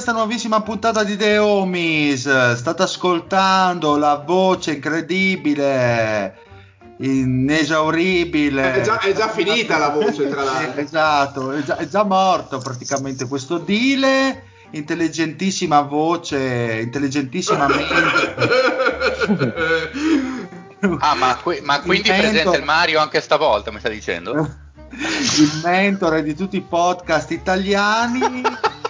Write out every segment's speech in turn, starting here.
questa nuovissima puntata di The Homies. State ascoltando la voce incredibile, inesauribile. È già, è già finita la voce, tra l'altro. Esatto, è già, è già morto praticamente questo Dile. Intelligentissima voce, intelligentissima mente. Ah, ma, qui- ma quindi Il mento- presente il Mario anche stavolta, mi sta dicendo? il mentore di tutti i podcast italiani.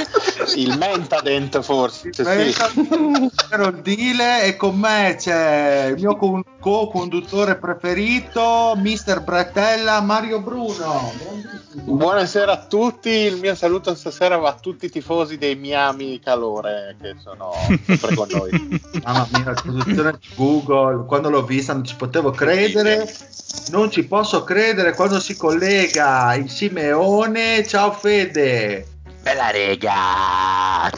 Il Mentadent forse, sì. Ero il Dile e con me c'è il mio con- co-conduttore preferito, Mister Bretella, Mario Bruno. Buonasera a tutti, il mio saluto stasera va a tutti i tifosi dei Miami Calore che sono sempre con noi. Mamma mia, la produzione di Google, quando l'ho vista non ci potevo credere. Non ci posso credere quando si collega il Simeone. Ciao Fede. Bella rega!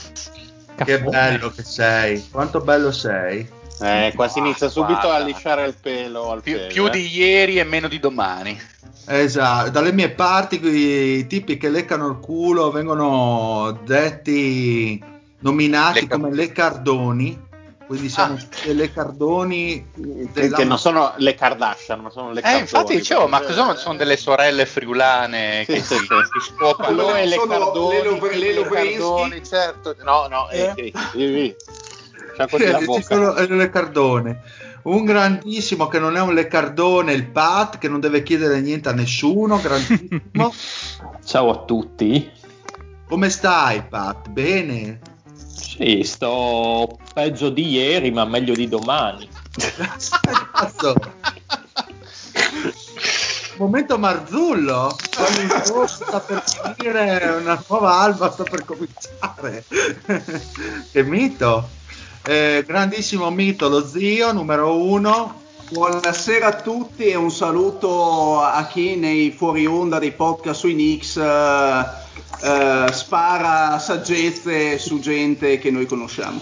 Che bello che sei. Quanto bello sei. Eh, qua si inizia subito Guarda. a lisciare il pelo al Più, pelo, più eh. di ieri e meno di domani. Esatto, dalle mie parti i tipi che leccano il culo vengono detti nominati Lecca- come leccardoni, quindi siamo Ah. dei leccardoni che, della- che non sono le Kardashian, ma sono le Eh, infatti Cardoni, dicevo, ma cosa sono? Sono delle sorelle friulane Sì, che sì, si, sì. si scopano. Chloe le Sono Cardoni, le Lo- le le Lovrenski. Cardoni, certo. No, no, eh, Eh. eh, eh, eh. Ci bocca. sono eh, leccardone. Un grandissimo che non è un leccardone, il Pat, che non deve chiedere niente a nessuno, grandissimo. Ciao a tutti. Come stai, Pat? Bene? Sì, sto peggio di ieri, ma meglio di domani. Cazzo. Momento Marzullo, sta per finire, una nuova alba sta per cominciare. che mito! Eh, grandissimo mito, lo zio numero uno. Buonasera a tutti e un saluto a chi nei fuori onda dei podcast sui Knicks eh, eh, spara saggezze su gente che noi conosciamo.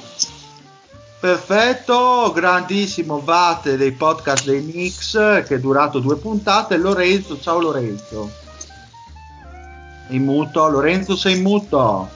Perfetto, grandissimo Vate dei podcast dei Knicks che è durato due puntate. Lorenzo, ciao Lorenzo. In muto, Lorenzo sei in muto.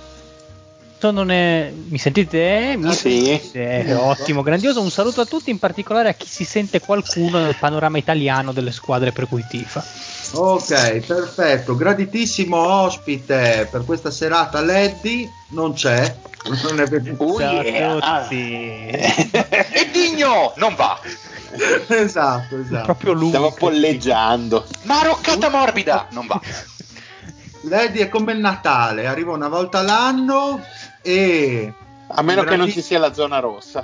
Non è... Mi sentite? Mi Ah, sì. sentite? Ottimo, grandioso. Un saluto a tutti, in particolare a chi si sente qualcuno nel panorama italiano delle squadre per cui tifa. Ok, perfetto. Graditissimo ospite per questa serata Leddy. Non c'è. Non è. Oh, yeah. a tutti. E Digno non va! esatto, esatto. Proprio lui. Stiamo polleggiando. Ma roccata morbida non va! Leddy è come il Natale, arriva una volta l'anno e... A meno che non ci sia la zona rossa.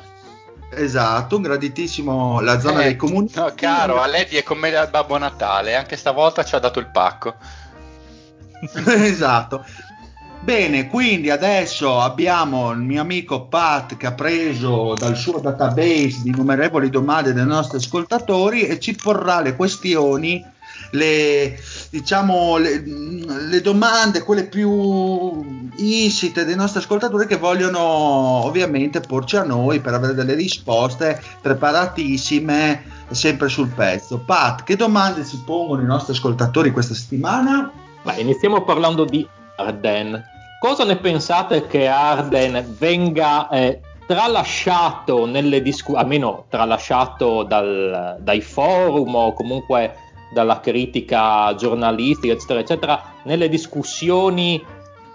Esatto, un graditissimo la zona Eh, dei comuni. No, caro, a Lady è come al Babbo Natale, anche stavolta ci ha dato il pacco. esatto. Bene, quindi adesso abbiamo il mio amico Pat che ha preso dal suo database di innumerevoli domande dei nostri ascoltatori e ci porrà le questioni, le, diciamo, le, le domande, quelle più insite dei nostri ascoltatori che vogliono ovviamente porci a noi per avere delle risposte preparatissime, sempre sul pezzo. Pat, che domande si pongono i nostri ascoltatori questa settimana? Beh, iniziamo parlando di Arden. Cosa ne pensate che Arden venga eh, tralasciato nelle discussioni, almeno tralasciato dal, dai forum o comunque dalla critica giornalistica, eccetera, eccetera, nelle discussioni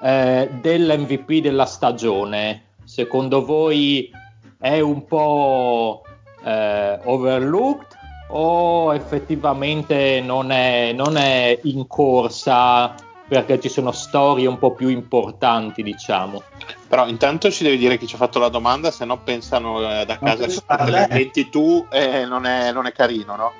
eh, dell'MVP della stagione? Secondo voi è un po' eh, overlooked o effettivamente non è, non è in corsa perché ci sono storie un po' più importanti, diciamo. Però intanto ci devi dire chi ci ha fatto la domanda, se no pensano eh, da casa le inventi tu e non, è, non è carino, no?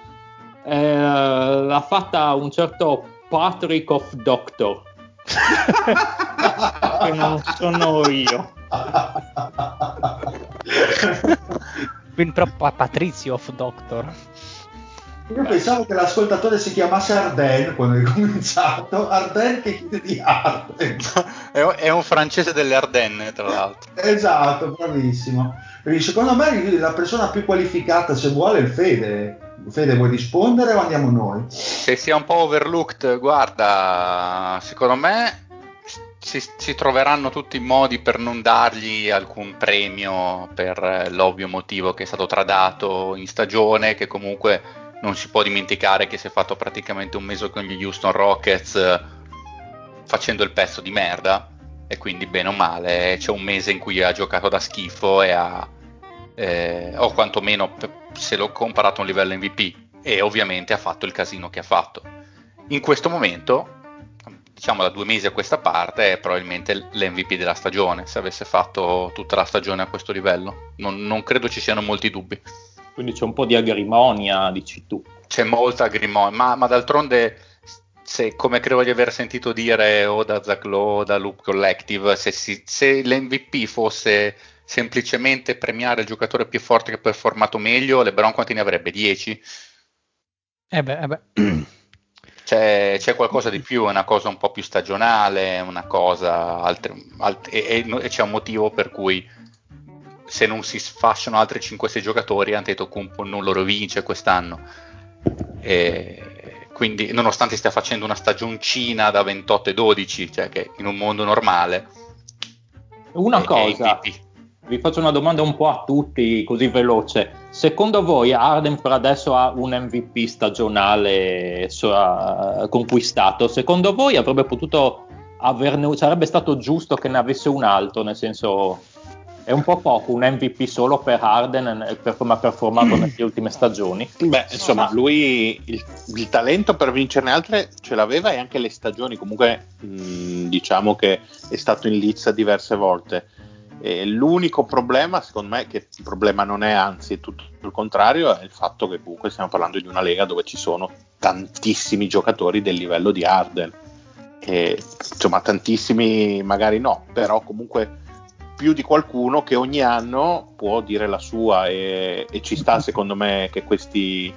Eh, l'ha fatta un certo Patrick of Doctor. che non sono io. Quindi però Patrizio of Doctor. Io pensavo che l'ascoltatore si chiamasse Arden quando hai cominciato. Arden che chiede di Arden. è, un francese delle Ardenne, tra l'altro. Esatto, bravissimo. Quindi secondo me la persona più qualificata, se vuole, è il Fede. Fede, vuoi rispondere o andiamo noi? Se sia un po' overlooked, guarda, secondo me si, si, troveranno tutti i modi per non dargli alcun premio per l'ovvio motivo che è stato tradato in stagione, che comunque non si può dimenticare che si è fatto praticamente un mese con gli Houston Rockets eh, facendo il pezzo di merda e quindi bene o male c'è un mese in cui ha giocato da schifo e ha eh, o quantomeno se l'ho comparato a un livello MVP e ovviamente ha fatto il casino che ha fatto. In questo momento diciamo da due mesi a questa parte è probabilmente l'MVP della stagione se avesse fatto tutta la stagione a questo livello. Non, non credo ci siano molti dubbi. Quindi c'è un po' di agrimonia, dici tu. C'è molta agrimonia, ma, ma d'altronde, se, come credo di aver sentito dire o da Zach Lowe o da Loop Collective, se, si, se l'MVP fosse semplicemente premiare il giocatore più forte che ha performato meglio, LeBron quanti ne avrebbe? 10? Eh beh, eh beh. C'è, c'è, qualcosa di più, è una cosa un po' più stagionale, una cosa altre, alt- e, e, e, c'è un motivo per cui se non si sfasciano altri 5-6 giocatori, Antetokounmpo non lo vince quest'anno. E quindi, nonostante stia facendo una stagioncina da 28 e 12, cioè che in un mondo normale. Una cosa, vi faccio una domanda un po' a tutti, così veloce. Secondo voi Arden per adesso ha un MVP stagionale so, conquistato? Secondo voi avrebbe potuto averne, sarebbe stato giusto che ne avesse un altro, nel senso è un po' poco un MVP solo per Harden per come ha performato nelle ultime stagioni. Beh, insomma, lui il, il, talento per vincerne altre ce l'aveva e anche le stagioni. Comunque, mh, diciamo che è stato in lizza diverse volte. E l'unico problema, secondo me, che il problema non è, anzi, è tutto il contrario, è il fatto che comunque stiamo parlando di una lega dove ci sono tantissimi giocatori del livello di Harden. E, insomma, tantissimi magari no, però comunque più di qualcuno che ogni anno può dire la sua e, e ci sta secondo me che questi,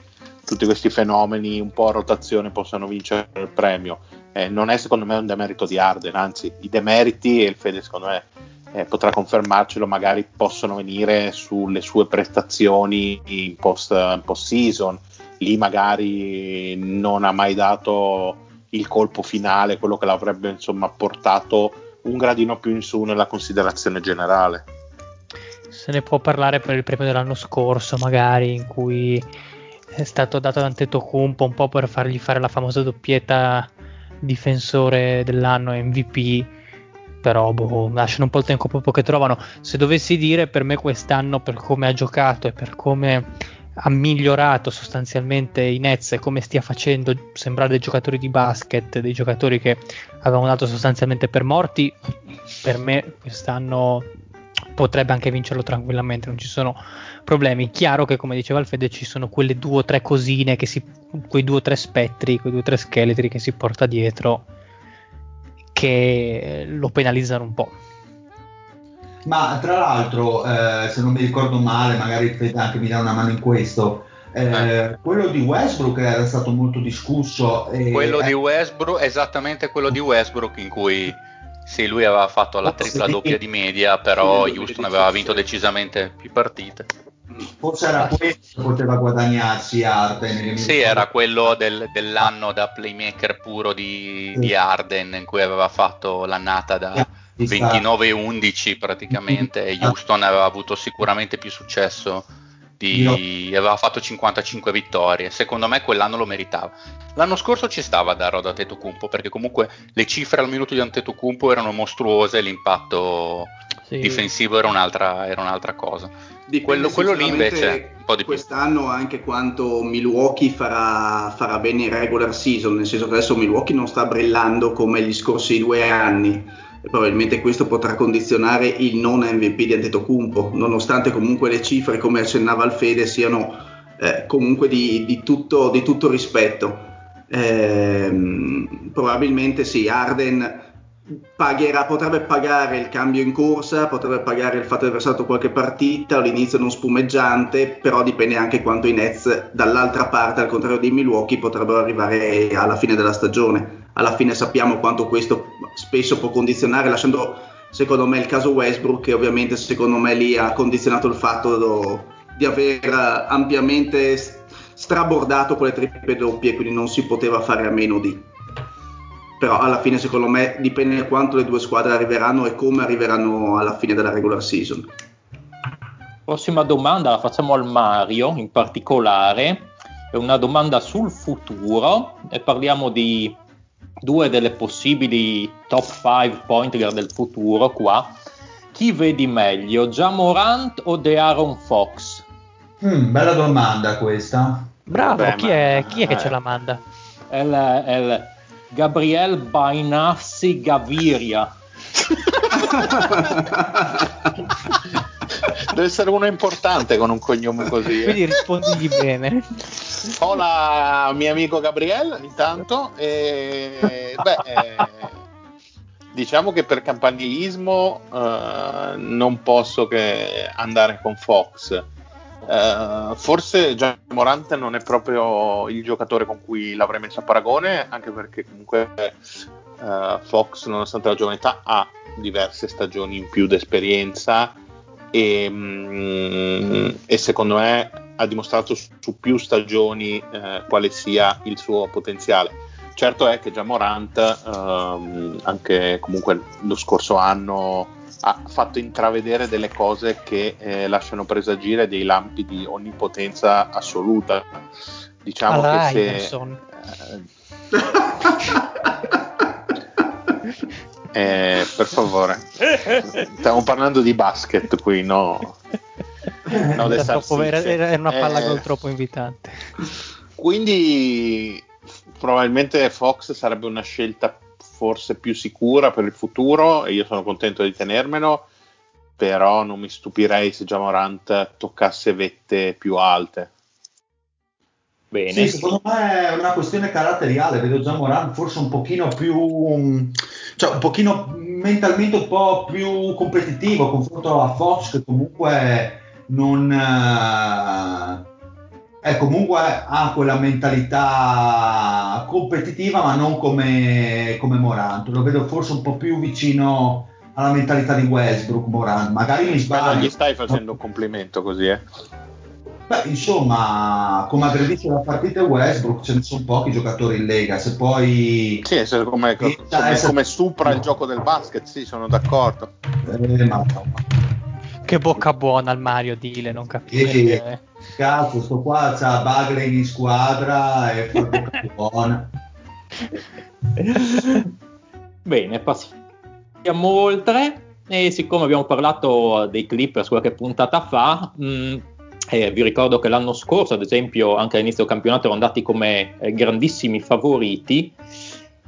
tutti questi fenomeni un po' a rotazione possano vincere il premio. Eh, non è secondo me un demerito di Arden, anzi i demeriti, e il Fede secondo me eh, potrà confermarcelo, magari possono venire sulle sue prestazioni in post, in post season, lì magari non ha mai dato il colpo finale, quello che l'avrebbe insomma portato un gradino più in su nella considerazione generale. Se ne può parlare per il premio dell'anno scorso, magari, in cui è stato dato ad Antetokounmpo un po' per fargli fare la famosa doppietta difensore dell'anno MVP però boh, lasciano un po' il tempo proprio che trovano. Se dovessi dire per me quest'anno, per come ha giocato e per come ha migliorato sostanzialmente i Nets e come stia facendo sembrare dei giocatori di basket, dei giocatori che avevamo dato sostanzialmente per morti, per me quest'anno potrebbe anche vincerlo tranquillamente, non ci sono problemi. Chiaro che come diceva Alfede ci sono quelle due o tre cosine, si, quei due o tre spettri, quei due o tre scheletri che si porta dietro che lo penalizzano un po'. Ma tra l'altro, eh, se non mi ricordo male, magari anche mi dà una mano in questo. Eh, eh. quello di Westbrook era stato molto discusso. E, quello di Westbrook, esattamente quello di Westbrook, in cui sì, lui aveva fatto la tripla doppia di media, però Houston aveva vinto decisamente più partite. Forse era questo che poteva guadagnarsi Arden. Sì, era quello del, dell'anno da playmaker puro di, di, Arden, in cui aveva fatto l'annata da 29-11 praticamente, e Houston aveva avuto sicuramente più successo di, aveva fatto 55 vittorie. Secondo me quell'anno lo meritava. L'anno scorso ci stava a darlo da Tetocumpo perché comunque le cifre al minuto di Antetokounmpo erano mostruose e l'impatto sì. difensivo era un'altra, era un'altra cosa. Quello, quello lì invece un po' di quest'anno anche quanto Milwaukee farà, farà bene in regular season, nel senso che adesso Milwaukee non sta brillando come gli scorsi due anni e probabilmente questo potrà condizionare il non MVP di Antetokounmpo, nonostante comunque le cifre, come accennava Alfede, siano eh, comunque di, di, tutto, di, tutto, rispetto. Eh, probabilmente sì, Arden pagherà, potrebbe pagare il cambio in corsa, potrebbe pagare il fatto di aver stato qualche partita, all'inizio non spumeggiante, però dipende anche quanto i Nets dall'altra parte, al contrario di Milwaukee, potrebbero arrivare alla fine della stagione alla fine sappiamo quanto questo spesso può condizionare, lasciando secondo me il caso Westbrook che ovviamente secondo me lì ha condizionato il fatto do, di aver ampiamente strabordato quelle triple doppie, quindi non si poteva fare a meno di. Però alla fine secondo me dipende da quanto le due squadre arriveranno e come arriveranno alla fine della regular season. Prossima domanda la facciamo al Mario in particolare, è una domanda sul futuro e parliamo di due delle possibili top 5 point guard del futuro qua. Chi vedi meglio, Jamorant o De Aaron Fox? Mm, bella domanda questa. Bravo, Beh, chi, è, chi, è, che eh, ce la manda? È il, è il Gabriel Bainassi Gaviria. Deve essere uno importante con un cognome così. Eh. Quindi rispondigli bene. Ho la mio amico Gabriele intanto e beh, eh, diciamo che per campanilismo eh, non posso che andare con Fox. Uh, forse Gian Morante non è proprio il giocatore con cui l'avrei messo a paragone, anche perché comunque uh, Fox, nonostante la giovane età, ha diverse stagioni in più d'esperienza e, mm, e secondo me ha dimostrato su, più stagioni eh, quale sia il suo potenziale. Certo è che già Morant, ehm, anche comunque lo scorso anno, ha fatto intravedere delle cose che eh, lasciano presagire dei lampi di onnipotenza assoluta. Diciamo Alla che Iverson. se. Eh, per favore, stiamo parlando di basket qui, no? no era, era, una palla eh, troppo invitante. Quindi probabilmente Fox sarebbe una scelta forse più sicura per il futuro e io sono contento di tenermelo, però non mi stupirei se Jamorant toccasse vette più alte. Bene. Sì, secondo me è una questione caratteriale, vedo già Moran forse un pochino più, cioè un pochino mentalmente un po' più competitivo confronto a Fox che comunque non eh, è comunque ha quella mentalità competitiva ma non come, come Morant, lo vedo forse un po' più vicino alla mentalità di Westbrook Morant, magari mi sbaglio. Ma gli stai facendo un complimento così, eh? Beh, insomma, come aggredisce la partita Westbrook, ce ne sono pochi giocatori in Lega. Se poi. Sì, se come, come, essere... come supra il gioco del basket, sì, sono d'accordo. Eh, ma... Che bocca buona al Mario Dile, non capisco. Eh, cazzo, sto qua c'ha Bagley in squadra e fa buona. Bene, passiamo oltre. E siccome abbiamo parlato dei Clippers qualche puntata fa, mh, mm, eh, vi ricordo che l'anno scorso, ad esempio, anche all'inizio del campionato erano andati come eh, grandissimi favoriti.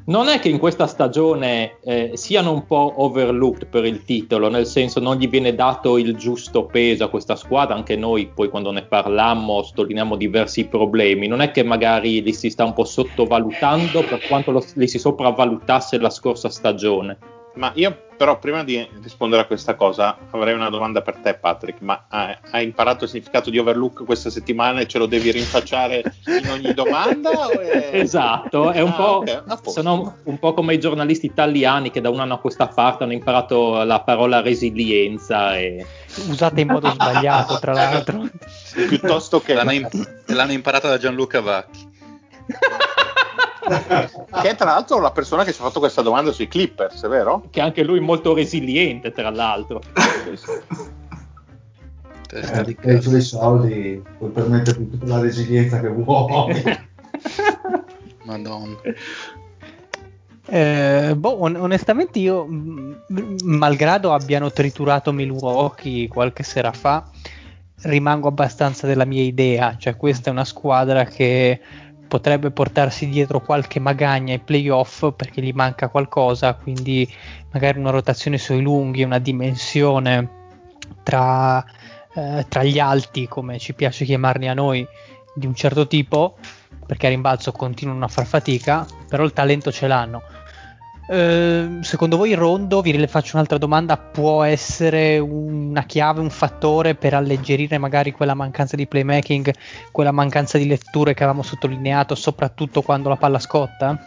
Non è che in questa stagione eh, siano un po' overlooked per il titolo, nel senso non gli viene dato il giusto peso a questa squadra, anche noi poi quando ne parlammo sottolineiamo diversi problemi, non è che magari li si sta un po' sottovalutando per quanto lo, li si sopravvalutasse la scorsa stagione. Ma io però prima di rispondere a questa cosa avrei una domanda per te Patrick, ma hai imparato il significato di overlook questa settimana e ce lo devi rinfacciare in ogni domanda? È... Esatto, è un, ah, po', okay, sono un po' come i giornalisti italiani che da un anno a questa parte hanno imparato la parola resilienza. E... usate in modo sbagliato, tra l'altro. Piuttosto che L'hanno, imp- l'hanno imparata da Gianluca Vacchi. che è tra l'altro la persona che ci ha fatto questa domanda sui Clippers, è vero? Che anche lui è molto resiliente, tra l'altro. Testa Eh, i suoi soldi puoi permetterti tutta la resilienza che vuoi. Madonna. Eh, boh, on- onestamente io, mh, malgrado abbiano triturato Milwaukee qualche sera fa, rimango abbastanza della mia idea, cioè questa è una squadra che potrebbe portarsi dietro qualche magagna ai playoff perché gli manca qualcosa, quindi magari una rotazione sui lunghi, una dimensione tra, eh, tra gli alti, come ci piace chiamarli a noi, di un certo tipo, perché a rimbalzo continuano a far fatica, però il talento ce l'hanno. Eh, secondo voi Rondo, vi faccio un'altra domanda, può essere una chiave, un fattore per alleggerire magari quella mancanza di playmaking, quella mancanza di letture che avevamo sottolineato, soprattutto quando la palla scotta?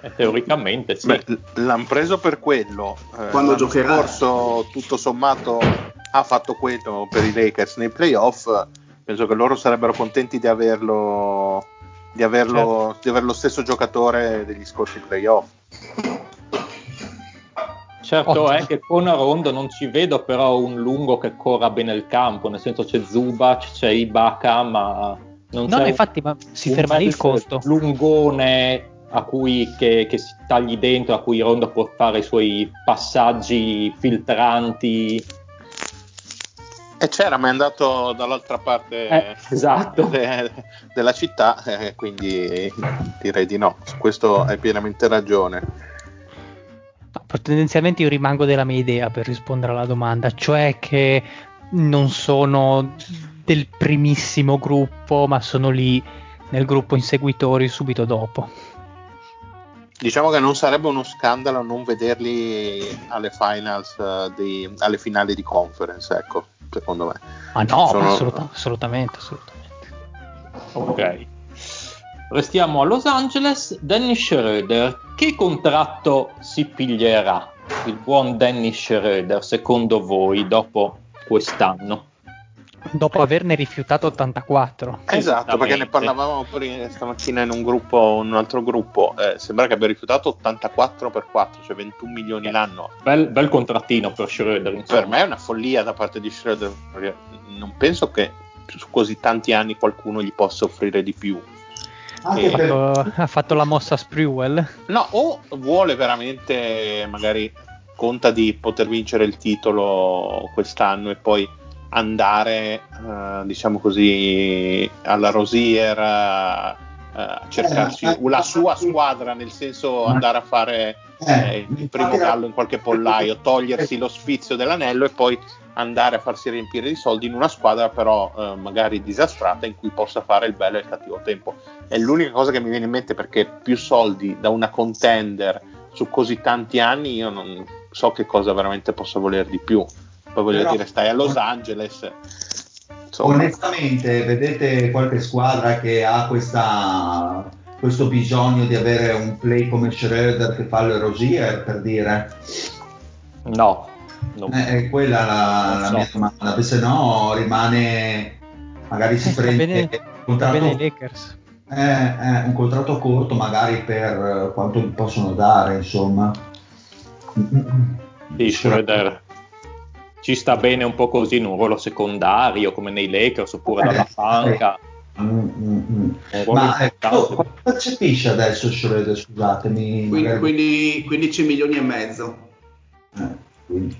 Eh, teoricamente sì. Beh, l'hanno preso per quello. Eh, Quando l'anno giocherà. scorso, tutto sommato, ha fatto quello per i Lakers nei playoff. Penso che loro sarebbero contenti di averlo, di averlo, di avere lo stesso giocatore degli scorsi playoff. Certo è che con Rondo non ci vedo però un lungo che corra bene il campo, nel senso c'è Zubac, c'è Ibaka, ma non No, c'è infatti, ma si ferma lì il costo. Lungone a cui che, che si tagli dentro, a cui Rondo può fare i suoi passaggi filtranti. E c'era, ma è andato dall'altra parte Eh, esatto. de- della città, eh, quindi direi di no. Su questo hai pienamente ragione. Tendenzialmente io rimango della mia idea per rispondere alla domanda, cioè che non sono del primissimo gruppo, ma sono lì nel gruppo inseguitori subito dopo. Diciamo che non sarebbe uno scandalo non vederli alle finals, eh, di- alle finali di conference, ecco, secondo me. Ma no, Sono- assoluta- assolutamente, assolutamente. Ok. Restiamo a Los Angeles. Dennis Schroeder, che contratto si piglierà il buon Dennis Schroeder secondo voi dopo quest'anno? Dopo averne rifiutato 84. Esatto, perché ne parlavamo pure stamattina in un gruppo, in un altro gruppo. Eh, sembra che abbia rifiutato 84 per 4, cioè 21 milioni l'anno. Bel, bel contrattino per Schroeder. insomma. Per me è una follia da parte di Schroeder. Non penso che su così tanti anni qualcuno gli possa offrire di più. Per- fatto, ha fatto la mossa Sprewell. No, o vuole veramente, magari conta di poter vincere il titolo quest'anno e poi andare, eh, diciamo così, alla Rosier eh, a cercarsi Eh, la sua squadra, nel senso andare a fare eh, il primo gallo in qualche pollaio, togliersi lo sfizio dell'anello e poi andare a farsi riempire di soldi in una squadra però eh, magari disastrata in cui possa fare il bello e il cattivo tempo. È l'unica cosa che mi viene in mente perché più soldi da una contender su così tanti anni io non so che cosa veramente possa voler di più. Poi voglio Però- dire, stai a Los Angeles. Insomma, Onestamente, vedete qualche squadra che ha questa, questo bisogno di avere un play come Schroeder che fa le Rosier, per dire? No, non- Eh, È quella la, la so. mia domanda, perché se no rimane, magari si Eh, prende bene- un, contratto, Lakers. eh, eh, un contratto corto magari per eh, quanto gli possono dare, insomma. sì, Schroeder ci sta bene un po' così in un ruolo secondario come nei Lakers oppure Eh, dalla panca. Mm, mm, mm. Un ruolo Ma eh, importante. quanto percepisce adesso Schroeder? Scusatemi. Quindi, magari- quindi 15 milioni e mezzo. Eh,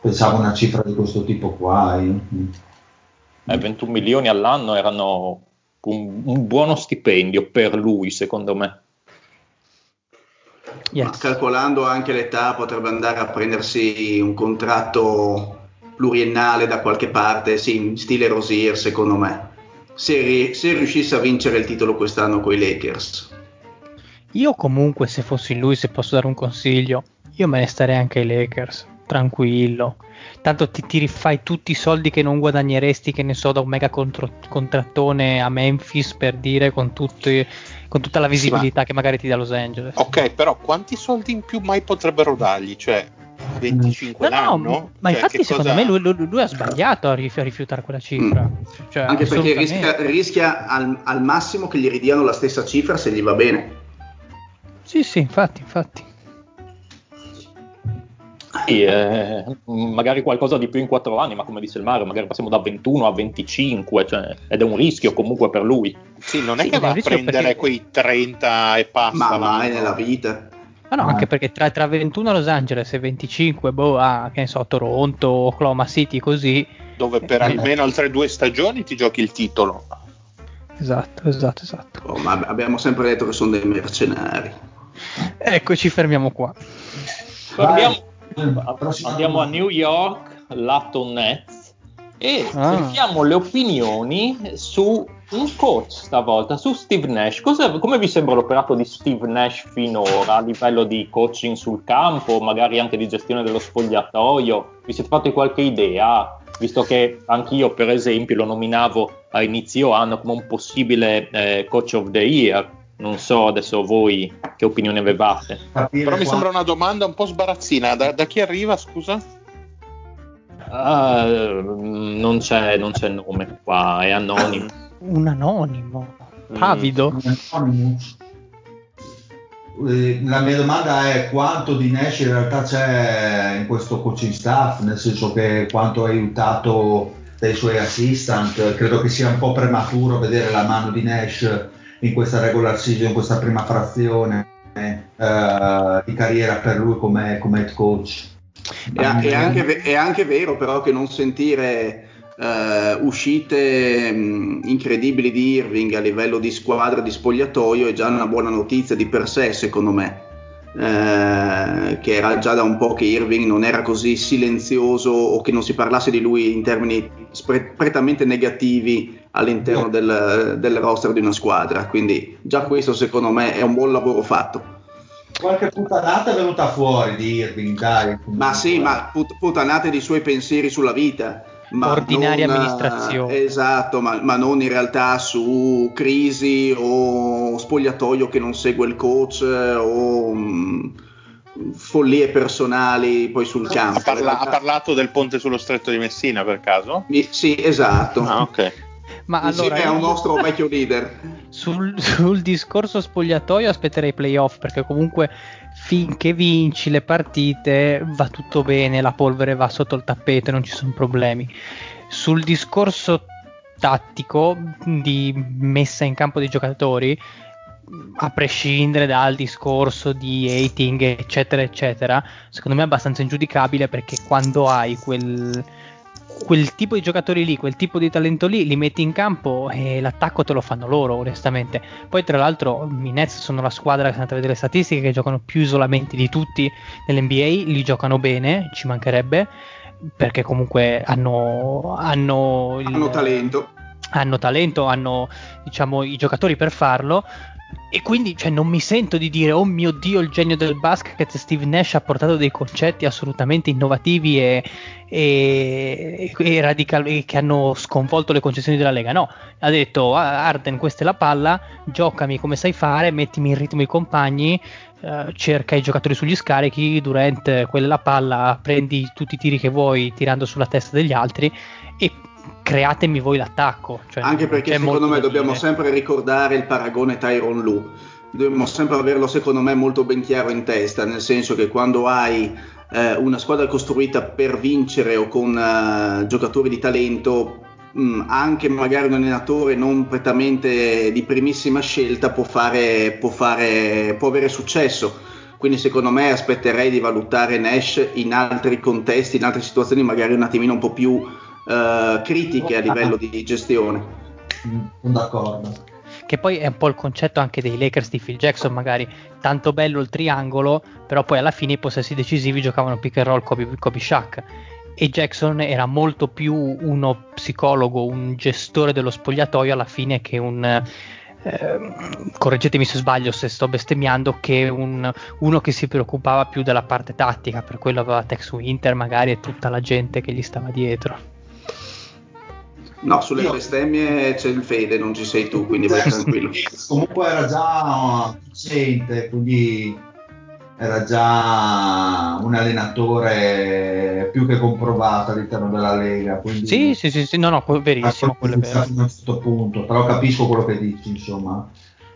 pensavo una cifra di questo tipo qua. Eh, 21 milioni all'anno erano un, un buono stipendio per lui, secondo me. Yes. Calcolando anche l'età potrebbe andare a prendersi un contratto pluriennale da qualche parte, sì, in stile Rosier secondo me. Se, se riuscisse a vincere il titolo quest'anno con i Lakers. Io comunque, se fossi lui, se posso dare un consiglio, io me ne starei anche ai Lakers, tranquillo. Tanto ti, ti rifai tutti i soldi che non guadagneresti, che ne so, da un mega contro- contrattone a Memphis, per dire, con, tutti- con tutta la visibilità che magari ti dà Los Angeles. Ok, però quanti soldi in più mai potrebbero dargli? Cioè, 25 No, l'anno? no, ma Cioè, infatti secondo cosa- me lui, lui- lui ha sbagliato a, rif- a rifiutare quella cifra. Mm. Cioè, Anche perché rischia, rischia al, al massimo che gli ridiano la stessa cifra se gli va bene. Sì, sì, infatti, infatti. Sì, eh, magari qualcosa di più in 4 anni, ma come dice il Mario, magari passiamo da 21 a 25, cioè, ed è un rischio comunque per lui. Sì, non è Sì, che va a prendere perché- quei 30 e passa. Ma mai nella vita. Ma no, Ah. anche perché tra, tra 21 a Los Angeles e 25, boh, a, che ne so, Toronto, Oklahoma City, così. Dove per Eh. almeno altre due stagioni ti giochi il titolo. Esatto, esatto, esatto. Oh, ma abbiamo sempre detto che sono dei mercenari. Ecco, ci fermiamo qua. Vai. Prossima andiamo a. New York, lato Nets, e Ah. sentiamo le opinioni su un coach stavolta, su Steve Nash. Cosa- come vi sembra l'operato di Steve Nash finora a livello di coaching sul campo, magari anche di gestione dello spogliatoio? Vi siete fatti qualche idea? Visto che anch'io, per esempio, lo nominavo a inizio anno come un possibile eh, coach of the year. Non so adesso voi che opinioni avevate. Capire Però mi qua- sembra una domanda un po' sbarazzina. Da, da chi arriva, scusa? Ah, non, c'è, non c'è nome qua, è anonimo. Un anonimo. Pavido. Anonymous. Eh, La mia domanda è quanto di Nash in realtà c'è in questo coaching staff, nel senso che quanto ha aiutato dai suoi assistant, credo che sia un po' prematuro vedere la mano di Nash in questa regular season, in questa prima frazione eh, di carriera per lui come, come head coach. È, è anche, ve- è anche vero però che non sentire eh, uscite mh, incredibili di Irving a livello di squadra, di spogliatoio è già una buona notizia di per sé secondo me. Eh, che era già da un po' che Irving non era così silenzioso o che non si parlasse di lui in termini spre- prettamente negativi all'interno del, del roster di una squadra quindi già questo secondo me è un buon lavoro fatto Qualche puttanata è venuta fuori di Irving, dai. Ma sì, ma put- puttanate dei suoi pensieri sulla vita. Ma Ordinaria non, eh, amministrazione. Esatto, ma, ma non in realtà su crisi o spogliatoio che non segue il coach eh, o mm, follie personali poi sul campo. Ha, parla- ha parlato del ponte sullo stretto di Messina per caso? Mi- sì, esatto. Ah, ok. Ma allora, a un io- nostro vecchio leader. sul, sul discorso spogliatoio aspetterei i playoff perché comunque finché vinci le partite va tutto bene, la polvere va sotto il tappeto, non ci sono problemi. Sul discorso tattico di messa in campo dei giocatori, a prescindere dal discorso di hating eccetera eccetera, secondo me è abbastanza ingiudicabile perché quando hai quel quel tipo di giocatori lì, quel tipo di talento lì, li metti in campo e l'attacco te lo fanno loro, onestamente. Poi, tra l'altro, i Nets sono la squadra che, se andate a vedere le statistiche, che giocano più isolamenti di tutti nell'NBA, li giocano bene, ci mancherebbe, perché comunque hanno, hanno, il- Hanno talento. hanno talento, hanno diciamo i giocatori per farlo. E quindi cioè, non mi sento di dire, oh mio dio, il genio del basket, Steve Nash ha portato dei concetti assolutamente innovativi e, e, e radicali che hanno sconvolto le concezioni della Lega. No, ha detto, "Ah, Arden, questa è la palla, giocami come sai fare, mettimi in ritmo i compagni, eh, cerca i giocatori sugli scarichi, Durant, quella è la palla, prendi tutti i tiri che vuoi tirando sulla testa degli altri e createmi voi l'attacco. Cioè, Anche perché secondo me dobbiamo dire. sempre ricordare il paragone Tyron Lu. Dobbiamo sempre averlo, secondo me, molto ben chiaro in testa, nel senso che quando hai eh, una squadra costruita per vincere o con eh, giocatori di talento, mh, anche magari un allenatore non prettamente di primissima scelta può, fare, può, fare, può avere successo. Quindi secondo me aspetterei di valutare Nash in altri contesti, in altre situazioni magari un attimino un po' più eh, critiche a livello di gestione. Mm, Sono d'accordo. Che poi è un po' il concetto anche dei Lakers di Phil Jackson, magari tanto bello il triangolo, però poi alla fine i possessi decisivi giocavano pick and roll Kobe, Kobe Shaq. E Jackson era molto più uno psicologo, un gestore dello spogliatoio alla fine che un. eh, correggetemi se sbaglio se sto bestemmiando, che un, uno che si preoccupava più della parte tattica, per quello aveva Tex Winter magari e tutta la gente che gli stava dietro. No, sulle Io- bestemmie c'è il Fede, non ci sei tu, quindi vai tranquillo. Comunque era già decente, quindi era già un allenatore più che comprovato all'interno della Lega. Quindi Sì, sì, sì, sì, no, no, verissimo, quello è vero. a un certo punto, però capisco quello che dici, insomma.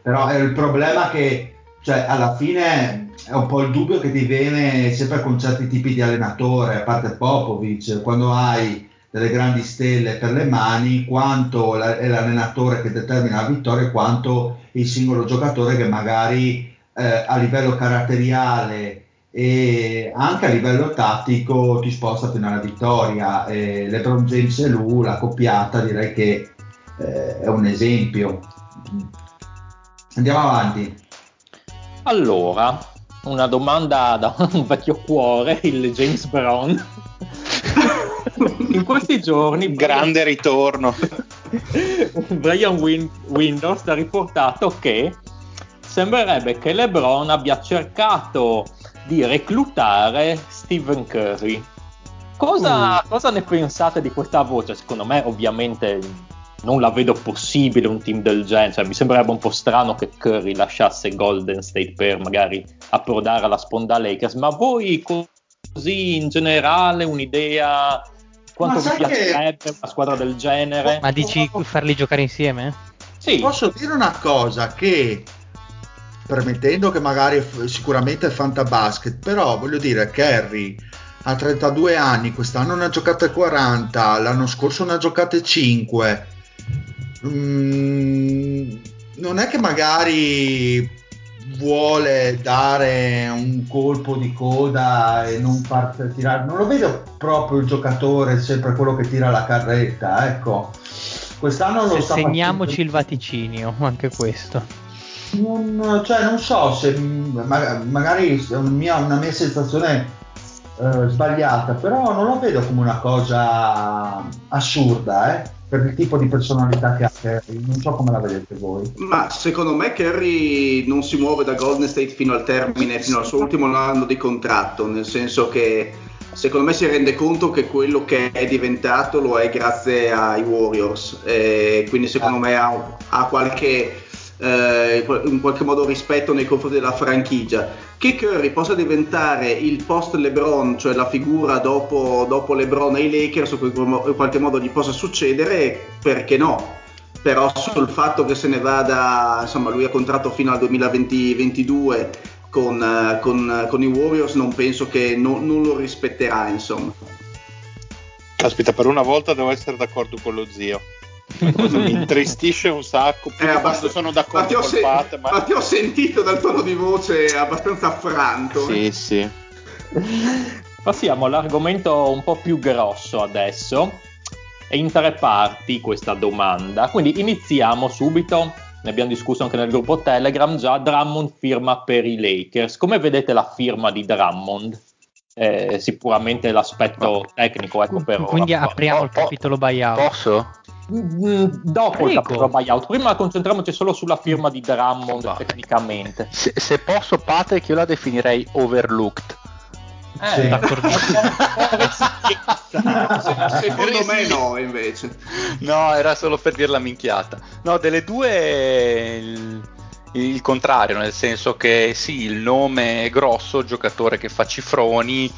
Però è il problema che, cioè, alla fine è un po' il dubbio che ti viene sempre con certi tipi di allenatore, a parte Popovic, quando hai delle grandi stelle per le mani, quanto la- è l'allenatore che determina la vittoria, quanto il singolo giocatore che magari eh, a livello caratteriale e anche a livello tattico ti sposta fino alla vittoria. E LeBron James e lui, la coppiata, direi che eh, è un esempio. Andiamo avanti. Allora, una domanda da un vecchio cuore, il James Brown. In questi giorni Grande ritorno. Brian Win- Windows ha riportato che sembrerebbe che LeBron abbia cercato di reclutare Stephen Curry. Cosa, cosa ne pensate di questa voce? Secondo me, ovviamente, non la vedo possibile un team del genere. Cioè, mi sembrerebbe un po' strano che Curry lasciasse Golden State per magari approdare alla sponda Lakers. Ma voi, co- così in generale, un'idea? Quanto Ma vi sai che- piacerebbe una squadra del genere? Ma dici farli giocare insieme? Sì, Posso dire una cosa che permettendo che magari sicuramente è fantabasket, però voglio dire Kerry ha 32 anni, quest'anno ne ha giocate 40, l'anno scorso ne ha giocate 5. Mm, non è che magari vuole dare un colpo di coda e non far tirare, non lo vedo proprio il giocatore sempre quello che tira la carretta, ecco. Quest'anno lo Se sta segniamoci facendo- il vaticinio, anche questo. non, cioè, non so se ma- magari è una mia, una mia sensazione eh, sbagliata, però non lo vedo come una cosa assurda, eh, per il tipo di personalità che ha Kerry. Non so come la vedete voi. Ma secondo me Kerry non si muove da Golden State fino al termine, fino al suo ultimo anno di contratto, nel senso che secondo me si rende conto che quello che è diventato lo è grazie ai Warriors, e quindi secondo me ha, ha qualche, eh, in qualche modo rispetto nei confronti della franchigia. Che Curry possa diventare il post LeBron, cioè la figura dopo, dopo LeBron ai Lakers, o in qualche modo gli possa succedere, perché no? però sul fatto che se ne vada, insomma, lui ha contratto fino al 2022 con, con- con i Warriors, non penso che non, non lo rispetterà, insomma. Caspita, per una volta devo essere d'accordo con lo zio. Cosa mi intristisce un sacco. Più Eh, abbast- quando sono d'accordo ho col se- Pat, ma... ma ti ho sentito dal tono di voce abbastanza affranto. Sì, sì. Passiamo all'argomento un po' più grosso adesso. È in tre parti questa domanda, quindi iniziamo subito. Ne abbiamo discusso anche nel gruppo Telegram. Già Drummond firma per i Lakers. Come vedete la firma di Drummond? Eh, sicuramente l'aspetto tecnico, ecco per ora. Quindi apriamo po- il capitolo buyout. Posso? Mm, Dopo il capitolo buyout, prima concentriamoci solo sulla firma di Drummond Va. tecnicamente. Se, se posso, Patrick, io la definirei overlooked. Eh, Sì. D'accordissimo. Secondo me no, invece. No, era solo per dir la minchiata. No, delle due il, il contrario, nel senso che sì, il nome è grosso, giocatore che fa cifroni,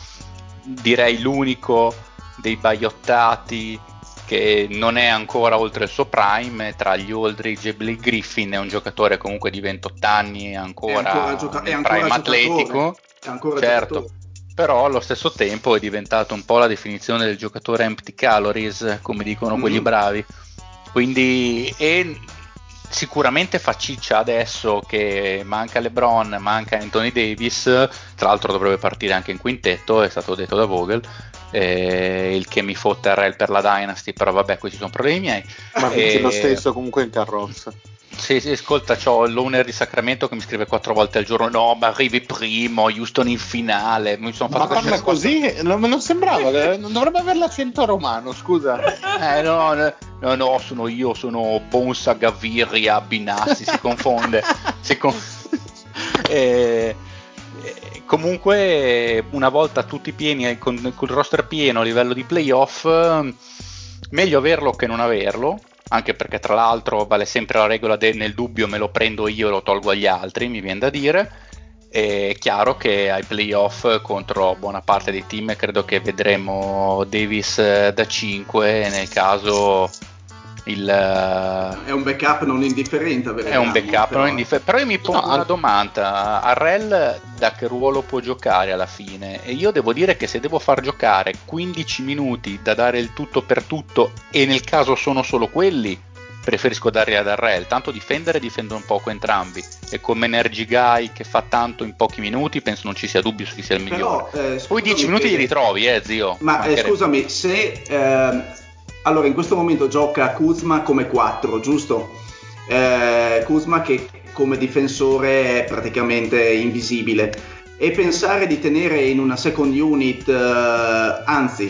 direi l'unico dei baiottati che non è ancora oltre il suo prime, tra gli Aldridge e Blake Griffin è un giocatore comunque di 28 anni, ancora, È ancora gioca- è ancora prime atletico. È ancora certo, giocatore. però allo stesso tempo è diventato un po' la definizione del giocatore empty calories, come dicono quelli Mhm. bravi. Quindi sicuramente fa ciccia adesso che manca LeBron, manca Anthony Davis, tra l'altro dovrebbe partire anche in quintetto, è stato detto da Vogel. Eh, il che mi fotte rel per la Dynasty, però vabbè, questi sono problemi miei. Ma vince Eh, lo stesso comunque in carrozza. sì, sì, ascolta, c'ho l'owner di Sacramento che mi scrive quattro volte al giorno: No, ma arrivi primo, Houston in finale. Mi sono Ma fatto parla queste così? Non, non sembrava, che- non dovrebbe avere l'accento romano, scusa. Eh, no, no, no, no, sono io, sono Bonsa Gaviria Binassi, si confonde. si con- Eh, eh, comunque, una volta tutti pieni, eh, con, con il roster pieno a livello di playoff, eh, meglio averlo che non averlo. Anche perché, tra l'altro, vale sempre la regola del nel dubbio me lo prendo io e lo tolgo agli altri, mi viene da dire. È chiaro che ai playoff contro buona parte dei team credo che vedremo Davis eh, da 5 nel caso il, è un backup non indifferente è un backup però. non indifferente però io mi pongo no, una domanda. Arrel da che ruolo può giocare alla fine? E io devo dire che se devo far giocare 15 minuti da dare il tutto per tutto e nel caso sono solo quelli preferisco darli ad Arrel tanto difendere difendono un poco entrambi. E come Energy Guy che fa tanto in pochi minuti penso non ci sia dubbio su chi sia il migliore. però, eh, poi 10 minuti li ritrovi eh zio. Ma eh, scusami se eh allora, in questo momento gioca Kuzma come 4, giusto? Eh, Kuzma che come difensore è praticamente invisibile. E pensare di tenere in una second unit, eh, anzi,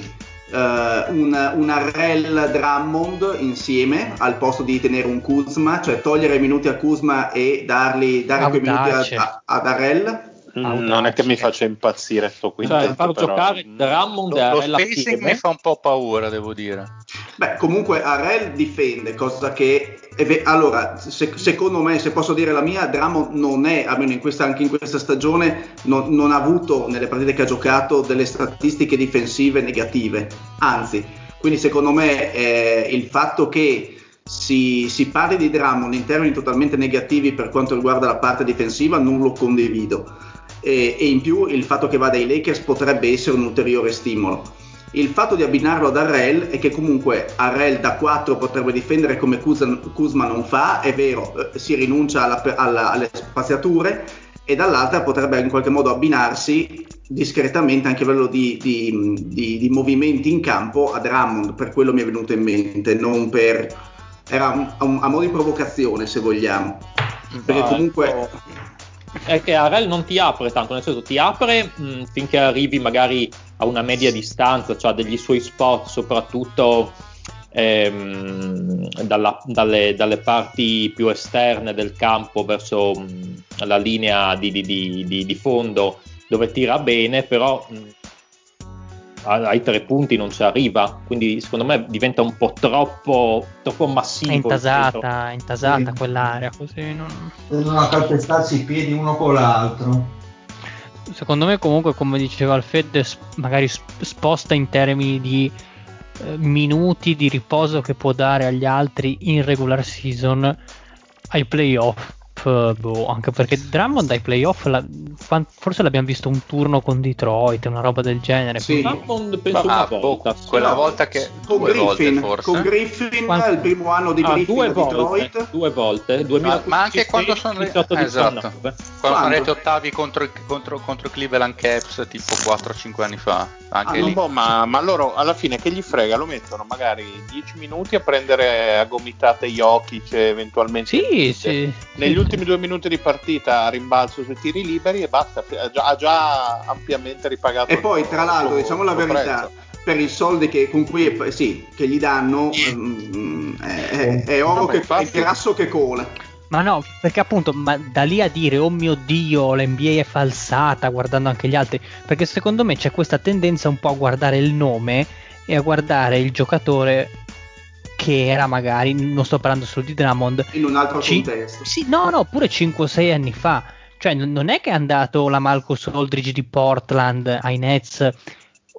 eh, un, un Arrel Drummond insieme al posto di tenere un Kuzma, cioè togliere minuti a Kuzma e darli, dare quei minuti ad Arrel Mm, non è che mi faccia impazzire sto quintetto cioè, far però... giocare Drummond lo, lo spacing mi fa un po' paura devo dire. Beh comunque Arel difende cosa che allora se, secondo me se posso dire la mia Drummond non è almeno in questa, anche in questa stagione non, non ha avuto nelle partite che ha giocato delle statistiche difensive negative. Anzi quindi secondo me eh, il fatto che si, si, parli di Drummond in termini totalmente negativi per quanto riguarda la parte difensiva non lo condivido e, e in più il fatto che vada ai Lakers potrebbe essere un ulteriore stimolo. Il fatto di abbinarlo ad Arrel è che comunque Arrel da 4 potrebbe difendere come Kuzma non fa, è vero, eh, si rinuncia alla, alla, alle spaziature e dall'altra potrebbe in qualche modo abbinarsi discretamente anche a livello di, di, di, di, movimenti in campo a Drummond, per quello mi è venuto in mente, non per... era un, un, a mo' di provocazione se vogliamo. Perché comunque è che Arel non ti apre tanto, nel senso ti apre mh, finché arrivi magari a una media distanza, cioè degli suoi spot soprattutto ehm, dalla, dalle, dalle, parti più esterne del campo verso mh, la linea di, di, di, di, fondo dove tira bene, però mh, ai tre punti non ci arriva, quindi secondo me diventa un po' troppo, troppo massivo. È intasata, è intasata sì. quell'area, così non... Devono calpestarsi i piedi uno con l'altro. Secondo me comunque, come diceva Alfred, magari sposta in termini di eh, minuti di riposo che può dare agli altri in regular season ai playoff boh, anche perché Drummond ai playoff la, forse l'abbiamo visto un turno con Detroit, una roba del genere. Sì. Drummond penso una ah, volta. Boh, quella volta che con Griffin, volte, con Griffin Quanto? il primo anno di ah, Griffin due volte, Detroit. Due volte, 2015, ma, ma anche quando sono, re- esatto. quando sono arrivati ottavi contro, contro, contro Cleveland Caps tipo 4-5 anni fa. Anche ah, lì. Boh, ma, ma, loro alla fine che gli frega? Lo mettono magari 10 minuti a prendere a gomitate Jokic eventualmente. Sì, sì. Negli ultimi due minuti di partita a rimbalzo sui tiri liberi e basta, ha già, ha già ampiamente ripagato. E poi tra l'altro diciamo la verità. Prezzo per i soldi che, con cui sì, che gli danno um, è, è, oro no, che fa il grasso che cola. Ma no, perché appunto ma da lì a dire oh mio dio l'NBA è falsata guardando anche gli altri, perché secondo me c'è questa tendenza un po' a guardare il nome e a guardare il giocatore che era magari, non sto parlando solo di Drummond, in un altro ci, contesto. Sì, no, no, pure 5-6 anni fa. Cioè, non è che è andato la Marcus Aldridge di Portland ai Nets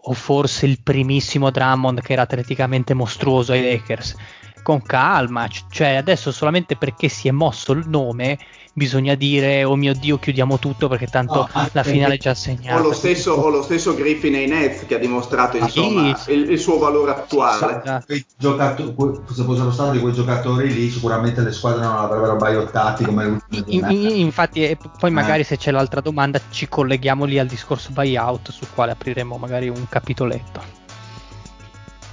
o forse il primissimo Drummond che era atleticamente mostruoso ai Lakers. Con calma, cioè adesso solamente perché si è mosso il nome bisogna dire oh mio dio chiudiamo tutto perché tanto no, la finale è già segnata. O lo stesso, o lo stesso Griffin ai Nets che ha dimostrato insomma, sì, il, il, suo valore attuale. se fossero stati quei giocatori lì sicuramente le squadre non avrebbero baiottati come. In, in, infatti poi magari eh. se c'è l'altra domanda ci colleghiamo lì al discorso buyout sul quale apriremo magari un capitoletto.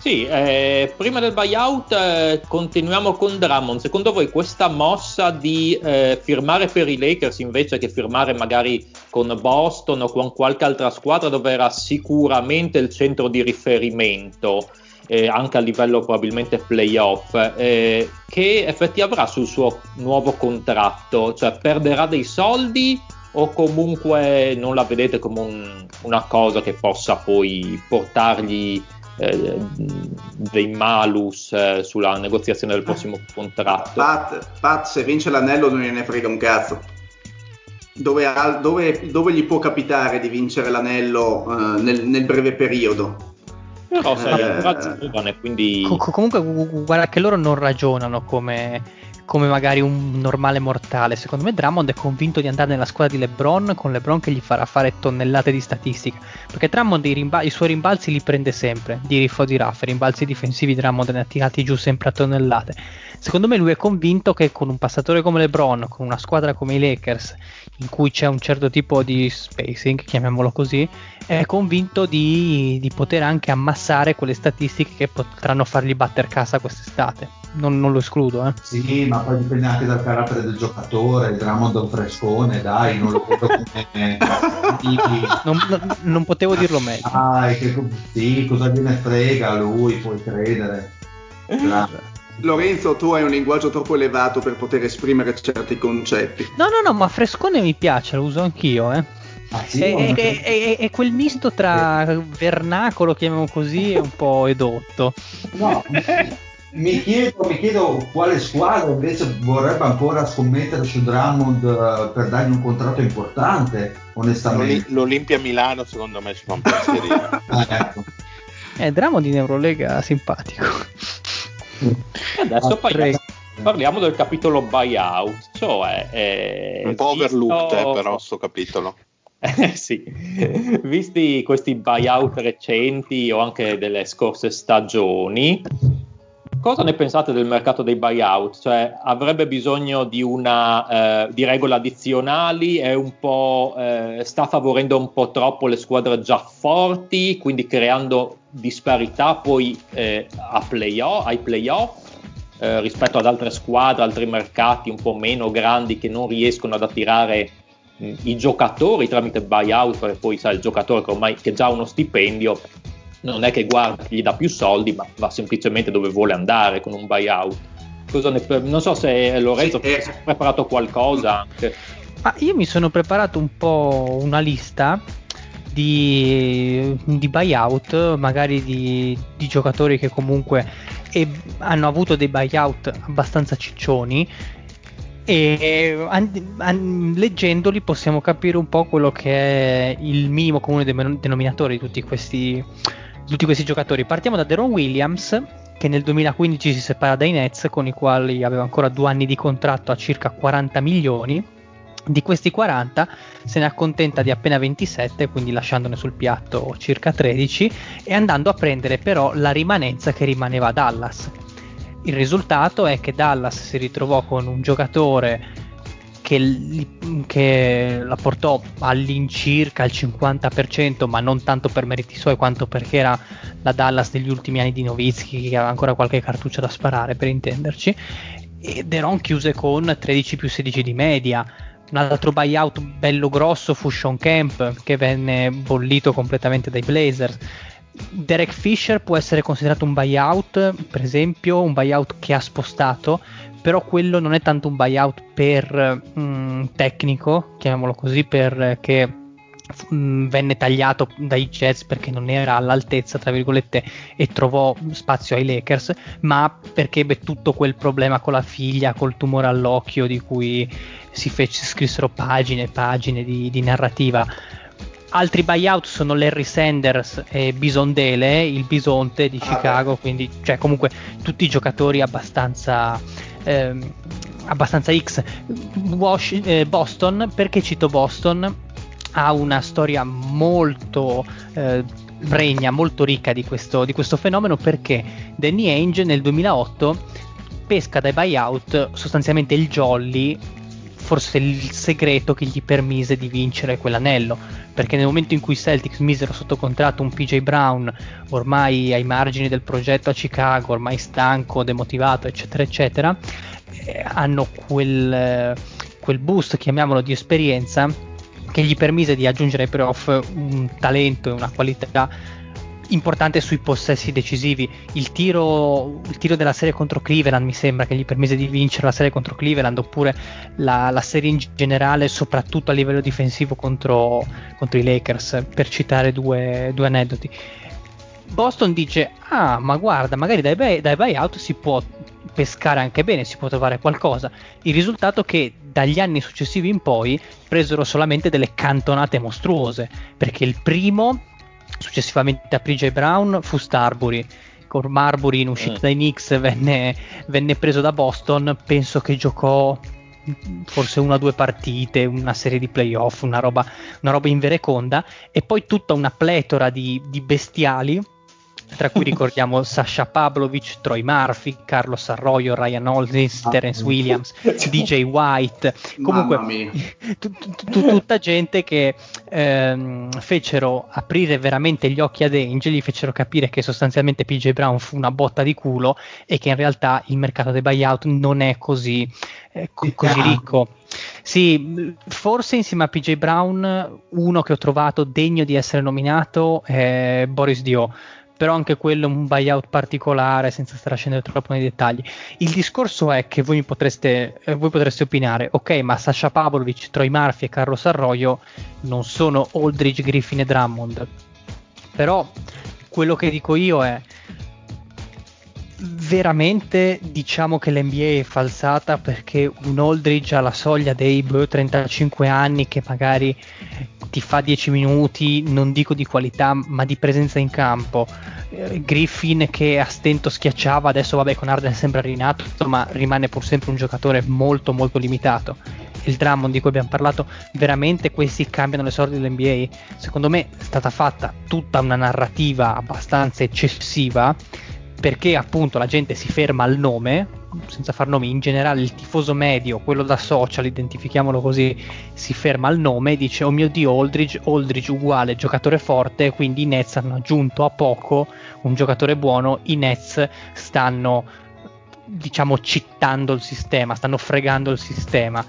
Sì, eh, prima del buyout eh, continuiamo con Drummond. Secondo voi questa mossa di eh, firmare per i Lakers invece che firmare magari con Boston o con qualche altra squadra dove era sicuramente il centro di riferimento, eh, anche a livello probabilmente playoff, eh, che effetti avrà sul suo nuovo contratto? Cioè perderà dei soldi o comunque non la vedete come un, una cosa che possa poi portargli eh, dei malus eh, sulla negoziazione del prossimo contratto. Pat, Pat, se vince l'anello non gliene frega un cazzo. dove, dove- dove gli può capitare di vincere l'anello eh, nel, nel breve periodo. Però sei Eh. ancora giovane, quindi Co- co- comunque, gu- gu- guarda che loro non ragionano come, come magari un normale mortale. Secondo me, Drummond è convinto di andare nella squadra di LeBron con LeBron che gli farà fare tonnellate di statistica. Perché Drummond i, rimba- i suoi rimbalzi li prende sempre, di riff o di raff. Rimbalzi difensivi Drummond ne ha tirati giù sempre a tonnellate. Secondo me, lui è convinto che con un passatore come LeBron, con una squadra come i Lakers, in cui c'è un certo tipo di spacing, chiamiamolo così, è convinto di, di poter anche ammassare quelle statistiche che potranno fargli battere casa quest'estate. Non, non lo escludo, eh. Sì, ma poi dipende anche dal carattere del giocatore. Il Drummond è un frescone, dai, non lo vedo come. Non, non- non potevo dirlo meglio. Dai, che sì, cosa gliene frega lui, puoi credere. Bra- Lorenzo, tu hai un linguaggio troppo elevato per poter esprimere certi concetti. No, no, no, ma frescone mi piace, lo uso anch'io, eh. Ah, sì, È, ma- è- è- è quel misto tra vernacolo, chiamiamo così, e un po' edotto. No, mi, chiedo, mi chiedo quale squadra invece vorrebbe ancora scommettere su Drummond eh, per dargli un contratto importante, onestamente. L'Olimpia Milano secondo me ci fa un pensierino. Ah, ecco. Eh, Drummond in Eurolega simpatico. E adesso Ah, parliamo, prego. parliamo del capitolo buyout, cioè eh, un po' visto- overlooked eh, però sto capitolo. Eh, sì, visti questi buyout recenti o anche delle scorse stagioni, cosa ne pensate del mercato dei buyout? Cioè, avrebbe bisogno di, una, eh, di regole addizionali? Eh, sta favorendo un po' troppo le squadre già forti, quindi creando disparità poi eh, playoff, ai playoff? eh, rispetto ad altre squadre, altri mercati un po' meno grandi che non riescono ad attirare mh, i giocatori tramite buyout, perché poi sai il giocatore che ormai che già ha uno stipendio non è che guarda gli dà più soldi, ma va semplicemente dove vuole andare con un buyout. Cosa ne non so se Lorenzo Sì, eh. è preparato qualcosa anche. Ma io mi sono preparato un po' una lista di, di buyout, magari di, di giocatori che comunque e- hanno avuto dei buyout abbastanza ciccioni. E an- an- leggendoli possiamo capire un po' quello che è il minimo comune de- denominatore di tutti questi, tutti questi giocatori. Partiamo da Deron Williams, che nel 2015 si separa dai Nets, con i quali aveva ancora due anni di contratto a circa 40 milioni. Di questi 40 se ne accontenta di appena 27, quindi lasciandone sul piatto circa 13 e andando a prendere però la rimanenza che rimaneva a Dallas. Il risultato è che Dallas si ritrovò con un giocatore che, che la portò all'incirca al 50%, ma non tanto per meriti suoi quanto perché era la Dallas degli ultimi anni di Novitsky che aveva ancora qualche cartuccia da sparare per intenderci. E Deron chiuse con 13 più 16 di media. Un altro buyout bello grosso fu Sean Camp che venne bollito completamente dai Blazers. Derek Fisher può essere considerato un buyout, per esempio, un buyout che ha spostato, però quello non è tanto un buyout per mm, tecnico, chiamiamolo così, perché mm, venne tagliato dai Jets perché non era all'altezza, tra virgolette, e trovò spazio ai Lakers, ma perché ebbe tutto quel problema con la figlia, col tumore all'occhio di cui si fece, scrissero pagine e pagine di, di narrativa. Altri buyout sono Larry Sanders e Bisondele, il bisonte di Ah, Chicago, quindi cioè comunque tutti giocatori abbastanza ehm, abbastanza X. Wash- eh, Boston, perché cito Boston? Ha una storia molto eh, regna, molto ricca di questo, di questo fenomeno perché Danny Ainge nel 2008 pesca dai buyout sostanzialmente il jolly forse il segreto che gli permise di vincere quell'anello. Perché nel momento in cui i Celtics misero sotto contratto un PJ Brown ormai ai margini del progetto a Chicago ormai stanco, demotivato eccetera eccetera eh, hanno quel, eh, quel boost chiamiamolo di esperienza che gli permise di aggiungere ai playoff un talento e una qualità importante sui possessi decisivi. Il tiro, il tiro della serie contro Cleveland mi sembra che gli permise di vincere la serie contro Cleveland oppure la, la serie in generale, soprattutto a livello difensivo contro, contro i Lakers, per citare due, due aneddoti. Boston dice: Ah, ma guarda, magari dai, buy- dai buyout si può pescare anche bene, si può trovare qualcosa. Il risultato è che dagli anni successivi in poi presero solamente delle cantonate mostruose, perché il primo, successivamente a PJ Brown, fu Starbury. Con Marbury in uscita Mm. dai Knicks venne, venne preso da Boston, penso che giocò forse una o due partite, una serie di playoff, una roba, una roba invereconda, e poi tutta una pletora di, di bestiali, tra cui ricordiamo Sasha Pavlovic, Troy Murphy, Carlos Arroyo, Ryan Holdings, Ah, Terence sì. Williams, DJ White, comunque tutta gente che ehm, fecero aprire veramente gli occhi ad Angel, gli fecero capire che sostanzialmente PJ Brown fu una botta di culo e che in realtà il mercato dei buyout non è così, eh, co- così Piccante. ricco. Sì, forse insieme a PJ Brown uno che ho trovato degno di essere nominato è Boris Dio. Però anche quello un buyout particolare, senza stare a scendere troppo nei dettagli. Il discorso è che voi potreste, eh, voi potreste opinare, ok, ma Sasha Pavlovic, Troy Murphy e Carlos Arroyo non sono Aldridge, Griffin e Drummond. Però quello che dico io è veramente diciamo che l'NBA è falsata perché un Aldridge alla soglia dei boh, 35 anni che magari ti fa 10 minuti, non dico di qualità, ma di presenza in campo. Eh, Griffin che a stento schiacciava, adesso vabbè con Arden è sempre rinato, ma rimane pur sempre un giocatore molto molto limitato. Il Drummond di cui abbiamo parlato, veramente questi cambiano le sorti dell'NBA? Secondo me è stata fatta tutta una narrativa abbastanza eccessiva perché appunto la gente si ferma al nome, senza far nomi, in generale il tifoso medio, quello da social, identifichiamolo così, si ferma al nome e dice oh mio dio Aldridge, Aldridge uguale giocatore forte, quindi i Nets hanno aggiunto a poco un giocatore buono, i Nets stanno diciamo cittando il sistema, stanno fregando il sistema.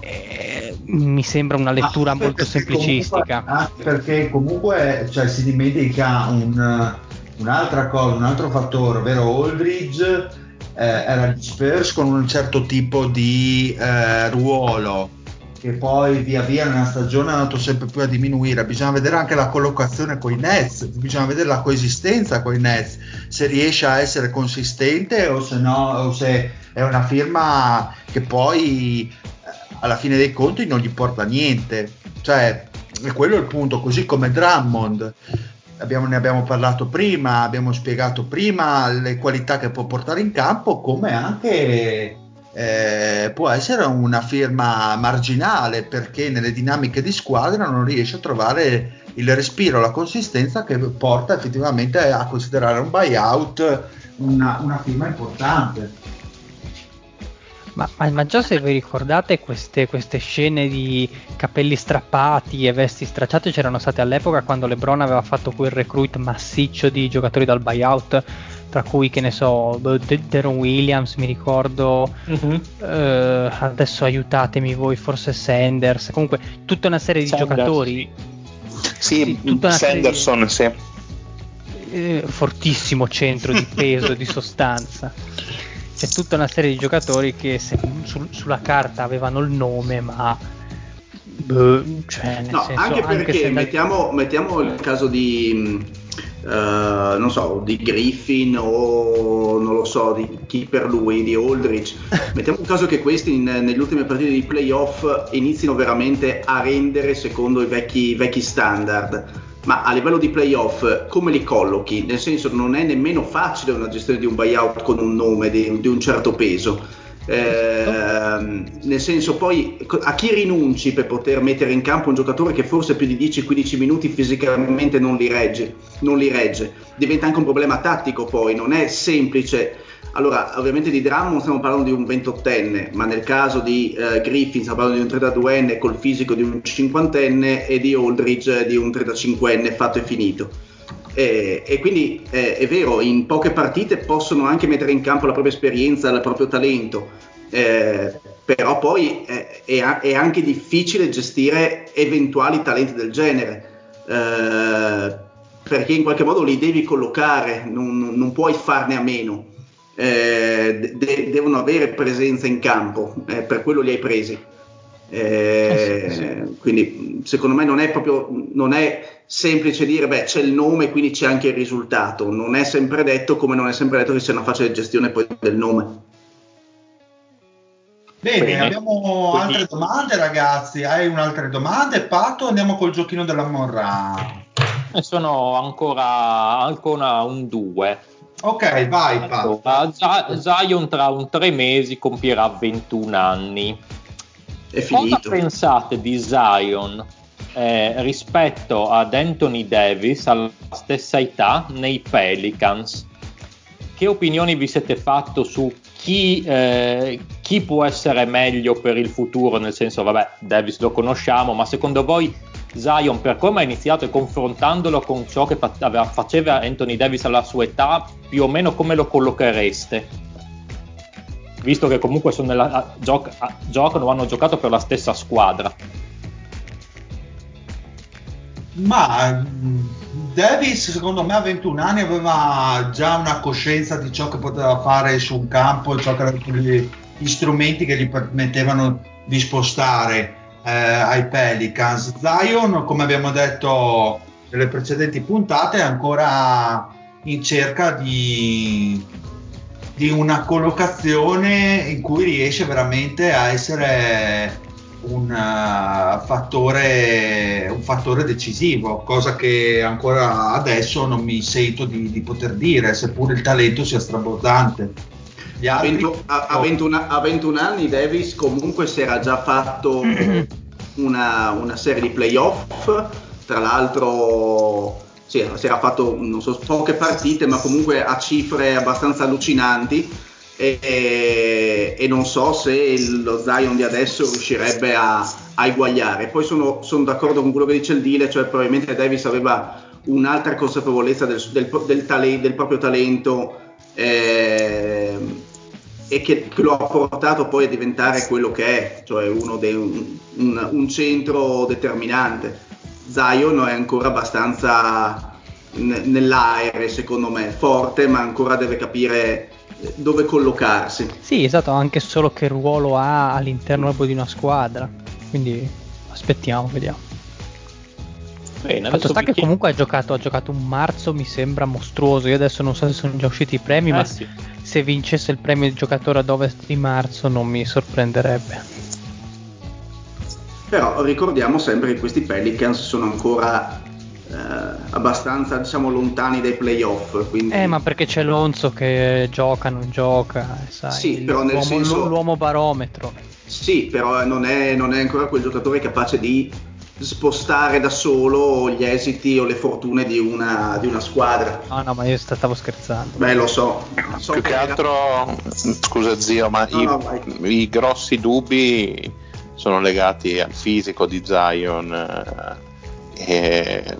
Eh, mi sembra una lettura Anche molto semplicistica. comunque- anche perché comunque cioè, si dimentica un, un'altra cosa, un altro fattore, ovvero Aldridge eh, era agli Spurs con un certo tipo di eh, ruolo che poi via via nella stagione è andato sempre più a diminuire. Bisogna vedere anche la collocazione con i Nets, bisogna vedere la coesistenza con i Nets, se riesce a essere consistente o se no, o se è una firma che poi eh, alla fine dei conti non gli porta niente. Cioè, è quello il punto, così come Drummond. Abbiamo, ne abbiamo parlato prima, abbiamo spiegato prima le qualità che può portare in campo, come anche eh, può essere una firma marginale perché nelle dinamiche di squadra non riesce a trovare il respiro, la consistenza che porta effettivamente a considerare un buyout una, una firma importante. Ma, ma, ma già se vi ricordate queste, queste scene di capelli strappati e vesti stracciate c'erano state all'epoca quando LeBron aveva fatto quel recruit massiccio di giocatori dal buyout, tra cui che ne so, De- Deron Williams mi ricordo, Mhm. eh, adesso aiutatemi voi, forse Sanders, comunque tutta una serie di Sanders, giocatori Sì, Sì, tutta una serie di- Sanderson, sì. eh, fortissimo centro di peso, di sostanza. C'è tutta una serie di giocatori che se- sul- sulla carta avevano il nome, ma boh, cioè, nel No, senso, anche perché se andai- mettiamo, mettiamo il caso di, eh, non so, di Griffin o non lo so, di chi per lui, di Aldridge. Mettiamo il caso che questi in- nelle ultime partite di playoff inizino veramente a rendere secondo i vecchi, i vecchi standard. Ma a livello di playoff come li collochi? Nel senso non è nemmeno facile una gestione di un buyout con un nome di, di un certo peso. Ehm, nel senso poi a chi rinunci per poter mettere in campo un giocatore che forse più di 10-15 minuti fisicamente non li regge, non li regge. diventa anche un problema tattico poi, non è semplice. Allora, ovviamente di Drummond stiamo parlando di un 28enne, ma nel caso di eh, Griffin stiamo parlando di un 32enne col fisico di un 50enne e di Aldridge di un 35enne fatto e finito. E, e quindi eh, è vero, in poche partite possono anche mettere in campo la propria esperienza, il proprio talento, eh, però poi è, a- è anche difficile gestire eventuali talenti del genere, eh, perché in qualche modo li devi collocare, non, non puoi farne a meno, eh, de- devono avere presenza in campo, eh, per quello li hai presi. Eh, Eh sì, sì. Quindi secondo me non è proprio non è semplice dire beh c'è il nome quindi c'è anche il risultato non è sempre detto come non è sempre detto che sia una facile gestione poi del nome Bene, Bene. abbiamo Quindi- altre domande ragazzi. Hai un'altra domanda? Patto, andiamo col giochino della Morra. E sono ancora, ancora un 2. Ok, vai Patto. Allora, Z- Zion tra un tre mesi compierà 21 anni. È Cosa finito. pensate di Zion eh, rispetto ad Anthony Davis alla stessa età nei Pelicans? Che opinioni vi siete fatto su chi, eh, chi può essere meglio per il futuro? Nel senso, vabbè, Davis lo conosciamo, ma secondo voi Zion, per come ha iniziato e confrontandolo con ciò che faceva Anthony Davis alla sua età, più o meno come lo collochereste? Visto che comunque nella, gioc- giocano hanno giocato per la stessa squadra. Ma Davis, secondo me, a 21 anni aveva già una coscienza di ciò che poteva fare su un campo, ciò che gli, gli strumenti che gli permettevano di spostare eh, ai Pelicans. Zion, come abbiamo detto nelle precedenti puntate, è ancora in cerca di, di una collocazione in cui riesce veramente a essere un uh, fattore, un fattore decisivo, cosa che ancora adesso non mi sento di, di poter dire, seppur il talento sia strabordante. Gli A, altri- 20 a- a 21, a 21 anni Davis comunque si era già fatto una, una serie di playoff, tra l'altro sì, si era fatto non so, poche partite ma comunque a cifre abbastanza allucinanti. E, e non so se lo Zion di adesso riuscirebbe a, a eguagliare. Poi sono, sono d'accordo con quello che dice il Dile, cioè probabilmente Davis aveva un'altra consapevolezza del, del- del tale- del proprio talento ehm, e che, che lo ha portato poi a diventare quello che è, cioè uno dei, un, un- un centro determinante. Zion è ancora abbastanza n- nell'aere, secondo me, forte, ma ancora deve capire eh, dove collocarsi. Sì, esatto, anche solo che ruolo ha all'interno proprio di una squadra. Quindi aspettiamo, vediamo. Bene, Fatto sta che comunque ha giocato, ha giocato un marzo, mi sembra mostruoso. Io adesso non so se sono già usciti i premi, Eh ma sì. Se vincesse il premio di giocatore ad ovest di marzo non mi sorprenderebbe. Però ricordiamo sempre che questi Pelicans sono ancora eh, abbastanza diciamo, lontani dai playoff. Quindi... Eh, ma perché c'è Lonzo che gioca, non gioca, eh, sai, Sì, però nel l'uomo, senso- l'uomo barometro. Sì, però non è, non è ancora quel giocatore capace di spostare da solo gli esiti o le fortune di una, di una squadra. No, no, ma io st- stavo scherzando. Beh, lo so. so Più che era- altro, scusa zio, ma No, i, no, i grossi dubbi sono legati al fisico di Zion eh, e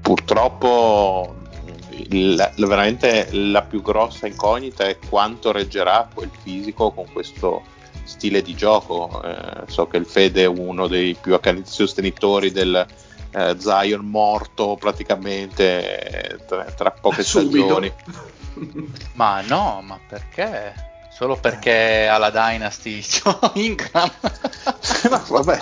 purtroppo la- veramente la più grossa incognita è quanto reggerà quel fisico con questo stile di gioco. Eh, so che il Fede è uno dei più accaniti sostenitori del eh, Zion morto praticamente eh, tra, tra poche Subito. stagioni. Ma no, ma perché? Solo perché alla Dynasty c'ho Ingram. Ma vabbè.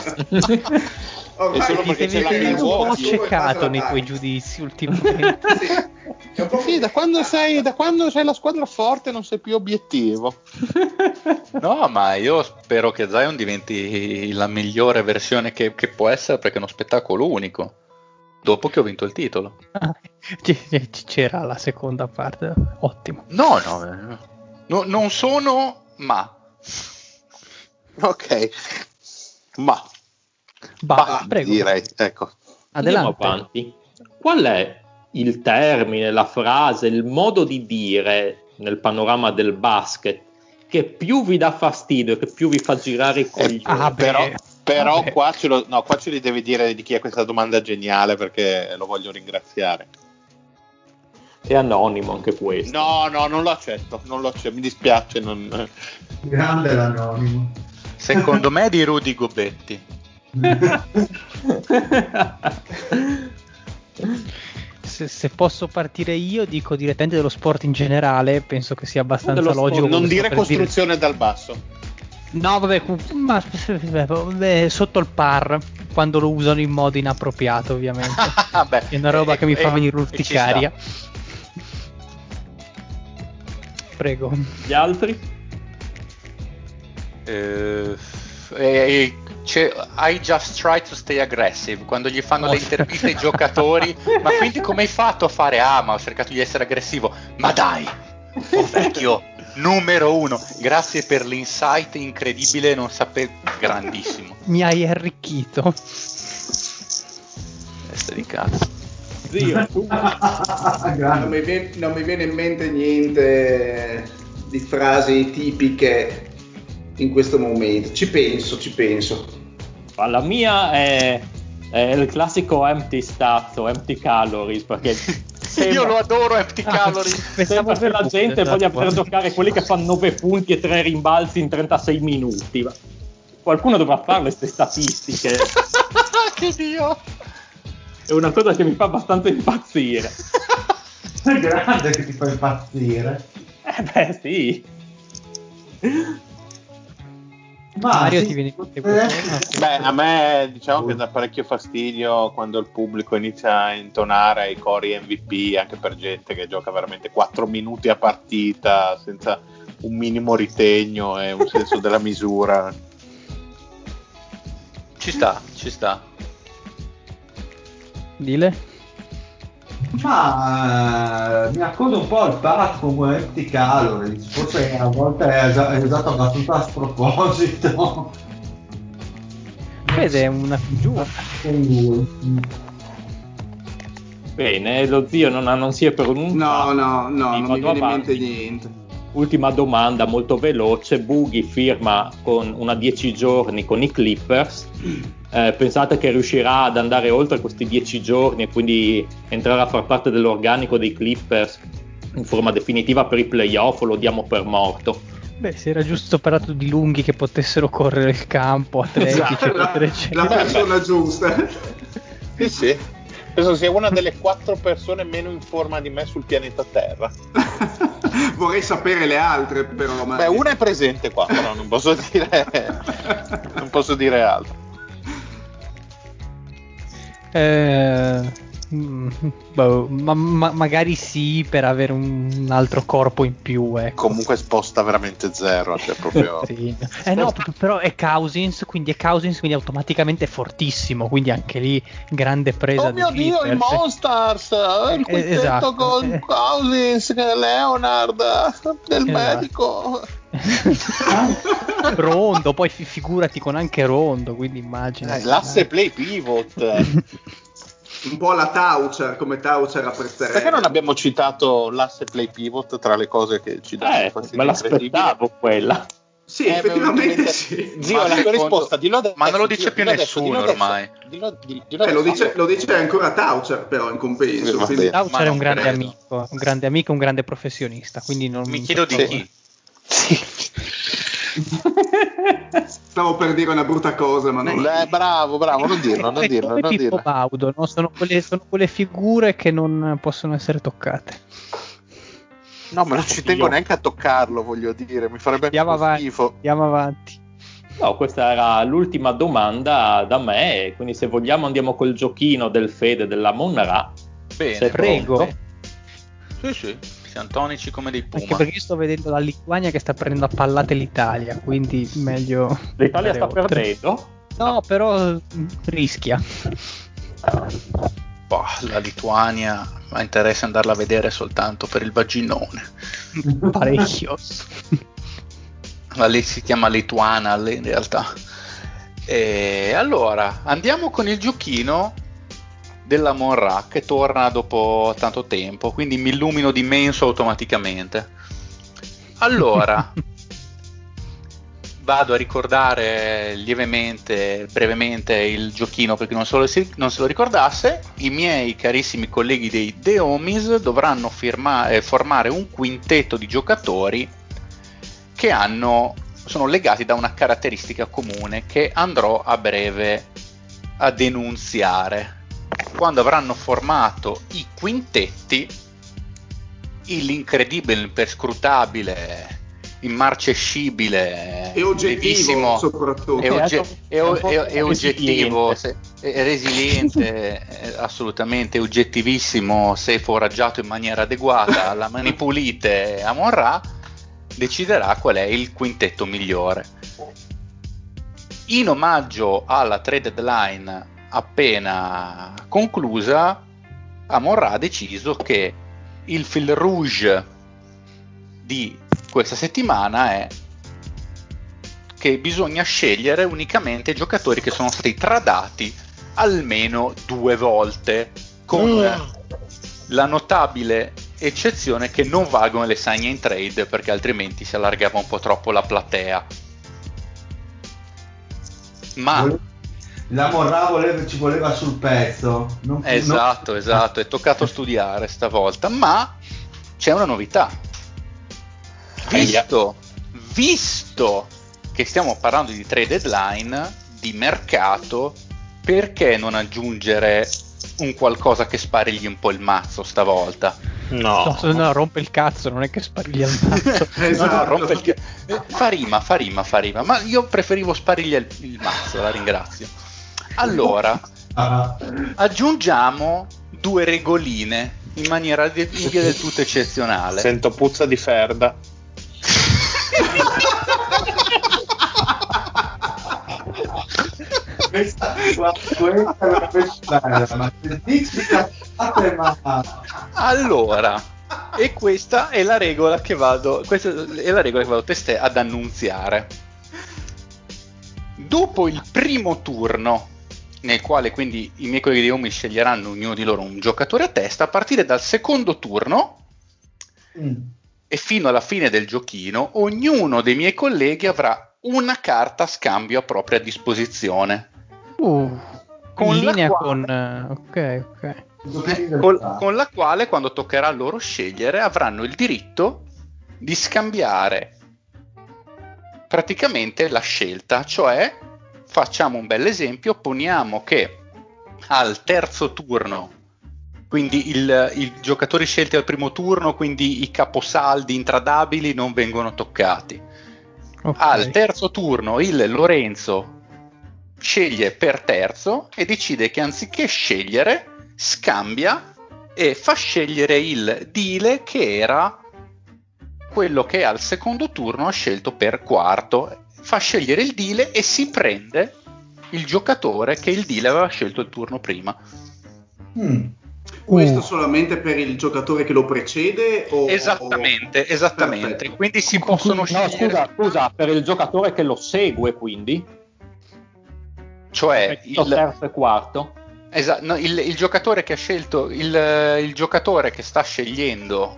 Ormai È solo Ti perché c'è la un po' accecato nei tuoi giudizi ultimamente. Sì, Sì, da quando, sei, da quando sei la squadra forte non sei più obiettivo. No, ma io spero che Zion diventi la migliore versione che, che può essere perché è uno spettacolo unico. Dopo che ho vinto il titolo. Ah, C'era la seconda parte, ottimo. No, no, eh, no, non sono, ma. Ok. Ma, Bah, prego, direi, ecco. Andiamo avanti. Qual è il termine, la frase, il modo di dire nel panorama del basket che più vi dà fastidio e che più vi fa girare i coglioni? Ah, beh. però però qua, ce lo, no, qua ce li devi dire di chi è questa domanda geniale perché lo voglio ringraziare. È anonimo anche questo. No, no, non lo accetto, non lo accetto, mi dispiace. Non... Grande l'anonimo. Secondo me è di Rudy Gobetti. Se, se posso partire io, dico direttamente dello sport in generale, penso che sia abbastanza Dello sport, logico. non dire costruzione dal basso. No, vabbè, ma vabbè, sotto il par, quando lo usano in modo inappropriato, ovviamente. Beh, È una roba e- che mi fa e- venire e ci urticaria. Prego. Gli altri? Eh, c'è- I just try to stay aggressive quando gli fanno le interviste ai giocatori. Ma quindi come hai fatto a fare? Ah, ma ho cercato di essere aggressivo. Ma dai, oh vecchio, numero uno. Grazie per l'insight incredibile, non sapevo. Grandissimo. Mi hai arricchito. Testa di cazzo. Zio, tu Non mi, viene, non mi viene in mente niente di frasi tipiche in questo momento. Ci penso, ci penso. la mia è, è il classico empty stats o empty calories perché Io lo sembra, adoro Empty Calorie. sembra che la gente voglia poter giocare quelli che fanno 9 punti e 3 rimbalzi in 36 minuti. Qualcuno dovrà fare queste statistiche. che dio. È una cosa che mi fa abbastanza impazzire. È grande che ti fa impazzire. Eh beh, sì. Ma Mario sì, ti viene in eh? Beh, a me diciamo che dà parecchio fastidio quando il pubblico inizia a intonare i cori MVP anche per gente che gioca veramente 4 minuti a partita senza un minimo ritegno e un senso della misura. Ci sta, ci sta. Dile? Ma eh, mi accodo un po' al empty calories, forse a volte è usa- è usato abbastanza a sproposito. Vede, è una figura. Bene, lo zio non, ha- non si è pronunciato. No, no, no, non mi viene in mente niente. Ultima domanda molto veloce. Boogie firma con una 10 giorni con i Clippers. Eh, pensate che riuscirà ad andare oltre questi 10 giorni e quindi entrare a far parte dell'organico dei Clippers in forma definitiva per i playoff o lo diamo per morto? Beh, si era giusto parlato di lunghi che potessero correre il campo, atletici, Esatto, la, eccetera, la eccetera. persona giusta. Sì, sì. Penso sia una delle quattro persone meno in forma di me sul pianeta Terra. Vorrei sapere le altre, però. Ma... Beh, una è presente qua, però non posso dire, non posso dire altro. Eh, mm, boh, ma- ma- magari sì per avere un altro corpo in più, ecco. Comunque sposta veramente zero, cioè proprio... Sì. Eh no, però è Cousins, quindi è Cousins, quindi automaticamente è fortissimo, quindi anche lì grande presa Oh mio dei Dio, i. Monsters! Il Eh, quintetto esatto. con Eh. Cousins, Leonard, del Esatto. medico. Rondo, poi fi- figurati con anche Rondo, quindi immagina. Eh, l'asse play pivot. Un po' la Taucher, come Taucher apprezzerebbe. Perché non abbiamo citato l'asse play pivot tra le cose che ci danno Eh, fastidio me l'aspettavo quella. Sì, Eh, effettivamente sì. Zio, Ma la tua risposta, dillo adesso. Ma non lo dice zio, più nessuno adesso. ormai. Dillo, dillo- dillo Eh, lo, dice, lo dice ancora Taucher, però in compenso. Quindi- bene. Taucher è un grande credo. amico, un grande amico, un grande professionista, quindi non Mi chiedo di Sì. Stavo per dire una brutta cosa, ma non Eh, bravo, bravo, non dirlo, non dirlo, non Pippo dirlo. Baudo, no? sono, quelle, sono quelle figure che non possono essere toccate. No, ma non ci tengo neanche a toccarlo, voglio dire, mi farebbe Andiamo un po' avanti. schifo. Andiamo avanti. No, questa era l'ultima domanda da me, quindi se vogliamo andiamo col giochino del Fede della Monra. Bene, Se Prego. pronto. Sì, sì, siamo tonici come dei Anche puma. perché io sto vedendo la Lituania che sta prendendo a pallate l'Italia, quindi meglio. L'Italia sta oltre. perdendo? No, però mm, rischia. Boh, la Lituania mi interessa andarla a vedere soltanto per il vaginone. Parecchio. Ma lì si chiama Lituana lì, in realtà. E allora andiamo con il giochino della Monra che torna dopo tanto tempo, quindi mi illumino di menso automaticamente. Allora, vado a ricordare lievemente, brevemente il giochino per chi non se lo, non se lo ricordasse. I miei carissimi colleghi dei The Homies dovranno firma- eh, formare un quintetto di giocatori che hanno, sono legati da una caratteristica comune che andrò a breve a denunziare. Quando avranno formato i quintetti, l'incredibile, imperscrutabile, immarcescibile, E oggettivo, soprattutto. è, ogge- è o- è- è oggettivo, resiliente. se- è resiliente, è assolutamente oggettivissimo se foraggiato in maniera adeguata alla mani pulite a Monra, deciderà qual è il quintetto migliore. in omaggio alla trade deadline appena conclusa, Amorra ha deciso che il fil rouge di questa settimana è che bisogna scegliere unicamente giocatori che sono stati tradati almeno due volte con Mm. la notabile eccezione che non valgono le sign in trade perché altrimenti si allargava un po' troppo la platea. Ma La Morra voleva- ci voleva sul pezzo. Non- esatto, non- esatto, è toccato studiare stavolta, ma c'è una novità. Visto, visto che stiamo parlando di trade deadline, di mercato, perché non aggiungere un qualcosa che sparigli un po' il mazzo stavolta? No. No, no, rompe il cazzo, non è che spariglia il mazzo. No, no, Esatto. rompe il ca- eh, fa rima, fa rima, fa rima, ma io preferivo sparigli il, il mazzo, la ringrazio. Allora, Ah, aggiungiamo due regoline in maniera di- in via del tutto eccezionale. Sento puzza di ferda. questa, guarda, questa è una bella, ma se dici cazzate, ma Allora, e questa è la regola che vado, questa è la regola che vado testè ad annunziare. Dopo il primo turno, nel quale quindi i miei colleghi di home sceglieranno ognuno di loro un giocatore a testa, a partire dal secondo turno Mm. e fino alla fine del giochino, ognuno dei miei colleghi avrà una carta a scambio a propria disposizione. Uh, Con in la linea quale- con... ok, ok. Col- con la quale quando toccherà a loro scegliere avranno il diritto di scambiare praticamente la scelta, cioè facciamo un bel esempio, poniamo che al terzo turno, quindi il- i giocatori scelti al primo turno, quindi i caposaldi intradabili non vengono toccati. ok. Al terzo turno il Lorenzo sceglie per terzo e decide che anziché scegliere scambia e fa scegliere il Dile che era quello che al secondo turno ha scelto per quarto. Fa scegliere il Dile e si prende il giocatore che il Dile aveva scelto il turno prima. Mm. Questo Uh. solamente per il giocatore che lo precede? O, Esattamente, esattamente. Perfetto. Quindi si possono No, scegliere, scusa, scusa, per il giocatore che lo segue, quindi. cioè il, terzo e quarto. Esa- no, il, il giocatore che ha scelto il, il giocatore che sta scegliendo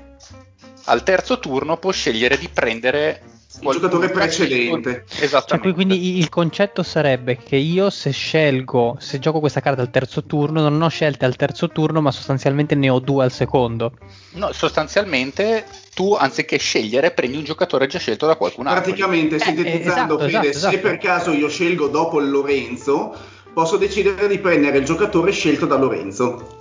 al terzo turno può scegliere di prendere Il giocatore precedente. Cioè, Esattamente. qui- quindi il concetto sarebbe che io se scelgo, se gioco questa carta al terzo turno, non ho scelte al terzo turno, ma sostanzialmente ne ho due al secondo. No, sostanzialmente tu anziché scegliere prendi un giocatore già scelto da qualcun altro. Praticamente, Eh, sintetizzando, esatto, Fede, esatto, se esatto. per caso io scelgo dopo Lorenzo, posso decidere di prendere il giocatore scelto da Lorenzo.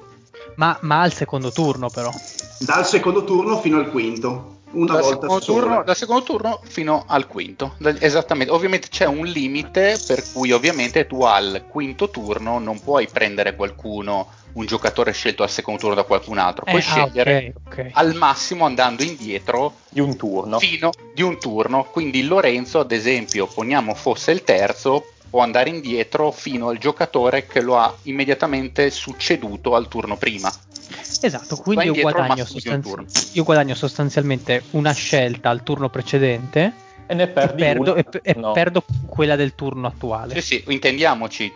Ma, ma al secondo turno, però. Dal secondo turno fino al quinto. Una dal volta secondo, turno, dal secondo turno fino al quinto. Esattamente. Ovviamente c'è un limite per cui ovviamente tu al quinto turno non puoi prendere qualcuno, un giocatore scelto al secondo turno da qualcun altro. Puoi Eh, ah, scegliere ok, ok. al massimo andando indietro Di un turno. fino di un turno. Quindi Lorenzo, ad esempio, poniamo fosse il terzo, può andare indietro fino al giocatore che lo ha immediatamente succeduto al turno prima. Esatto, quindi io guadagno, sostanzi- io guadagno sostanzialmente una scelta al turno precedente E ne e perdi perdo, una. e, e No. perdo quella del turno attuale. Sì, sì, intendiamoci.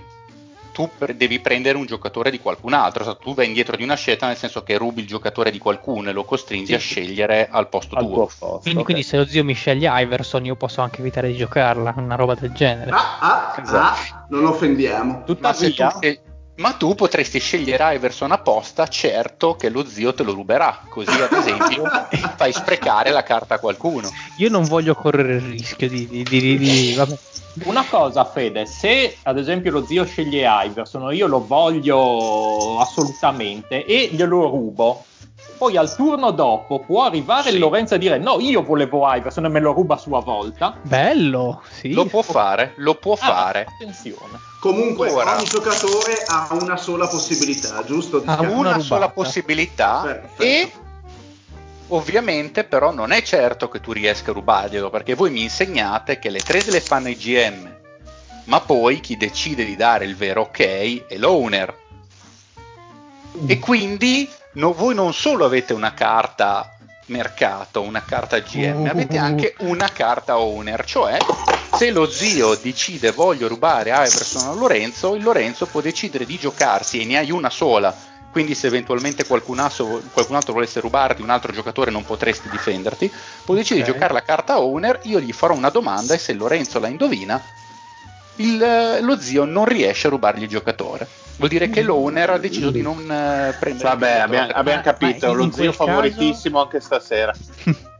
Tu pre- devi prendere un giocatore di qualcun altro, cioè, tu vai indietro di una scelta nel senso che rubi il giocatore di qualcuno e lo costringi Sì, a scegliere al posto al tuo. posto. Quindi, ok. quindi se lo zio mi sceglie Iverson, io posso anche evitare di giocarla, una roba del genere. Ah, ah, Esatto. ah, non offendiamo. Ma, se tu, Tuttavia, scegli- ma tu potresti scegliere Iverson apposta, certo che lo zio te lo ruberà, così ad esempio fai sprecare la carta a qualcuno. Io non voglio correre il rischio di... di- di- di- di- vabbè. una cosa, Fede, se ad esempio lo zio sceglie Iverson, io lo voglio assolutamente e glielo rubo. Poi al turno dopo può arrivare Sì. Lorenzo e dire no, io volevo Iverson e me lo ruba a sua volta. Bello, sì. Lo può fare, lo può Ah, fare. Attenzione. Comunque, Ora. ogni giocatore ha una sola possibilità, giusto? Scar- una una sola possibilità Perfetto. e ovviamente però non è certo che tu riesca a rubarglielo perché voi mi insegnate che le trade le fanno i GM ma poi chi decide di dare il vero ok è l'owner. E quindi no, voi non solo avete una carta mercato, una carta GM, avete anche una carta owner, cioè se lo zio decide voglio rubare Iverson a Lorenzo, il Lorenzo può decidere di giocarsi e ne hai una sola. Quindi se eventualmente qualcun altro, qualcun altro volesse rubarti un altro giocatore non potresti difenderti, può decidere Ok. di giocare la carta owner, io gli farò una domanda e se Lorenzo la indovina, il- lo zio non riesce a rubargli il giocatore. Vuol dire che l'owner ha deciso di non eh, prendere Vabbè, abbiamo, abbiamo Ma- capito, ma lo zio caso- favoritissimo anche stasera.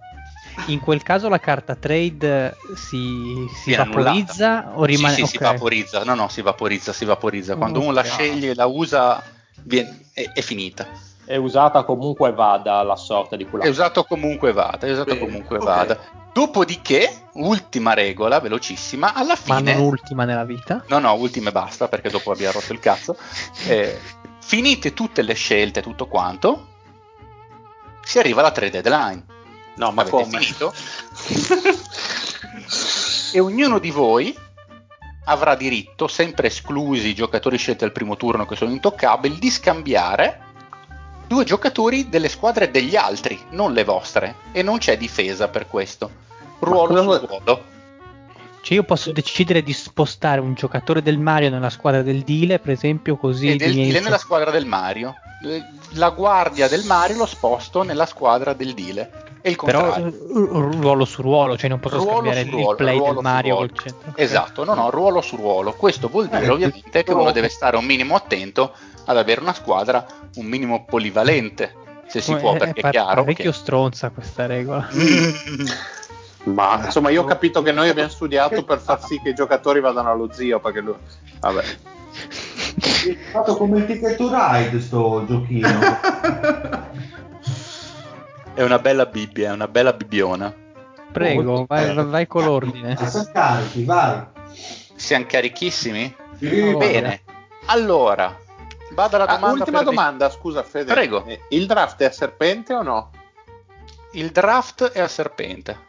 In quel caso la carta trade si, si Viene vaporizza o rimane Sì, sì, si ok. vaporizza. No, no, si vaporizza, si vaporizza. Quando uno la Ok. sceglie e la usa, viene- è, è finita. È usata comunque vada la sorta di quella. È usato comunque vada, è usato Bene, comunque ok. vada. Dopodiché, ultima regola, velocissima, alla Ma fine... non ultima nella vita. No, no, ultima e basta, perché dopo abbiamo rotto il cazzo. Eh, finite tutte le scelte, tutto quanto, si arriva alla trade deadline. No, ma Avete come? finito? e ognuno di voi avrà diritto, sempre esclusi i giocatori scelti al primo turno che sono intoccabili, di scambiare due giocatori delle squadre degli altri, non le vostre. E non c'è difesa per questo. Ruolo su vuoi- ruolo. Cioè io posso decidere di spostare un giocatore del Mario nella squadra del Dile, per esempio, così E i del Dile nella squadra del Mario. Eh, La guardia del Mario lo sposto nella squadra del Dile. E il Però contrario. eh, ru- ruolo su ruolo, cioè non posso Ruolo scambiare il ruolo, play ruolo del Mario col centro. Esatto, no, no, ruolo su ruolo. Questo vuol dire Eh, ovviamente che però- uno deve stare un minimo attento ad avere una squadra un minimo polivalente, se si Come- può, è perché è par- chiaro parecchio che... stronza questa regola. Ma insomma, io ho capito che noi abbiamo studiato per far sì che i giocatori vadano allo zio. Perché lui. Vabbè. È fatto come il Ticket to Ride sto giochino. È una bella Bibbia, è una bella bibbiona. Prego, vai, vai- vai con l'ordine. Carichi, vai. Siamo carichissimi? Sì, Oh, Bene. Allora, vado alla Ah, domanda. ultima per- domanda, scusa Fede. Prego. Eh, Il draft è a serpente o no? Il draft è a serpente.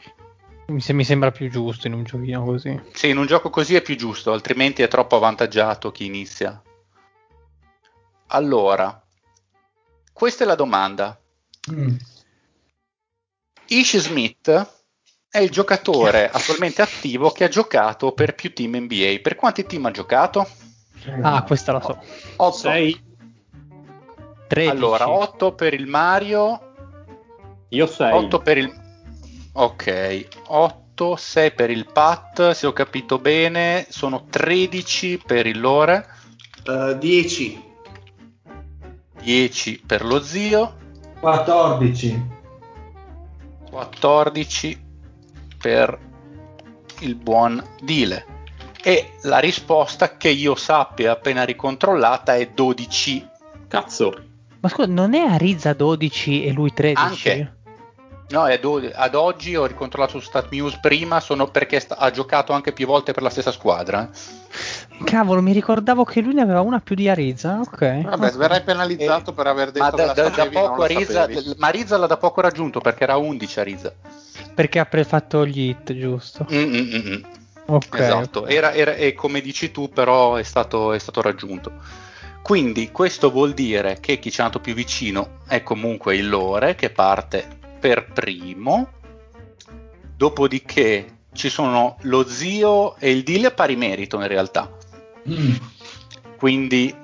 Mi, se- mi sembra più giusto in un giochino così. Sì, in un gioco così è più giusto, altrimenti è troppo avvantaggiato chi inizia. Allora, questa è la domanda. Mm. Ish Smith è il giocatore attualmente attivo che ha giocato per più team NBA. Per quanti team ha giocato? Ah, questa la so. 8. 6. 13. Allora, 8 per il Mario, Io 6. 8 per il... Ok, 8, 6 per il Pat, se ho capito bene, sono 13 per il Lore, Eh, 10. 10 per lo zio, 14. 14 per il buon Dile. E la risposta che io sappia appena ricontrollata è 12. Cazzo. Ma scusa, non è Arizza 12 e lui 13? Anche. No, è do- ad oggi ho ricontrollato su StatMuse prima, sono perché sta- ha giocato anche più volte per la stessa squadra. Cavolo, mi ricordavo che lui ne aveva una più di Arizza. Ok. Vabbè, verrai penalizzato Eh, per aver detto Ma che da, la da- da sapevi, non poco Arizza, ma Arizza l'ha da poco raggiunto perché era 11 Arizza. Perché ha pre- fatto gli hit, giusto? Mm, mm, mm, mm. Ok. Esatto, era, era- e come dici tu, però è stato, è stato raggiunto. Quindi questo vuol dire che chi ci è andato più vicino è comunque il Lore che parte per primo, dopodiché ci sono lo zio e il Dile a pari merito in realtà. Mm. Quindi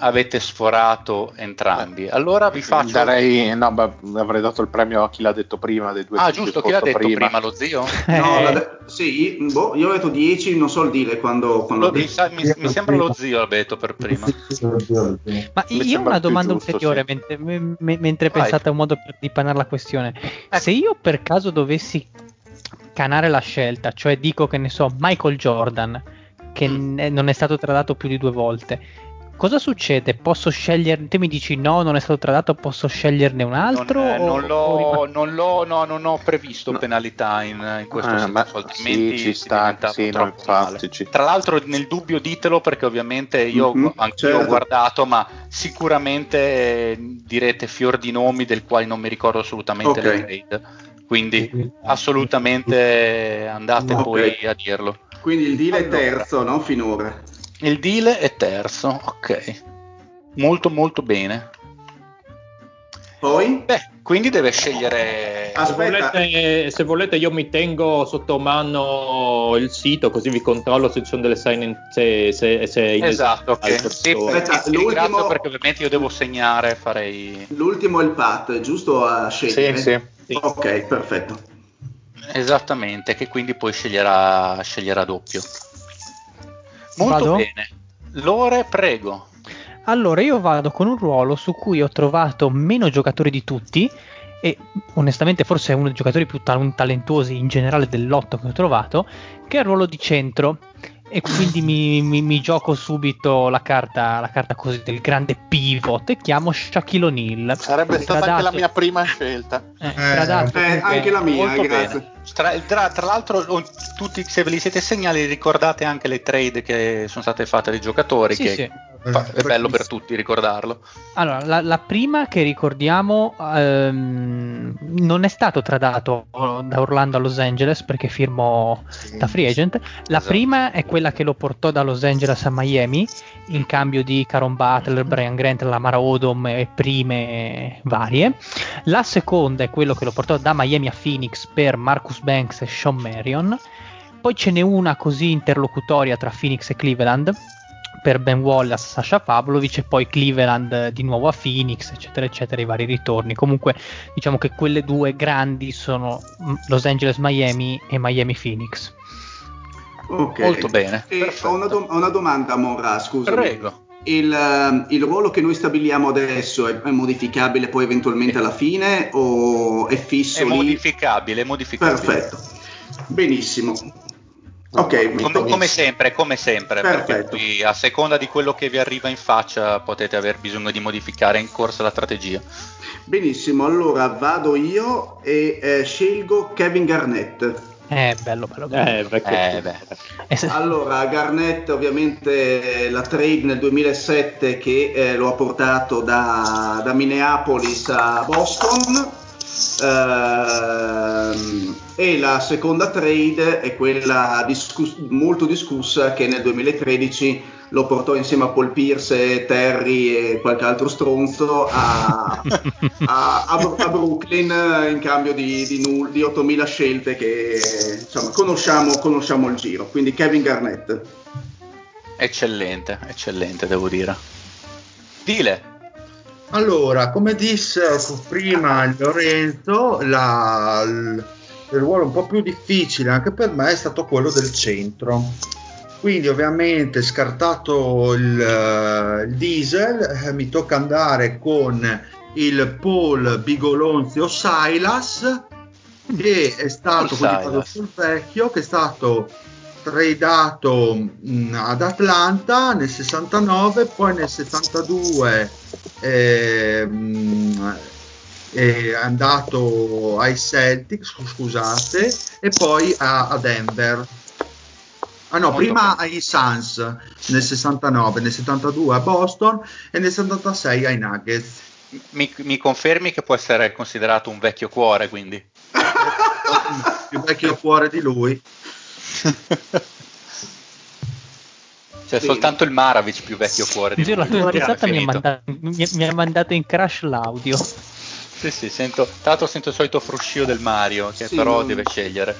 avete sforato entrambi. Allora vi faccio. Darei, no, beh, avrei dato il premio a chi l'ha detto prima dei due Ah, giusto, chi l'ha detto prima, lo zio? No, Eh, l'ha- sì, boh, io ho detto 10, non so il dire quando, quando Lo- mi, sa- mi- mi sembra lo zio l'ha detto per prima. Ma Mi io ho una domanda giusto, ulteriore sì. mentre, me- me- mentre pensate a un modo per dipanare la questione. Se io per caso dovessi canare la scelta, cioè dico che ne so, Michael Jordan, che Mm. n- non è stato tradato più di due volte, cosa succede? Posso scegliere, te mi dici no, non è stato tradato, posso sceglierne un altro? Non, eh, o- non o l'ho, rimane- non, l'ho, no, non ho previsto No. penalità in, in questo Eh, senso, ma altrimenti sì, ci sta, sì, no, infatti, ci- Tra l'altro nel dubbio ditelo perché ovviamente io Mhm, anche io ho certo. guardato, ma sicuramente eh, direte fior di nomi del quali non mi ricordo assolutamente Ok. le trade. Quindi assolutamente andate Ok. poi a dirlo. Quindi il deal è Allora. terzo, no? Finora. Il deal è terzo, ok. Molto molto bene. Poi? Beh, quindi deve scegliere... Se Aspetta. volete, se volete io mi tengo sotto mano il sito così vi controllo se ci sono delle sign in, se, se, se Esatto, ok. Sì. Aspetta, l'ultimo- perché ovviamente io devo segnare, farei... L'ultimo è il Pat, giusto a scegliere? Sì, sì. Sì. Ok, perfetto. Esattamente, che quindi poi sceglierà, sceglierà doppio. Molto Vado? bene. Lore, prego. Allora, io vado con un ruolo su cui ho trovato meno giocatori di tutti e onestamente forse è uno dei giocatori più tal- talentuosi in generale dell'otto che ho trovato, che è il ruolo di centro. E quindi mi, mi- mi gioco subito la carta, la carta così del grande pivot e chiamo Shaquille O'Neal. Sarebbe stata anche la Gradato- mia prima scelta. eh, gradato Eh, comunque- anche la mia, grazie. bene. Tra, tra- tra l'altro, tutti, se ve li siete segnali, ricordate anche le trade che sono state fatte dai giocatori. Sì, che sì. fa- è bello per tutti ricordarlo. Allora, la, la prima che ricordiamo ehm, non è stato tradato da Orlando a Los Angeles perché firmò da free agent. La Esatto. prima è quella che lo portò da Los Angeles a Miami in cambio di Caron Butler, Brian Grant, Lamar Odom e prime varie. La seconda è quello che lo portò da Miami a Phoenix per Marcus Banks e Sean Marion. Poi ce n'è una così interlocutoria tra Phoenix e Cleveland per Ben Wallace, Sasha Pavlovic e poi Cleveland eh, di nuovo a Phoenix, eccetera, eccetera, i vari ritorni. Comunque diciamo che quelle due grandi sono mm, Los Angeles Miami e Miami Phoenix. Ok. Molto bene. E perfetto. ho una, do- ho una domanda, Monra, scusa. Prego. Il, ehm, il ruolo che noi stabiliamo adesso è, è modificabile poi eventualmente alla fine o è fisso È lì? modificabile, è modificabile. Perfetto. Benissimo. Ok, Come, come sempre, come sempre, Perfetto. qui, a seconda di quello che vi arriva in faccia potete aver bisogno di modificare in corsa la strategia. benissimo. Allora vado io e eh, scelgo Kevin Garnett. Eh, bello, bello, bello. Eh, Eh, beh. E se- Allora, Garnett ovviamente eh, la trade nel 2007 che eh, lo ha portato da, da Minneapolis a Boston Ehm, e la seconda trade è quella discus- molto discussa che nel 2013 lo portò insieme a Paul Pierce, Terry e qualche altro stronzo a, a- a a Brooklyn in cambio di, di, null- di 8.000 scelte che insomma conosciamo, conosciamo il giro. Quindi Kevin Garnett. Eccellente, eccellente, devo dire. Dile. Allora, come disse prima Lorenzo, la- il, ruolo un po' più difficile anche per me è stato quello del centro. Quindi ovviamente scartato il, eh, il diesel, eh, mi tocca andare con il Paul Bigolonzio Silas, che è stato, sul vecchio, che è stato tradato mh, ad Atlanta nel 69, poi nel 72 ehm, è andato ai Celtics, scusate, e poi a, a Denver. Ah no, Molto prima bene. ai Suns nel 69, nel 72 a Boston e nel 76 ai Nuggets. Mi, mi confermi che può essere considerato un vecchio cuore, quindi? Il vecchio cuore di lui. C'è Sì. soltanto il Maravic più vecchio cuore di Giuro, la risata mi ha, finito. mandato, mi, mi ha mandato in crash l'audio. Sì, sì, sento, tra l'altro sento il solito fruscio del Mario, che Sì, però non- deve scegliere.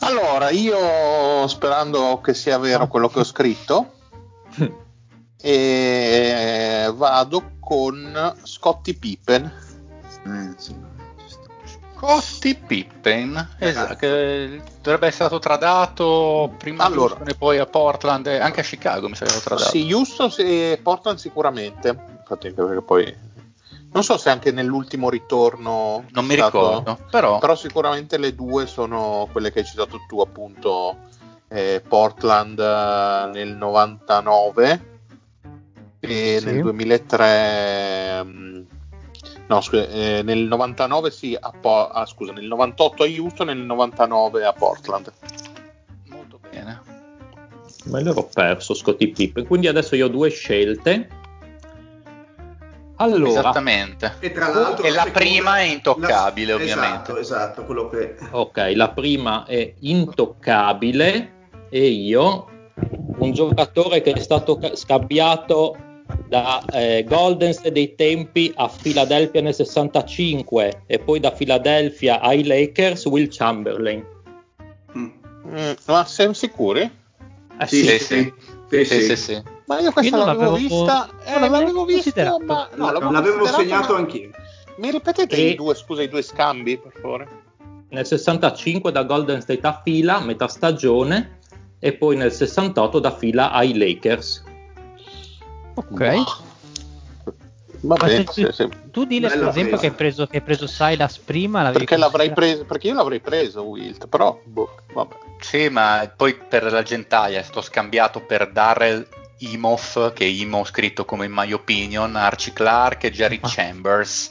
Allora, io sperando che sia vero quello che ho scritto, e vado con Scotty Pippen. Eh, sì. Scottie Pippen, esatto, che dovrebbe essere stato tradato prima a Allora. Houston e poi a Portland e anche a Chicago mi sa che l'hanno tradato. Sì, Houston e Portland sicuramente. Infatti, perché poi non so se anche nell'ultimo ritorno Non mi stato- ricordo, però, Però sicuramente le due sono quelle che hai citato tu, appunto eh, Portland eh, nel 99 e Sì. nel 2003 mm, no scusa, eh, nel 99 sì a Po- ah, scusa nel 98 a Houston e nel 99 a Portland molto bene. Me l'ero perso Scottie Pippen. Quindi adesso io ho due scelte. Allora, Esattamente. E tra l'altro E la seconda- prima è intoccabile, la- ovviamente. Esatto, esatto, quello che... ok, la prima è intoccabile e io un giocatore che è stato ca- scambiato da eh, Golden State dei tempi a Philadelphia nel 65 e poi da Philadelphia ai Lakers, Will Chamberlain. Mm. Mm, ma siamo sicuri? Eh Sì, sì, sì, sì, Sì, sì, sì. Ma io questa Io non l'avevo, l'avevo- vista, eh, non l'avevo vista, ma no, l'avevo, L'avevo segnato ma- anch'io. Mi ripetete E- i due, scusa, i due scambi, per favore? Nel 65 da Golden State a fila, metà stagione, e poi nel 68 da fila ai Lakers. Ok. Va Ma bene, se sì, tu, tu dile per esempio presa. che hai preso, che hai preso Silas prima, l'avevi Perché l'avrei preso? Perché io l'avrei preso Wilt, però boh, vabbè. Sì, ma poi per la gentaia è stato scambiato per Darrell Imhoff, che Imo ho scritto come in my opinion, Archie Clark e Jerry Ah. Chambers,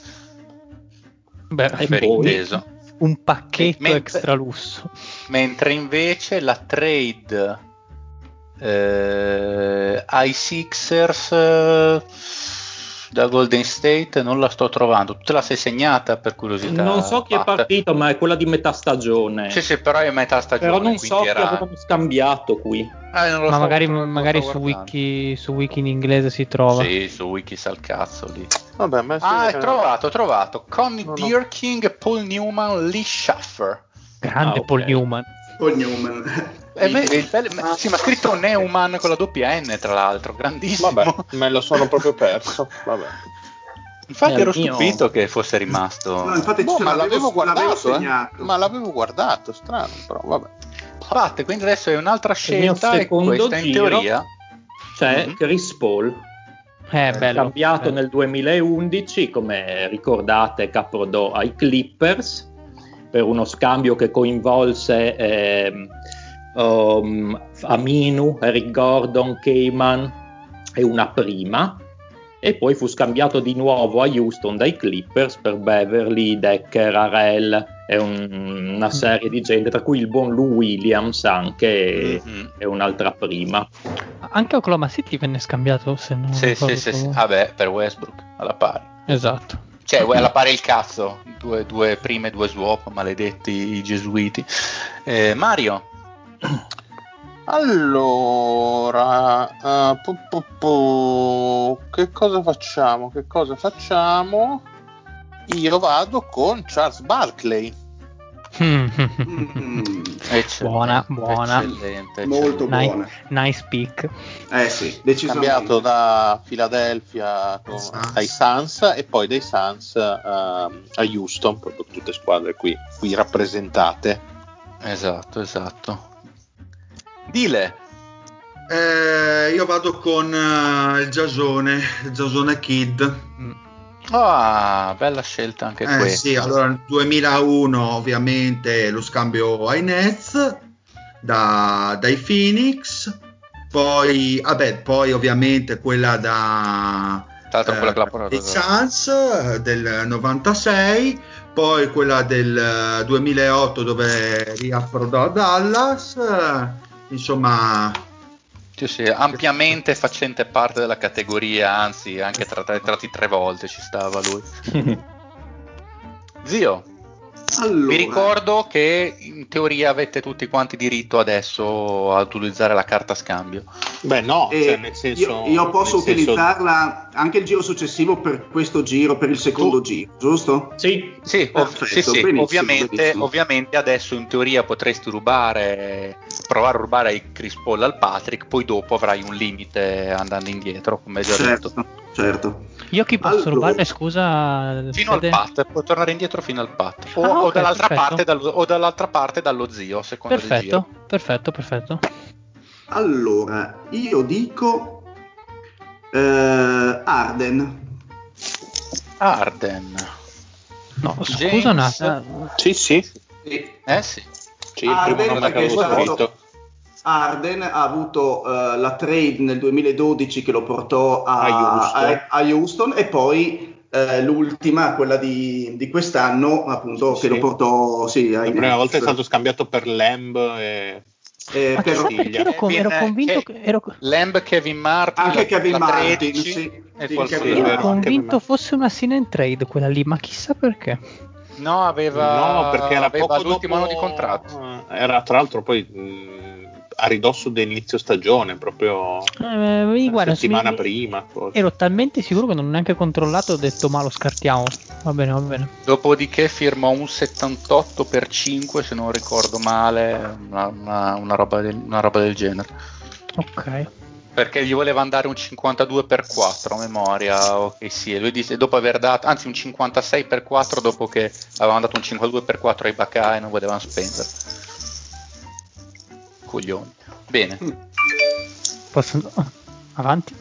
Beh, per inteso. un pacchetto Mentre- extra lusso. Mentre invece la trade eh, ai Sixers eh, da Golden State non la sto trovando. Tu te la sei segnata per curiosità? Non so chi è partito, ma è quella di metà stagione. Sì, sì, però è metà stagione. Però non so chi era... avevano scambiato qui. Eh, non lo Ma so, magari, magari su, wiki, su wiki in inglese si trova. Sì, su wiki sa il cazzo lì. Vabbè, ma sì, Ah, eh, è trovato, ho trovato. Connie No, no. Bierking, Paul Newman, Lee Schaffer. Grande Ah, ok. Paul Newman. Paul Newman. Eh, il bello- ma- sì, ma scritto Neumann con la doppia N, tra l'altro, grandissimo. Vabbè, me lo sono proprio perso. Vabbè. Infatti È ero mio- stupito che fosse rimasto. No, infatti Boh, ma l'avevo l'avevo, l'avevo guardato, eh. segnato. Ma l'avevo guardato, strano, però vabbè. Fatte, quindi adesso è un'altra Il mio scelta e secondo questa in giro teoria. C'è Mhm. Chris Paul, Eh, bello. cambiato Eh. nel 2011, come ricordate, caprodò ai Clippers per uno scambio che coinvolse ehm, um, Aminu, Eric Gordon, Cayman e una prima. E poi fu scambiato di nuovo a Houston dai Clippers per Beverly, Decker, Arel e un- una serie di gente, tra cui il buon Lou Williams anche Mhm. e un'altra prima. Anche Oklahoma City venne scambiato, se non Sì, sì, sì, sì. Vabbè, per Westbrook, alla pari. Esatto. Cioè, vuoi alla pari il cazzo. Due, due prime, due swap, maledetti i gesuiti. Eh, Mario. Allora, eh, pu- pu- pu- che cosa facciamo? Che cosa facciamo? Io vado con Charles Barkley. Mm, Eccellente, Buona, buona. Eccellente, molto eccellente. buona. nice pick. Eh sì, decisamente. cambiato da Philadelphia con- ai Suns e poi dai Suns ehm, a Houston, proprio tutte squadre qui, qui rappresentate. Esatto, esatto. Dile. Eh, io vado con eh, il Giasone, il Giasone Kid. Ah, bella scelta anche Eh, questa. sì, allora nel 2001 ovviamente lo scambio ai Nets da- dai Phoenix, poi, vabbè, poi ovviamente quella da quella l'ha eh, portato- dei Suns eh, del 96, poi quella del eh, 2008 dove riapprodò a Dallas, eh, insomma Sì, sì, ampiamente facente parte della categoria, anzi anche tra- tra- tratti tre volte ci stava lui. Zio, Allora, vi ricordo che in teoria avete tutti quanti diritto adesso a utilizzare la carta scambio. Beh, no, eh, cioè, nel senso, io, io posso nel senso- utilizzarla anche il giro successivo per questo giro, per il secondo giro, giusto? Sì, Sì, Perfetto, sì, sì, benissimo, ovviamente, benissimo. ovviamente adesso in teoria potresti rubare, provare a rubare ai Chris Paul al Patrick, poi dopo avrai un limite andando indietro, come già detto. Certo, certo. Io chi posso Allora. rubare, scusa? Fino al Fede? pat, puoi tornare indietro fino al pat. O, Ah, o ok, dall'altra parte, dallo, o dall'altra parte dallo zio, a seconda del Perfetto, giro. perfetto, perfetto. Allora, io dico eh, Arden. Arden. No, scusa James- un attimo. Sì, sì, Eh sì. sì, il primo nome che avevo scritto. Arden ha avuto eh, la trade nel 2012 che lo portò a, A Houston. a- a Houston e poi eh, l'ultima, quella di, di quest'anno, appunto, Sì. che lo portò sì, La prima Nets. volta è stato scambiato per Lamb e... Eh, Ma per- chissà perché ero, con- ero convinto che ero, Lamb, Kevin Martin, Anche la- Kevin la Martin, 13 sì. e Sì, qualcosa ero convinto fosse una sign and trade quella lì, ma chissà perché. No, aveva, no, perché era aveva poco l'ultimo dopo... anno di contratto. eh, Era tra l'altro poi mh, a ridosso dell'inizio stagione, proprio Eh, guarda, settimana mi- prima. forse. Ero talmente sicuro che non ho neanche controllato, ho detto ma lo scartiamo. Va bene, va bene. Dopodiché firmò un 78 per 5, se non ricordo male, una, una- una roba, del, una roba del genere. Ok. Perché gli voleva andare un 52 per 4 a memoria, ok sì, e lui disse, dopo aver dato, anzi un 56 per 4 dopo che avevano dato un 52 per 4 ai Bacà e non volevano spendere. Coglioni. Bene. Posso... ah, Avanti?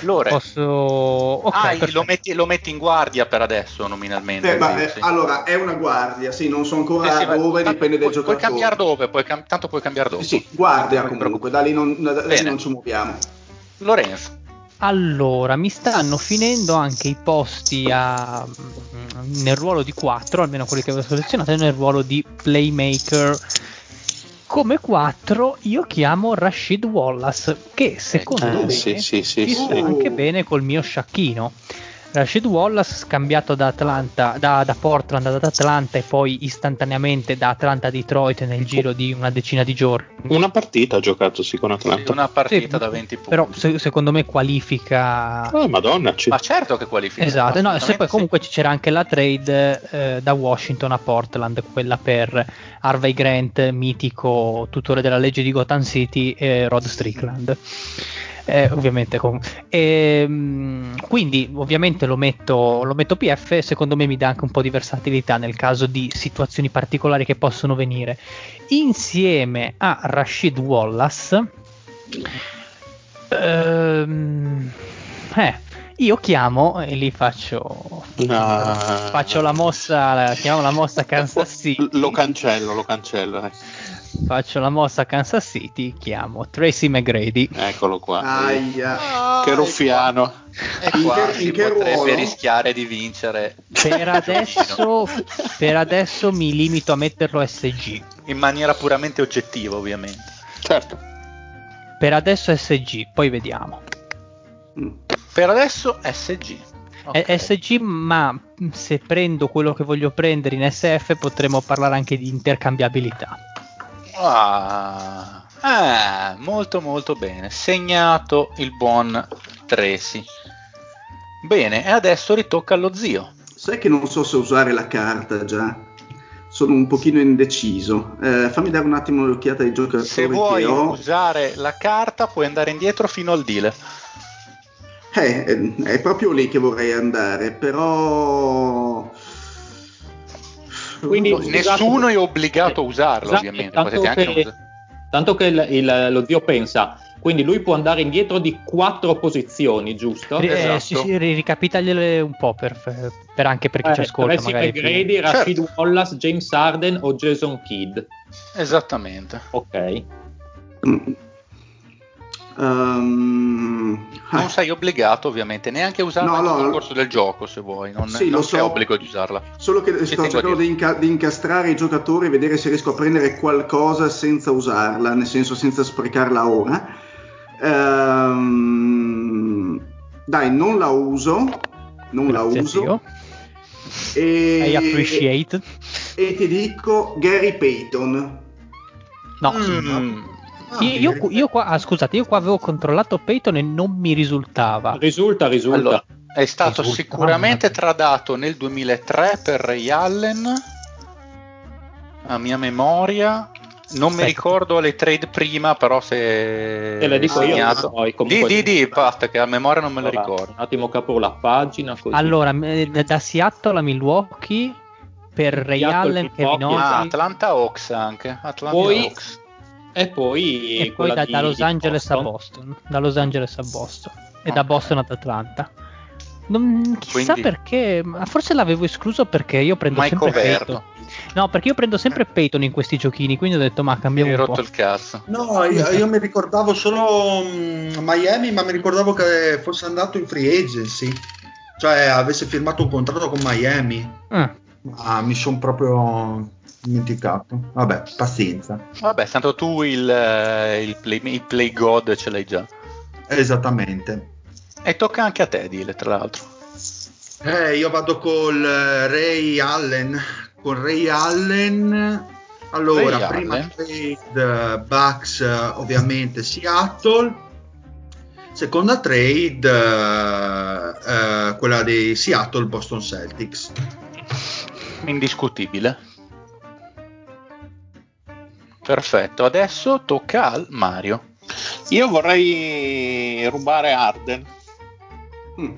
Lore, Posso... Ok, ah, lo, metti, lo metti in guardia per adesso nominalmente. Eh, ma, quindi, eh, sì. allora, è una guardia, sì, non so ancora Sì, sì, dove, tanto dipende dal puoi, giocatore. Puoi cambiare dove, puoi cam- tanto puoi cambiare dopo. Sì, sì, guardia Non ti comunque, da lì non, da lì non ci muoviamo. Lorenzo, Allora, mi stanno finendo anche i posti a- nel ruolo di 4, almeno quelli che avevo selezionato, nel ruolo di playmaker. Come 4 io chiamo Rashid Wallace, che secondo Eh, me sì, sì, sì, ci sì. sta anche bene col mio sciacchino. Rashid Wallace scambiato da, Atlanta, da, da Portland ad Atlanta e poi istantaneamente da Atlanta a Detroit nel giro di una decina di giorni. Una partita ha giocato sì con Atlanta. una partita Sì, da 20 punti. Però se- secondo me qualifica Ah, madonna, ci- Ma certo che qualifica. Esatto, no, se poi sì. comunque ci c'era anche la trade eh, da Washington a Portland, quella per Harvey Grant, mitico tutore della legge di Gotham City, e Rod Strickland. Eh, ovviamente, com- Ehm, quindi ovviamente lo metto, lo metto PF. Secondo me mi dà anche un po' di versatilità nel caso di situazioni particolari che possono venire insieme a Rashid Wallace. Ehm, eh, io chiamo e lì faccio Ah. faccio la mossa la- chiamiamo la mossa Kansas City Lo cancello, lo cancello. eh. Faccio la mossa Kansas City chiamo Tracy McGrady Eccolo qua. Aia. che ruffiano. E qua che- si in che potrebbe ruolo? rischiare di vincere per adesso per adesso mi limito a metterlo SG in maniera puramente oggettiva, ovviamente. Certo. per adesso SG poi vediamo. Per adesso SG. È Ok. SG ma se prendo quello che voglio prendere in SF potremmo parlare anche di intercambiabilità Ah, ah, molto molto bene. Segnato il buon Tracy. Bene, e adesso ritocca allo zio. Sai che non so se usare la carta già. Sono un pochino indeciso. Eh, fammi dare un attimo un'occhiata ai giocatori Se vuoi ho. usare la carta, puoi andare indietro fino al dealer. Eh, eh, è proprio lì che vorrei andare, però... Quindi- Uh, Scusate. Nessuno è obbligato a usarlo, Esatto, ovviamente. tanto che- usare. Tanto che il- il- lo zio pensa, quindi lui può andare indietro di quattro posizioni, giusto? Eh, esatto. sì, sì, ri- ricapitagliele un po' per, per anche per chi ci Eh, ascolta Tracy magari più- McGrady, Rashid Certo. Wallace, James Harden o Jason Kidd. Esattamente. Ok. Ehm, Non ah, sei obbligato, ovviamente, neanche a usarla No, nel no. corso del gioco, se vuoi. Non, Sì, non so. obbligo di usarla. Solo che Ci sto cercando di, inca- di incastrare i giocatori e vedere se riesco a prendere qualcosa senza usarla, nel senso senza sprecarla ora. Ehm, dai, non la uso. Non Grazie, la uso. E, I appreciate. e ti dico Gary Payton. No, Mm. Ah, io, io- io qua, ah, scusate, io qua avevo controllato Peyton e non mi risultava. Risulta, risulta. Allora, è stato Risulta, sicuramente tradato nel 2003 per Ray Allen, a mia memoria. Non mi Aspetta. ricordo le trade prima, però se Te le dico io. segnato. poi, Di, comunque- di, di, Pat, che a memoria non me la Allora, ricordo. Un attimo che apro la pagina. Così. Allora, eh, da Seattle a Milwaukee per Ray Seattle, Allen, Kevin Milwaukee, Ah, Owens Atlanta Hawks anche. Atlanta Poi- Hawks. E poi, e poi da, di- da Los Angeles a Boston. Boston. Da Los Angeles a Boston e da Ok. Boston ad Atlanta. Non, chissà Quindi- perché, ma forse l'avevo escluso perché io prendo Mike sempre. Peyton. No, perché io prendo sempre Peyton in questi giochini, quindi ho detto ma Mi cambiamo hai un rotto il cazzo. No, io, io mi ricordavo solo mm, Miami, ma mi ricordavo che fosse andato in free agency, cioè avesse firmato un contratto con Miami, Ah, ma mi sono proprio dimenticato. Vabbè, pazienza. Vabbè, tanto tu il, eh, il play, il play god ce l'hai già. Esattamente. E tocca anche a te, Dile, tra l'altro. Eh, io vado col eh, Ray Allen. Con Ray Allen Allora, Ray prima Allen. trade Bucks ovviamente Seattle, seconda trade eh, eh, quella dei Seattle Boston Celtics. Indiscutibile. Perfetto, adesso tocca al Mario. Io vorrei rubare Arden. Mm.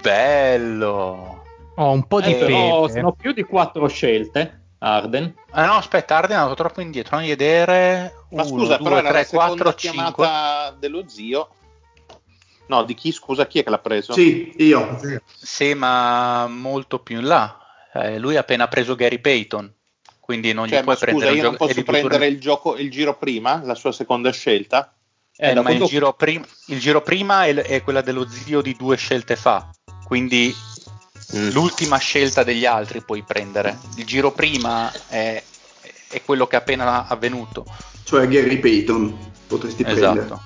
Bello. Ho un po' di Eh, però sono più di quattro scelte. Arden. Ah no, aspetta, Arden è andato troppo indietro. Fammi vedere. Ma 1, scusa, però 2, era 3, la seconda 4, 5. chiamata dello zio. No, di chi? Scusa, chi è che l'ha preso? Sì, io. Sì, ma molto più in là. Eh, lui ha appena preso Gary Payton. Quindi non gli Cioè, puoi ma scusa, prendere io non posso prendere il, gioco, il giro prima, la sua seconda scelta? Eh, ma il giro, prim- il giro prima è, è quella dello zio di due scelte fa. Quindi Mm. l'ultima scelta degli altri puoi prendere. Il giro prima è, è quello che è appena avvenuto. Cioè Gary Payton. Potresti prendere. Esatto.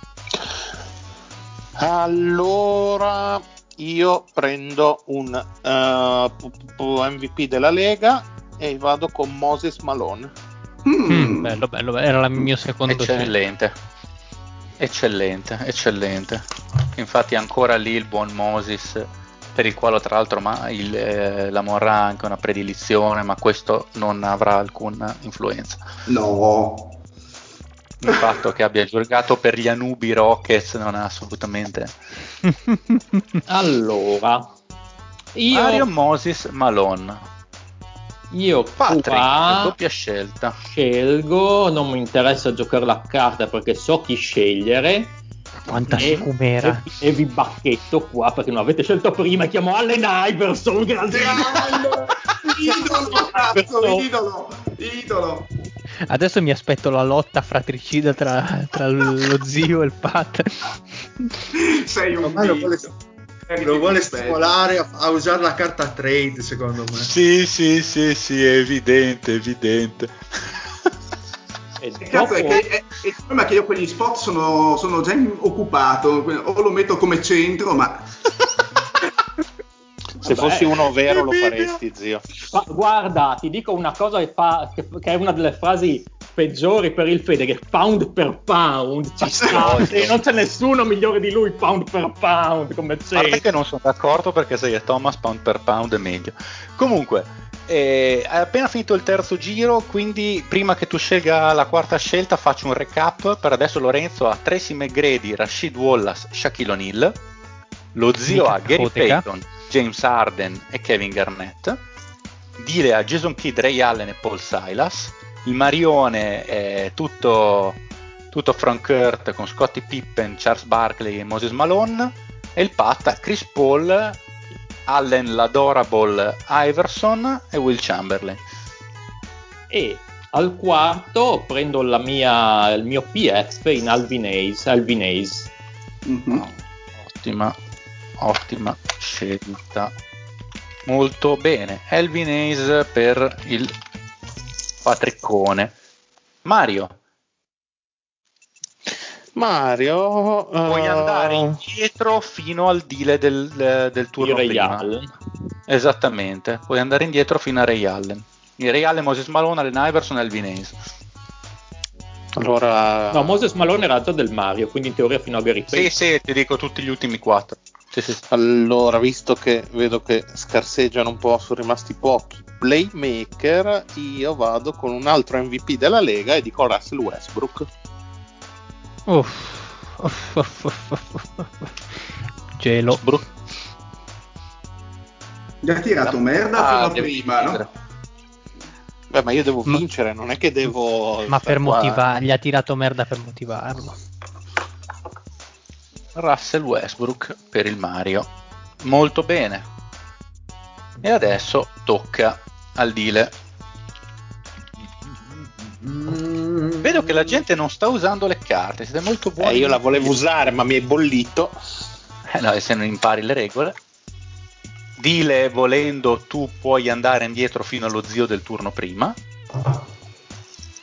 Allora, io prendo un eh, p- MVP della Lega e vado con Moses Malone. Mm. Mm, bello, bello, bello, era il mio secondo. Eccellente. Eccellente, eccellente. Infatti ancora lì il buon Moses, per il quale tra l'altro ma il, eh, la Morra ha anche una predilizione, ma questo non avrà alcuna influenza. No. Il fatto che abbia giocato per gli Anubi Rockets non ha assolutamente... Allora, io, Mario Moses Malone. Io Patrick, qua doppia scelta. scelgo, non mi interessa giocare la carta perché so chi scegliere. Quanta e, scumera. e, e vi bacchetto qua perché non avete scelto prima. Chiamo Allen Iverson, grande idolo, cazzo, idolo, idolo. Adesso mi aspetto la lotta fratricida tra, tra lo zio e il pat. Sei un Ormai lo vuole, stimolare a, a usare la carta trade, secondo me. Sì, sì, sì, sì, è evidente, evidente. E Cazzo, è dopo- che, è- è il problema è che io quegli spot sono, sono già occupato, o lo metto come centro, ma Se Vabbè, fossi uno vero lo faresti, zio. Ma guarda, ti dico una cosa che, fa, che, che è una delle frasi peggiori per il Fede, che pound per pound ci sta, non c'è nessuno migliore di lui pound per pound come A parte c'è. che non sono d'accordo perché se è Thomas pound per pound è meglio. Comunque, eh, hai appena finito il terzo giro, quindi prima che tu scelga la quarta scelta faccio un recap. Per adesso Lorenzo ha Tracy McGrady, Rashid Wallace, Shaquille O'Neal. Lo zio ha Gary. Payton, James Harden e Kevin Garnett. Dile a Jason Kidd, Ray Allen e Paul Silas. Il Marione è tutto, tutto Frank Kurt con Scottie Pippen, Charles Barkley e Moses Malone. E il Pat ha Chris Paul, Allen l'Adorable Iverson e Will Chamberlain. E al quarto prendo la mia, il mio PF in Alvin Hayes. Alvin Hayes. Mhm. Ottima, ottima scelta. Molto bene. Elvin Hayes per il Patriccone. Mario, Mario, puoi eh, andare indietro fino al deal del, del turno Ray prima. Allen. Esattamente, puoi andare indietro fino a Ray Allen. Il Ray Allen, Moses Malone, Allen Iverson e Elvin Hayes. Allora, No, Moses Malone era già del Mario, quindi in teoria fino a Gary Sì, Payton. sì, ti dico tutti gli ultimi quattro. Sì, sì, allora, visto che vedo che scarseggiano un po', sono rimasti pochi playmaker, io vado con un altro MVP della Lega e dico Russell Westbrook. Uff, uff, uff, uff, uff. Gelo. Gli ha tirato merda Ah, fino a devi prima, no? Beh, ma io devo Ma- vincere, non è che devo... Ma per motivare, gli ha tirato merda per motivarlo. Russell Westbrook per il Mario. Molto bene. E adesso tocca al Dile. Vedo che la gente non sta usando le carte, siete molto buoni. Eh, io la volevo usare, ma mi è bollito. Eh no, se non impari le regole. Dile, volendo, tu puoi andare indietro fino allo zio del turno prima.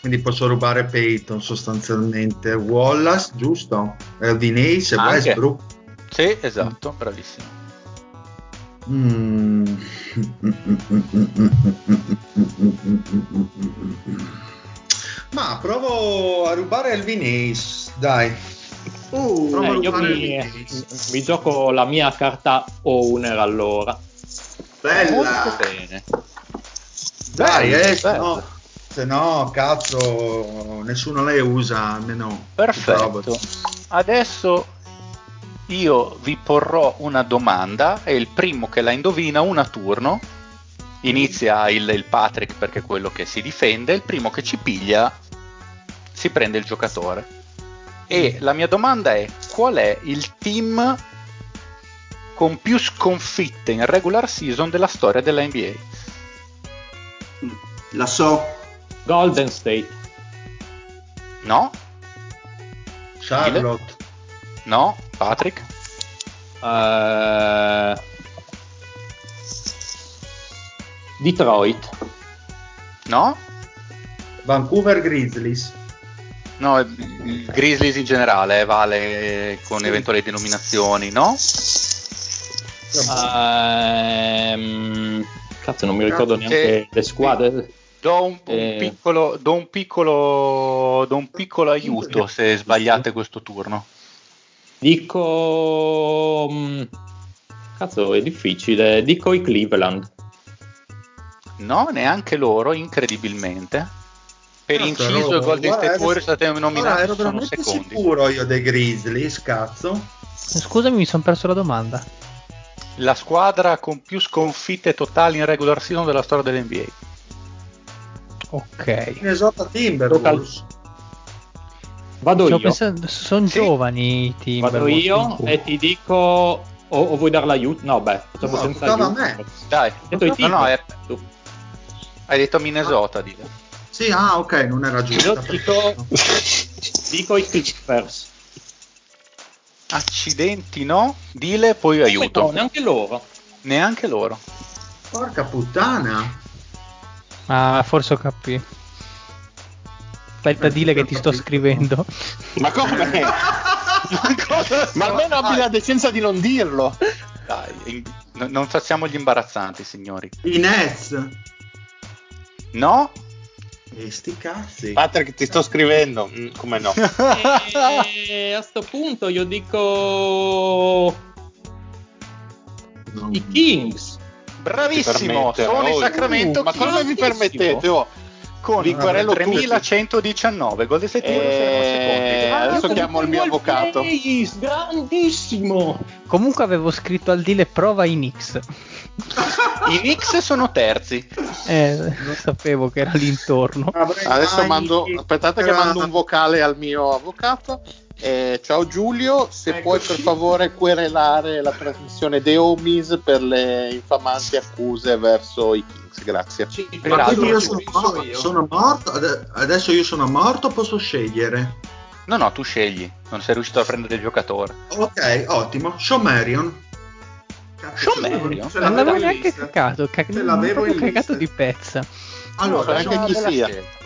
Quindi posso rubare Peyton sostanzialmente. Wallace, giusto? Elvin Hayes e Anche. Westbrook. Sì, esatto, bravissimo. Mm. Ma provo a rubare il Vinis, dai. Uh, Provo a Eh, io mi, mi gioco la mia carta owner allora. bella. Molto bene. Dai, eh, se bello. no, se no, cazzo, nessuno le usa, almeno. Perfetto. Adesso io vi porrò una domanda e il primo che la indovina una turno inizia il, il Patrick perché è quello che si difende, il primo che ci piglia si prende il giocatore. E la mia domanda è qual è il team con più sconfitte in regular season della storia della NBA? La so. Golden State. No? Charlotte. No? Patrick? Eh, Detroit. No? Vancouver Grizzlies. No, il Grizzlies in generale eh, vale con eventuali denominazioni, no? Ehm, cazzo, non mi ricordo Cazzo, neanche le squadre. Do un, un Eh. piccolo, do un piccolo, do un piccolo aiuto se sbagliate questo turno. Dico. mm, Cazzo, è difficile. Dico i Cleveland. No, neanche loro, incredibilmente. Per Cazzo, inciso, ero- i Golden State Warriors state Ora, nominati ero sono veramente secondi. sicuro io dei Grizzlies, cazzo. Scusami, mi sono perso la domanda. La squadra con più sconfitte totali in regular season della storia dell'NBA. Ok. Minnesota Timberwolves. Vado Ci ho io. pensato- sono Sì. giovani i team. Vado io e ti dico. O, o vuoi dar l'aiuto? No, beh, facciamo No, senza aiuto. me. Dai, detto i no, team. no, è- Tu. hai detto Minnesota, dile. Sì, ah, ok, non era giusto. Io dico, dico i Clippers. Accidenti, no? Dile, poi aiuto. No, neanche loro. Neanche loro. Porca puttana. Ah, forse ho capito. Aspetta, dile che ti sto scrivendo. Ma come? Ma almeno abbi la decenza di non dirlo. Dai, in- no- non facciamo gli imbarazzanti, signori. I Nets. No? E sti cazzi. Patrick, ti sto scrivendo. Mm, come no? E a sto punto io dico Non- i Kings. Bravissimo, sono i oh, Sacramento uh, Ma come vi permettete? Oh, con vi querelo tutti. 3119. Golden State Warriors erano Eh, secondi. adesso chiamo il mio avvocato. Days, grandissimo. Comunque avevo scritto al dile prova i Knicks. I Knicks sono terzi. Eh, lo sapevo che era l'intorno. Avrei Adesso mando, aspettate che mando un vocale al mio avvocato. Eh, ciao Giulio, se Eccoci. puoi per favore querelare la trasmissione The Homies per le infamanti accuse verso i Kings, grazie. Sì, Ma io sono, morto, io. sono morto, ade- adesso io sono morto, posso scegliere. No, no, tu scegli. Non sei riuscito a prendere il giocatore. Ok, ottimo. Marion? ce Non l'avevo neanche cagato, ca- Ce l'avevo cagato di pezza. Allora, so neanche chi sia. scelta.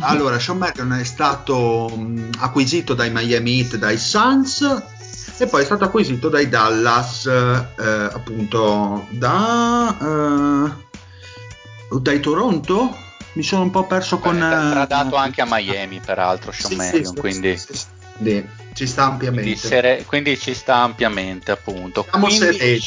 Allora, Sean Marion è stato mh, acquisito dai Miami Heat, dai Suns e poi è stato acquisito dai Dallas, eh, appunto, da, eh, dai Toronto? Mi sono un po' perso con... Beh, eh, tradato anche a Miami, peraltro, Sean Sì, Marion, sì, quindi, sì, sì, ci sta ampiamente. quindi, sere- quindi ci sta ampiamente, appunto. Siamo Quindi.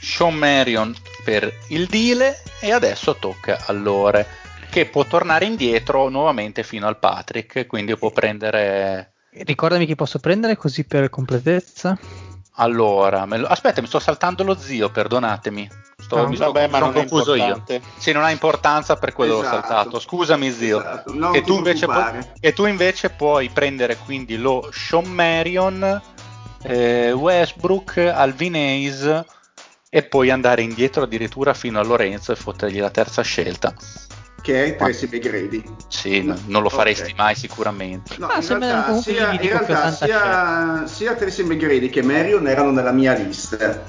Sean Marion per il Dile e adesso tocca all'Ore che può tornare indietro nuovamente fino al Patrick, quindi può prendere... Ricordami chi posso prendere così per completezza. Allora, me lo- aspetta, mi sto saltando lo zio, perdonatemi. Sto, Ah, mi sono, Vabbè, mi ma sono confuso io. Sì, non ha importanza per quello Esatto. l'ho saltato. Scusami, zio. Esatto, e, tu invece pu- e tu invece puoi prendere quindi lo Sean Marion, eh, Westbrook, Alvin Hayes e poi andare indietro addirittura fino a Lorenzo e fottergli la terza scelta. Che è Tracy McGrady. Sì, n- non lo faresti Ok. mai sicuramente. No, Ah, in realtà, sia, in realtà sia, sia Tracy McGrady che Marion erano nella mia lista.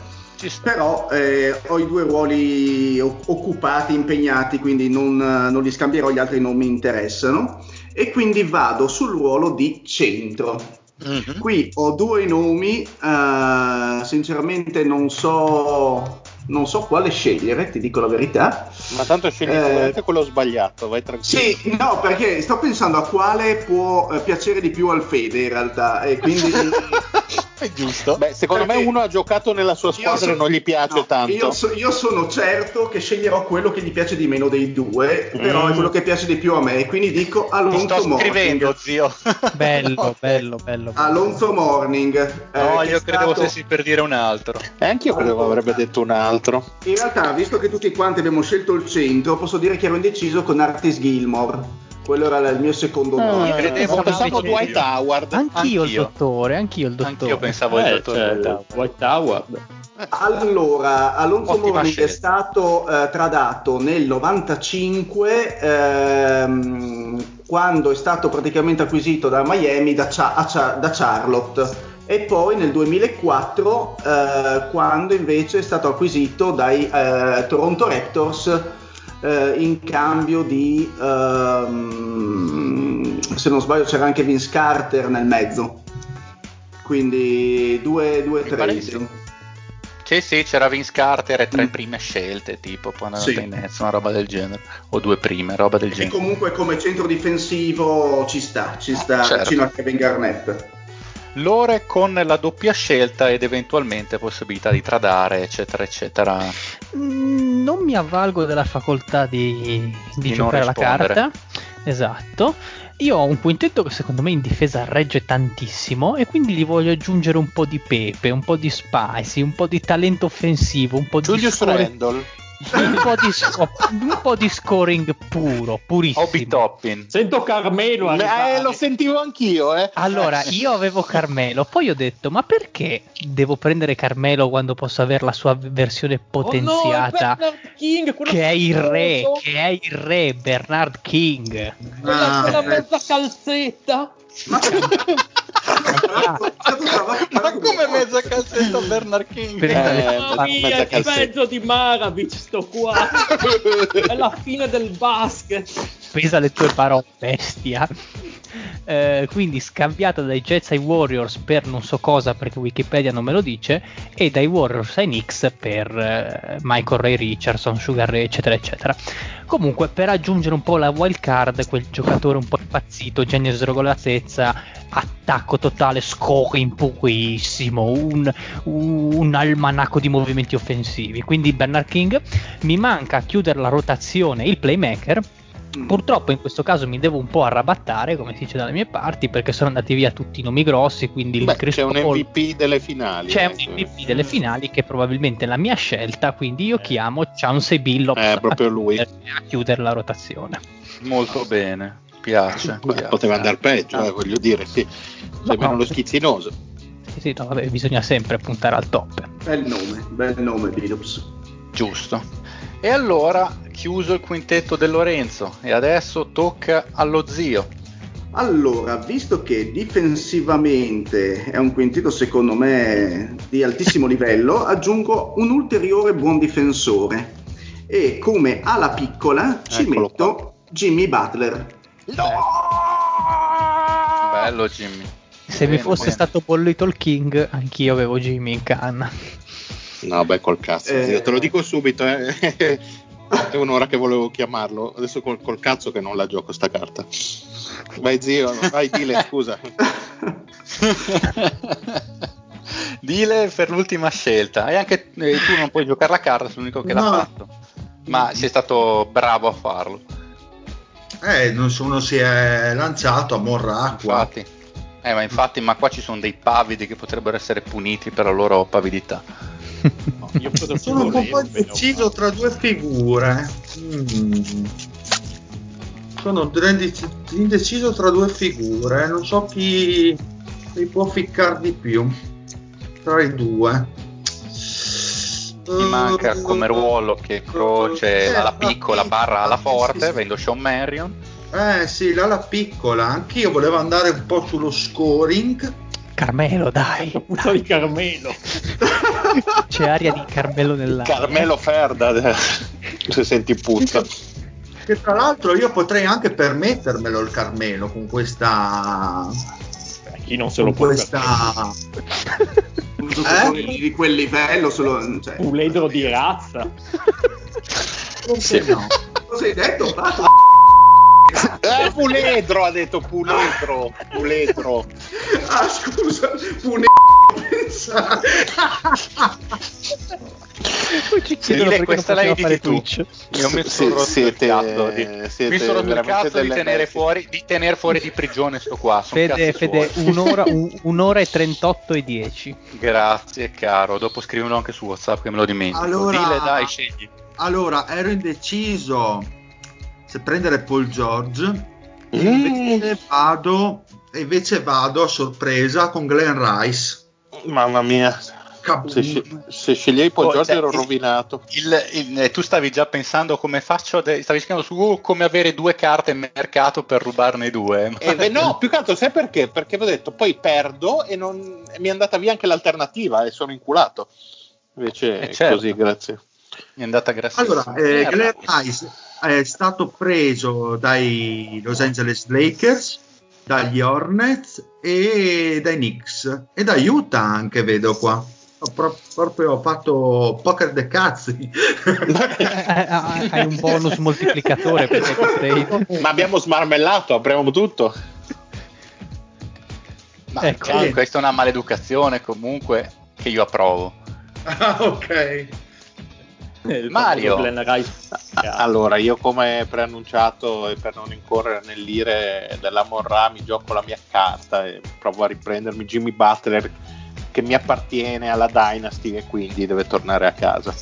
Però eh, ho i due ruoli occupati, impegnati, quindi non, non li scambierò, gli altri non mi interessano. E quindi vado sul ruolo di centro. Mhm. Qui ho due nomi, eh, sinceramente non so non so quale scegliere, ti dico la verità. Ma tanto scegli Eh, quello sbagliato, vai tranquillo. Sì, no, perché sto pensando a quale può eh, piacere di più al Fede in realtà, e quindi... È giusto. Beh, secondo Perché- me uno ha giocato nella sua squadra so- e non gli piace no, tanto. Io, so- io sono certo che sceglierò quello che gli piace di meno dei due, però Mm. è quello che piace di più a me, quindi dico Ti Alonso sto Morning. scrivendo, zio. Bello, bello, bello. Alonso Morning. eh, No, che io credevo stato- stessi per dire un altro. E anche io credevo avrebbe detto un altro. In realtà, visto che tutti quanti abbiamo scelto il centro, posso dire che ero indeciso con Artis Gilmore. Quello era il mio secondo nome. credevo Eh, pensavo Dwight Howard. Anch'io, il Anch'io. dottore, anch'io il dottore. Anch'io pensavo Eh, dottore. cioè. White Howard. Allora, Alonso Morning è stato eh, tradato nel 95 ehm, quando è stato praticamente acquisito da Miami da, Cha- a Cha- da Charlotte e poi nel 2004 eh, quando invece è stato acquisito dai eh, Toronto Raptors eh, in cambio di ehm, se non sbaglio c'era anche Vince Carter nel mezzo quindi due, due trade sì. Sì, sì, c'era Vince Carter e tre prime scelte, tipo, poi Mm. Sì. in mezzo, una roba del genere. O due prime, roba del E genere. comunque come centro difensivo ci sta, ci sta Certo. vicino a Kevin Garnett. Lore con la doppia scelta ed eventualmente possibilità di tradare, eccetera, eccetera. Mm, Non mi avvalgo della facoltà di, di Di giocare la carta. Esatto. Io ho un quintetto che secondo me in difesa regge tantissimo e quindi gli voglio aggiungere un po' di pepe, un po' di spicy, un po' di talento offensivo, un po' di Julius scoring, Randall. Un po' di, sco- un po' di scoring puro, purissimo. Hobby. Sento Carmelo. Eh, lo sentivo anch'io, eh. Allora, io avevo Carmelo, poi ho detto, ma perché devo prendere Carmelo quando posso avere la sua versione potenziata? Oh no, King, quello che è il re, che è il re, Bernard King. quella, Ah, quella mezza calzetta. Ma Ma come mezza calzetta Bernard King? Eh, Mamma mia, mezza il calzetta. mezzo di Maravic sto qua. è la fine del basket. Pesa le tue parole, bestia. Eh, quindi scambiata dai Jets ai Warriors per non so cosa perché Wikipedia non me lo dice e dai Warriors ai Knicks per eh, Michael Ray Richardson, Sugar Ray eccetera eccetera comunque per aggiungere un po' la wild card quel giocatore un po' impazzito genio di sregolatezza attacco totale scoring purissimo un, un almanacco di movimenti offensivi quindi Bernard King mi manca a chiudere la rotazione il playmaker Purtroppo in questo caso mi devo un po' arrabattare, come si dice dalle mie parti, perché sono andati via tutti i nomi grossi, quindi il Beh, Chris c'è un MVP delle finali. c'è eh. un MVP delle finali che è probabilmente la mia scelta, quindi io chiamo Chauncey Billups Eh, proprio a lui. chiudere- a chiudere la rotazione. Molto bene, piace. Beh, piace. poteva andare peggio, eh, voglio dire, sì. No, Sembra no. lo schizzinoso. Sì, sì, no, vabbè, bisogna sempre puntare al top. Bel nome, bel nome Billups. Giusto. E allora, chiuso il quintetto del Lorenzo, e adesso tocca allo zio. Allora, visto che difensivamente è un quintetto secondo me di altissimo livello, aggiungo un ulteriore buon difensore e come ala piccola ci Eccolo metto Jimmy Butler. Bello Jimmy. Se mi Bene, fosse bene. stato bollito il King, anch'io avevo Jimmy in canna. No, beh, col cazzo. Eh. zio, te lo dico subito, eh. È un'ora che volevo chiamarlo. Adesso col, col cazzo che non la gioco sta carta. Vai zio, vai dile, scusa. Dile per l'ultima scelta. E anche eh, tu non puoi giocare la carta, sei l'unico che l'ha No. fatto. Ma sei stato bravo a farlo. Eh, non so, uno si è lanciato a morracqua. Infatti. Eh, ma infatti, ma qua ci sono dei pavidi che potrebbero essere puniti per la loro pavidità. No, io Sono un po' volevo, bene o indeciso male. tra due figure. Mm. Sono indec- indeciso tra due figure. Non so chi mi può ficcare di più tra i due. Ti manca come ruolo che croce Eh, alla ma- piccola barra alla forte, sì, sì. avendo Sean Marion. Eh sì, l'ala piccola. Anch'io volevo andare un po' sullo scoring. Carmelo, dai. Puzza di Carmelo. C'è aria di Carmelo nell'aria. Carmelo Ferda, se senti puzza. Che tra l'altro io potrei anche permettermelo il Carmelo con questa. Eh, Chi non se lo Con può questa. permettere? un giocatore di, quel livello. Solo, cioè, Puledro di razza. Perché no? Cosa hai detto? Pato? Eh, puledro ha detto puledro, puledro. Ah, scusa, pensa. Poi ci chiedono questa la editi tu. Twitch. Io mi Sì, sono rotto siete- il cazzo di, siete mi sono rotto il veramente cazzo di tenere, fuori, di tenere fuori di prigione sto qua. Fede, Fede un'ora, un- un'ora e 38 e 10. Grazie caro, dopo scrivilo anche su Whatsapp che me lo dimentico. Allora- Dile dai, scegli. Allora, ero indeciso se prendere Paul George, Mm. invece vado, e invece vado a sorpresa con Glenn Rice. Mamma mia, se, se sceglievi Paul Oh, George cioè, ero rovinato. Il- il- eh, tu stavi già pensando come faccio, de- stavi scrivendo su Google come avere due carte in mercato per rubarne due. Eh, beh, no, più che altro sai perché? Perché vi ho detto poi perdo e, non, e mi è andata via anche l'alternativa e sono inculato. Invece Eh, è certo. così, grazie. Mi è andata grassissima. Allora, eh, Eh, Glenn Rice è stato preso dai Los Angeles Lakers, dagli Hornets e dai Knicks e da Utah anche vedo qua. Ho pro- proprio fatto poker de cazzi. Eh, eh, Hai un bonus moltiplicatore. Ma abbiamo smarmellato, apriamo tutto. Ma Ecco. cioè, questa è una maleducazione comunque che io approvo. ah, ok. Mario. Allora, io come preannunciato e per non incorrere nell'ire della Morra mi gioco la mia carta e provo a riprendermi Jimmy Butler che mi appartiene alla Dynasty e quindi deve tornare a casa.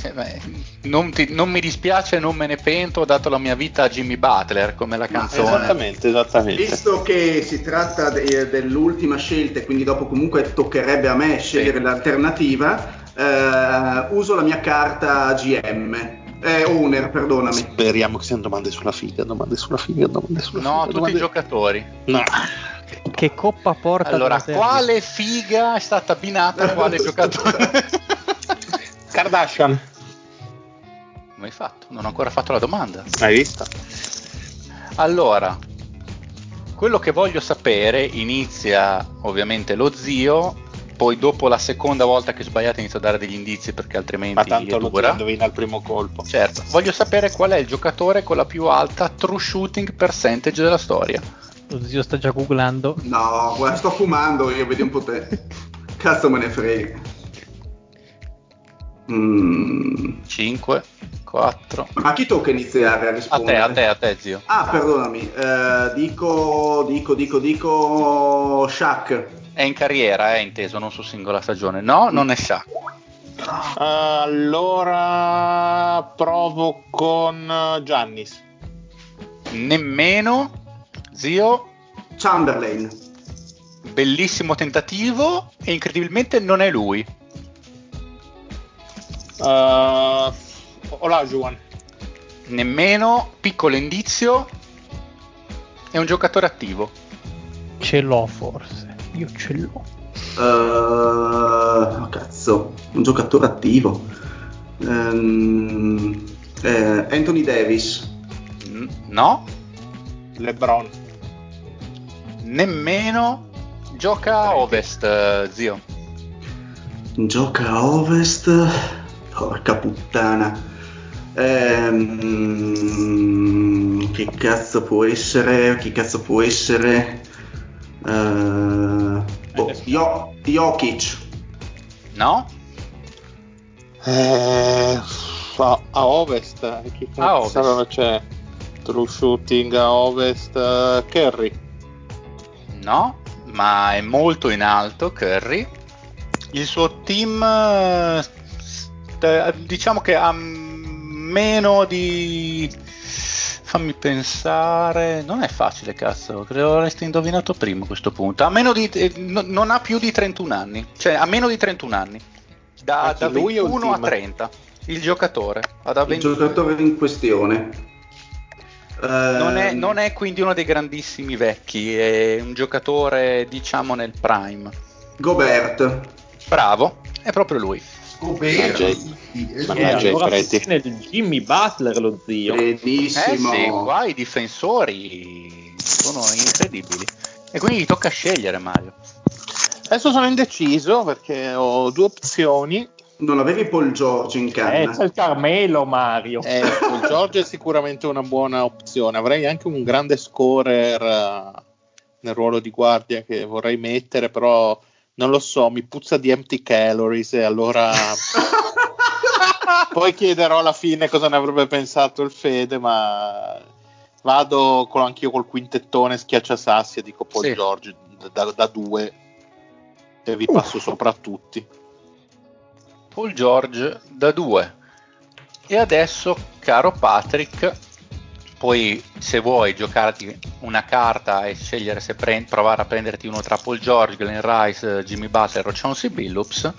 Cioè, beh, non, ti- non mi dispiace, non me ne pento, ho dato la mia vita a Jimmy Butler come la canzone. Esattamente, esattamente. Visto che si tratta de- dell'ultima scelta e quindi dopo comunque toccherebbe a me scegliere Sì. l'alternativa, eh, uso la mia carta GM. Eh, owner, perdonami. Speriamo che siano domande sulla figa, domande sulla figa, domande sulla No, figa. tutti domande- i giocatori. No. Che coppa porta Allora, quale figa è stata abbinata a quale giocatore? Kardashian, Come hai fatto? Non ho ancora fatto la domanda. hai visto? Allora, quello che voglio sapere inizia ovviamente lo zio, poi dopo la seconda volta che sbagliate inizio a dare degli indizi perché altrimenti Ma tanto è lo indovina al primo colpo. Certo, voglio sapere qual è il giocatore con la più alta true shooting percentage della storia. Lo zio sta già googlando. No, guarda, sto fumando io, vedi un po' te. Cazzo me ne frega. Mm. 5, 4. A chi tocca iniziare a A rispondere? te, a te, a te, zio. Ah, perdonami, eh, dico, dico, dico, dico Shaq. È in carriera, è inteso, non su singola stagione. No, non è Shaq. Allora provo con eh, Giannis. Nemmeno, zio. Chamberlain. Bellissimo tentativo e incredibilmente non è lui. Uh, Olajuwon. Nemmeno, piccolo indizio, è un giocatore attivo. Ce l'ho forse. Io ce l'ho. Oh, cazzo, un giocatore attivo. Ehm, eh, Anthony Davis. No, LeBron. nemmeno. Gioca a ovest, eh, zio. Gioca a ovest. Porca puttana. Ehm, che cazzo può essere? Che cazzo può essere? Eh, boh, Jo- Jokic. No? Eh, a, a ovest. eh, Chi A ovest. c'è? True shooting a ovest. eh, Curry. No, ma è molto in alto Curry. Il suo team st- diciamo che ha meno di fammi pensare, non è facile cazzo, credo l'avresti indovinato prima a questo punto. Ha meno di eh, no- non ha più di 31 anni, cioè ha meno di 31 anni. Da, da lui o il 21 a team? 30. Il giocatore ha da Il 21. giocatore in questione. Non è, Ehm, non è quindi uno dei grandissimi vecchi, è un giocatore diciamo nel prime. Gobert. Bravo, è proprio lui. Mannaggia Eh, mannaggia i allora il Jimmy Butler lo zio. Eh Benissimo. sì, qua i difensori sono incredibili. E quindi gli tocca scegliere Mario. Adesso sono indeciso perché ho due opzioni. Non avevi Paul George in Eh, canna? c'è il Carmelo, Mario. Eh, Paul George è sicuramente una buona opzione. Avrei anche un grande scorer eh, nel ruolo di guardia che vorrei mettere, però non lo so, mi puzza di empty calories e allora poi chiederò alla fine cosa ne avrebbe pensato il Fede, ma vado con, anch'io col quintettone schiacciasassi e dico Paul Sì. George da, da due e vi passo sopra tutti. Paul George da 2. E adesso, caro Patrick, puoi, se vuoi, giocarti una carta e scegliere se pre- provare a prenderti uno tra Paul George, Glenn Rice, Jimmy Butler o Chauncey Billups,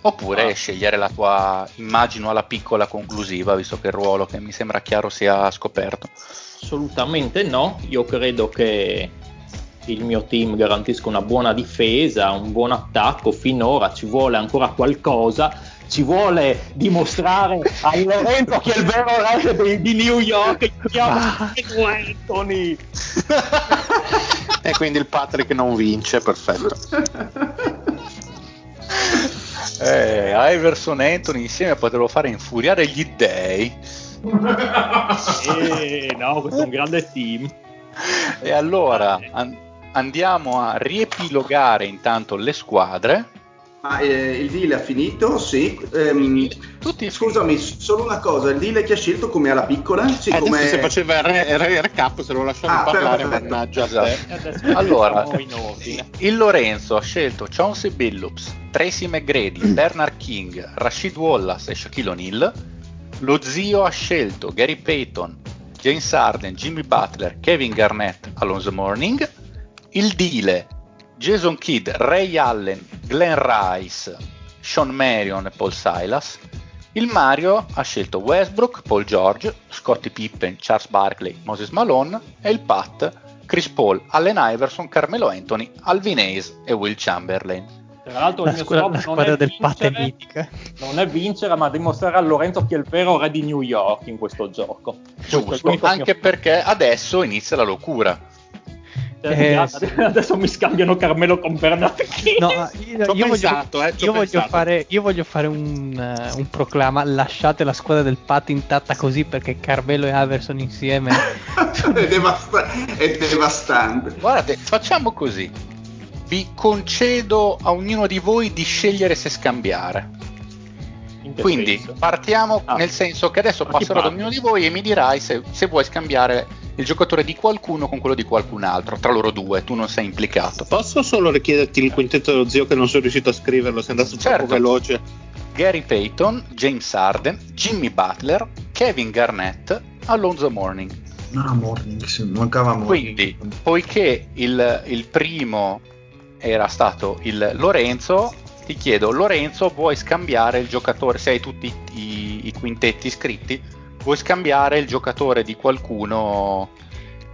oppure Ah. scegliere la tua, immagino, alla piccola conclusiva, visto che il ruolo che mi sembra chiaro sia scoperto. Assolutamente no, io credo che il mio team garantisca una buona difesa, un buon attacco, finora ci vuole ancora qualcosa, ci vuole dimostrare a Lorenzo che è il vero re di, New York, che si chiama Anthony. E quindi il Patrick non vince, perfetto. Eh, Iverson e Anthony insieme potrebbero fare infuriare gli dei. Eh, no, questo è un grande team. E allora an- andiamo a riepilogare intanto le squadre. Ma eh, il deal è finito? Sì. Ehm, Tutti scusami, solo una cosa, il deal che ha scelto come alla piccola? Sì, Eh, come... Se faceva il re- re- recap se lo lasciavi Ah, parlare, perfetto. mannaggia. Esatto. Allora, il Lorenzo ha scelto Chauncey Billups, Tracy McGrady, Bernard King, Rashid Wallace e Shaquille O'Neal. Lo zio ha scelto Gary Payton, James Harden, Jimmy Butler, Kevin Garnett, Alonso Morning. Il Dile, Jason Kidd, Ray Allen, Glenn Rice, Sean Marion e Paul Silas. Il Mario ha scelto Westbrook, Paul George, Scottie Pippen, Charles Barkley, Moses Malone e il Pat, Chris Paul, Allen Iverson, Carmelo Anthony, Alvin Hayes e Will Chamberlain. Tra l'altro La, il mio squadra, scopo la non è vincere, non è vincere, ma dimostrare a Lorenzo chi è il vero re di New York in questo gioco. Questo Giusto, l'unico anche mio- perché adesso inizia la locura. Eh, Eh, sì. Adesso mi scambiano Carmelo con Bernard King. No, io, io voglio, pensato, eh, ci ho io voglio fare, io voglio fare un, eh, un proclama. Lasciate la squadra del Pat intatta così perché Carmelo e Averson insieme. è, devasta- è devastante. Guardate, facciamo così. Vi concedo a ognuno di voi di scegliere se scambiare. Quindi partiamo Ah. nel senso che adesso passerò ad parla? ognuno di voi e mi dirai se, se vuoi scambiare il giocatore di qualcuno con quello di qualcun altro, tra loro due, tu non sei implicato. Posso solo richiederti il quintetto dello zio che non sono riuscito a scriverlo, sei andato Certo. troppo veloce. Gary Payton, James Harden, Jimmy Butler, Kevin Garnett, Alonzo Morning. No, Morning, sì, mancava Morning. Quindi, poiché il, il primo era stato il Lorenzo, ti chiedo, Lorenzo, vuoi scambiare il giocatore, se hai tutti i, i quintetti iscritti, vuoi scambiare il giocatore di qualcuno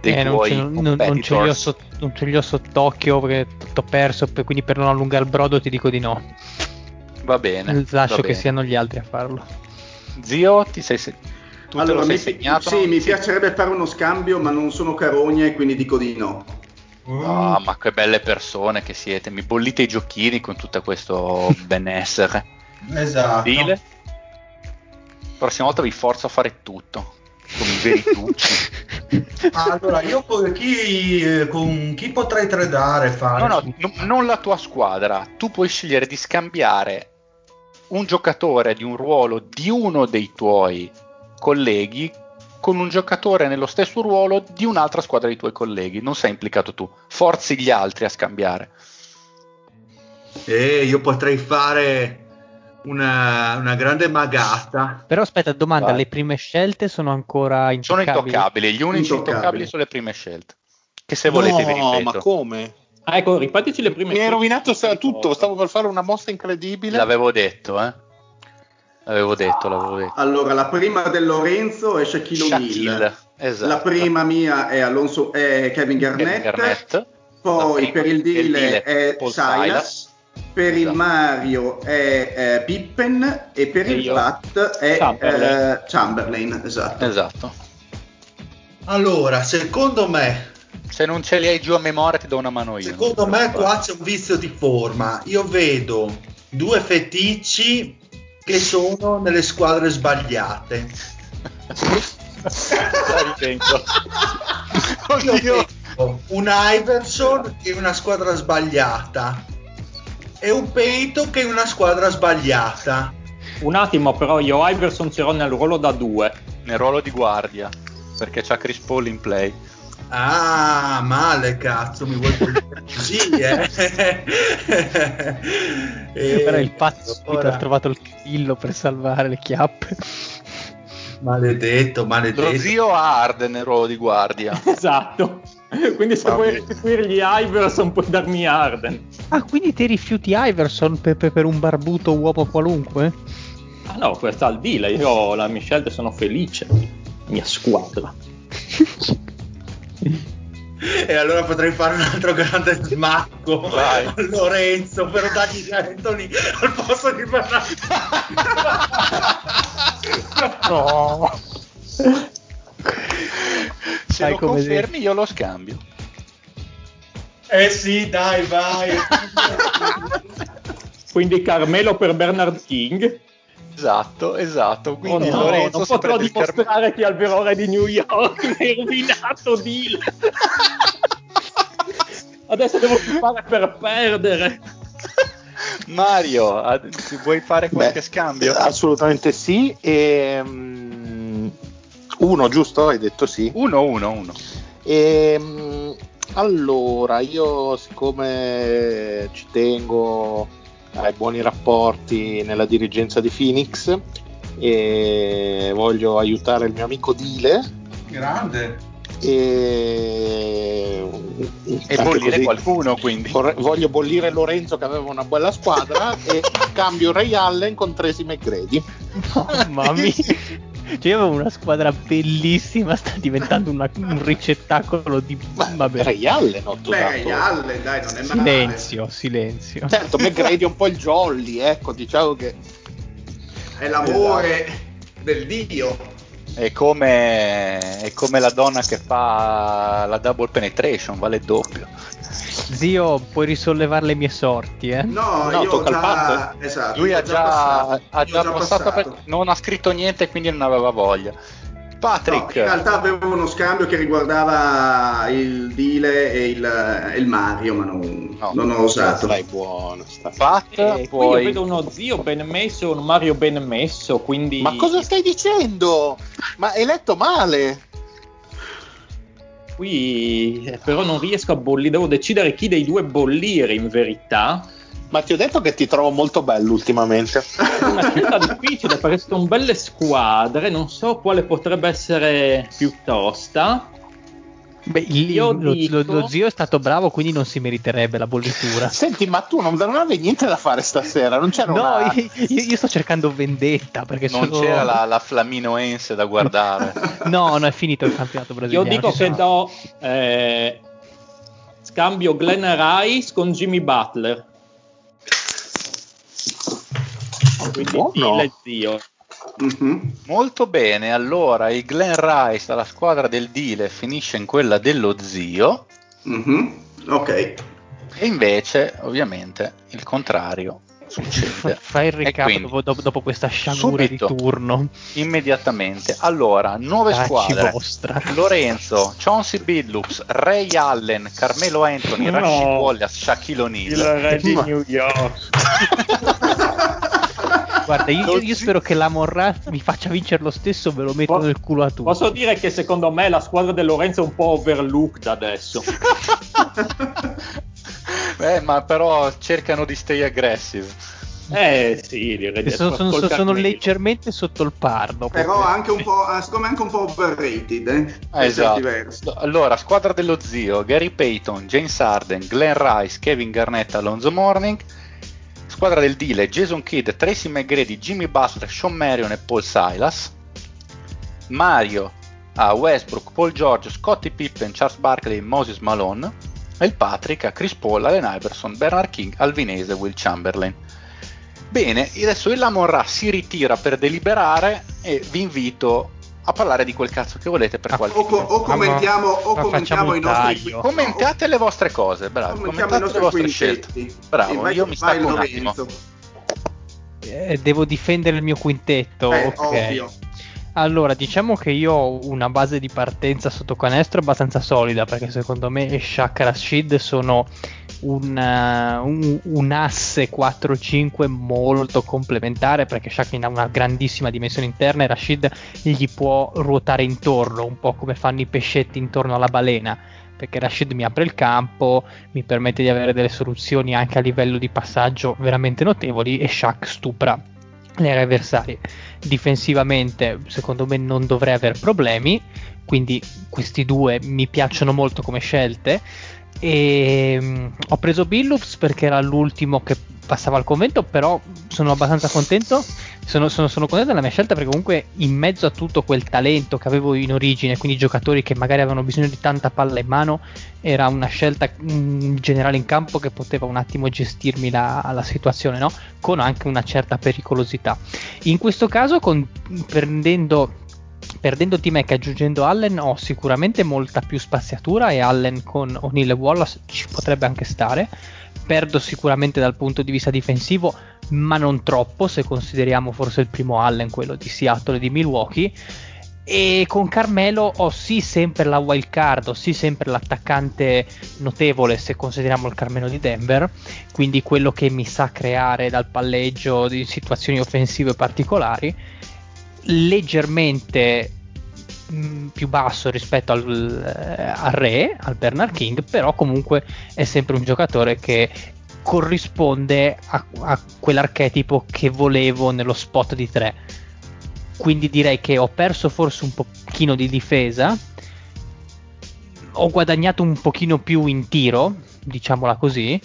dei Eh, non, tuoi ce, non- non ce li ho sott- non ce li ho sott'occhio perché tutto perso. per- quindi per non allungare il brodo ti dico di no. Va bene. Lascio va che bene. siano gli altri a farlo. Zio, ti sei, se- tu allora, mi, segnato? sì, mi piacerebbe fare uno scambio, ma non sono carogne e quindi dico di no. Ah, ma che belle persone che siete, mi bollite i giochini con tutto questo benessere. Esatto. Dile? Prossima volta vi forzo a fare tutto, come i veri tucci. Allora, io con chi, eh, con chi potrei tradare fare? No, no, no- non la tua squadra. Tu puoi scegliere di scambiare un giocatore di un ruolo di uno dei tuoi colleghi con un giocatore nello stesso ruolo di un'altra squadra dei tuoi colleghi. Non sei implicato tu. Forzi gli altri a scambiare. Eh, io potrei fare una, una grande magata. Però aspetta, domanda: Vai. le prime scelte sono ancora Sono intoccabili? intoccabili. Gli unici Intoccabili. intoccabili sono le prime scelte. Che se volete vi no, ripeto. ma come? Ah, ecco, ripetici le prime Mi hai rovinato tutto, stavo per fare una mossa incredibile. L'avevo detto, eh. L'avevo detto, l'avevo detto. Allora, la prima del Lorenzo è Shaquille O'Neal. Esatto. La prima mia è, Alonso, è Kevin Garnett. Kevin Garnett. Poi La per il prima- deal deal è Paul Silas. Per il Esatto. Mario è eh, Pippen e per E il io? Pat è Chamberlain. eh, Chamberlain, esatto. Esatto. Allora, secondo me, Se non ce li hai giù a memoria ti do una mano io. Secondo me qua c'è un vizio di forma. Io vedo due feticci che sono nelle squadre sbagliate. Dentro. Io Oddio. vedo un Iverson è una squadra sbagliata e un Peyton che è una squadra sbagliata. Un attimo, però, io Iverson ce l'ho nel ruolo da due. Nel ruolo di guardia. Perché c'ha Chris Paul in play. Ah, male cazzo, mi vuoi dire così, eh? E Però il pazzo subito allora, ha trovato il killo per salvare le chiappe. Maledetto, Lo maledetto. zio ha Arden nel ruolo di guardia. Esatto. Quindi se vuoi restituirgli Iverson puoi darmi Arden. Ah, quindi ti rifiuti Iverson per, per- per un barbuto uomo qualunque? Ah no, questa al deal, io la mia scelta sono felice. Mia squadra. E allora potrei fare un altro grande smacco Vai. a Lorenzo per dargli Anthony al posto di Bernardo. No. Se Fai lo come confermi io lo scambio. Eh sì, dai, vai. Quindi Carmelo per Bernard King. Esatto, esatto. Oh Quindi no, Lorenzo non potrò Carmelo. dimostrare chi è il vero re di New York. Mi hai rovinato deal. Adesso devo fare per perdere. Mario, vuoi fare qualche Beh, scambio? Assolutamente sì. E, mm, uno, giusto? Hai detto sì. Uno, uno, uno. Ehm, allora, io siccome ci tengo ai buoni rapporti nella dirigenza di Phoenix e voglio aiutare il mio amico Dile Grande. e, E bollire così qualcuno, quindi. vorrei- voglio bollire Lorenzo che aveva una bella squadra e cambio Ray Allen con Tracy McGrady Mamma mia. Cioè, io avevo una squadra bellissima, sta diventando una- un ricettacolo di... Ma Vabbè. Ray Allen ho. Beh, Allen, dai, non è male. Silenzio, silenzio. certo McGrady è un po' il jolly ecco diciamo che È l'amore del dio. È come, è come la donna che fa la double penetration, vale il doppio. Zio, puoi risollevare le mie sorti, eh? No, No, io tocca al già... Pat. Esatto, Lui ha già, passato. ha già passato, passato. per- non ha scritto niente, quindi non aveva voglia. No, Patrick, in realtà avevo uno scambio che riguardava il Dile e il, il Mario, ma non, No. non ho osato. stai buono stai. Pat, E qui io vedo uno zio ben messo e un Mario ben messo, quindi... ma cosa stai dicendo ma hai letto male Qui eh, però non riesco a bollire, devo decidere chi dei due bollire in verità. ma ti ho detto che ti trovo molto bello ultimamente È una scelta difficile perché sono belle squadre, non so quale potrebbe essere più tosta. Beh, il- Io lo, dico- lo- lo zio è stato bravo, quindi non si meriterebbe la bollitura. senti ma tu non, non avevi niente da fare stasera non c'era No, una... io, io sto cercando vendetta perché non sono... c'era la, la flaminoense da guardare. No, no, è finito il campionato Io brasiliano. dico ci che sono- do eh, scambio Glenn Rice con Jimmy Butler. Quindi Buono. Dile e zio. Mhm. Molto bene, allora il Glen Rice dalla squadra del Dile finisce in quella dello zio Mhm. Ok. e invece ovviamente il contrario succede. Fai il quindi, dopo, dopo- dopo questa sciagura subito. di turno. Immediatamente. Allora, nuove Dacci squadre. vostra. Lorenzo, Chauncey Billups, Ray Allen, Carmelo Anthony, No. Rashid Wallace, Shaquille O'Neal. re di New York. Guarda, io, io spero che la Morra mi faccia vincere lo stesso, ve lo metto Po- nel culo a tutti. Posso dire che secondo me la squadra del Lorenzo è un po' overlooked adesso. Eh, ma però cercano di stay aggressive. Eh sì, direi di sono, sono- sono leggermente sotto il par. dopo Però anche un po', ah, secondo me anche un po' overrated, eh? Ah, esatto. Allora, squadra dello zio, Gary Payton, James Harden, Glenn Rice, Kevin Garnett, Alonzo Morning. Squadra del Dile, Jason Kidd, Tracy McGrady, Jimmy Butler, Sean Marion e Paul Silas. Mario a Westbrook, Paul George, Scottie Pippen, Charles Barkley Moses Malone. E il Patrick a Chris Paul, Allen Iverson, Bernard King, Alvinese e Will Chamberlain. Bene, adesso il Lamorra si ritira per deliberare e vi invito a parlare di quel cazzo che volete per Ah, qualche O, co- o commentiamo, o commentiamo i nostri. Commentate le vostre cose, bravo. commentiamo Commentate le vostre scelte. Bravo, vai- io mi stacco un attimo. Eh, devo difendere il mio quintetto. Eh, ok. ovvio. Allora, diciamo che io ho una base di partenza sotto canestro abbastanza solida, perché secondo me Shaq e Rashid sono un, eh, un- un asse 4-5 molto complementare, perché Shaq ha una grandissima dimensione interna e Rashid gli può ruotare intorno, un po' come fanno i pescetti intorno alla balena, perché Rashid mi apre il campo, mi permette di avere delle soluzioni anche a livello di passaggio veramente notevoli e Shaq stupra le aree avversarie. Difensivamente, secondo me, non dovrei avere problemi. Quindi, questi due mi piacciono molto come scelte. E mm, ho preso Billups perché era l'ultimo che passava al convento. Però sono abbastanza contento. Sono, sono- sono contento della mia scelta perché, comunque, in mezzo a tutto quel talento che avevo in origine, quindi giocatori che magari avevano bisogno di tanta palla in mano, era una scelta mm, generale in campo che poteva un attimo gestirmi la, la situazione, no? con anche una certa pericolosità. In questo caso, con- prendendo, perdendo T-Mac e aggiungendo Allen, ho sicuramente molta più spaziatura e Allen con O'Neill e Wallace ci potrebbe anche stare. Perdo sicuramente dal punto di vista difensivo, ma non troppo se consideriamo forse il primo Allen, quello di Seattle e di Milwaukee. E con Carmelo ho sì sempre la wild card, ho sì sempre l'attaccante notevole se consideriamo il Carmelo di Denver, quindi quello che mi sa creare dal palleggio di situazioni offensive particolari, leggermente mh, più basso rispetto al, eh, al re, al Bernard King, però comunque è sempre un giocatore che corrisponde a, a quell'archetipo che volevo nello spot di 3 quindi direi che ho perso forse un pochino di difesa, ho guadagnato un pochino più in tiro, diciamola così,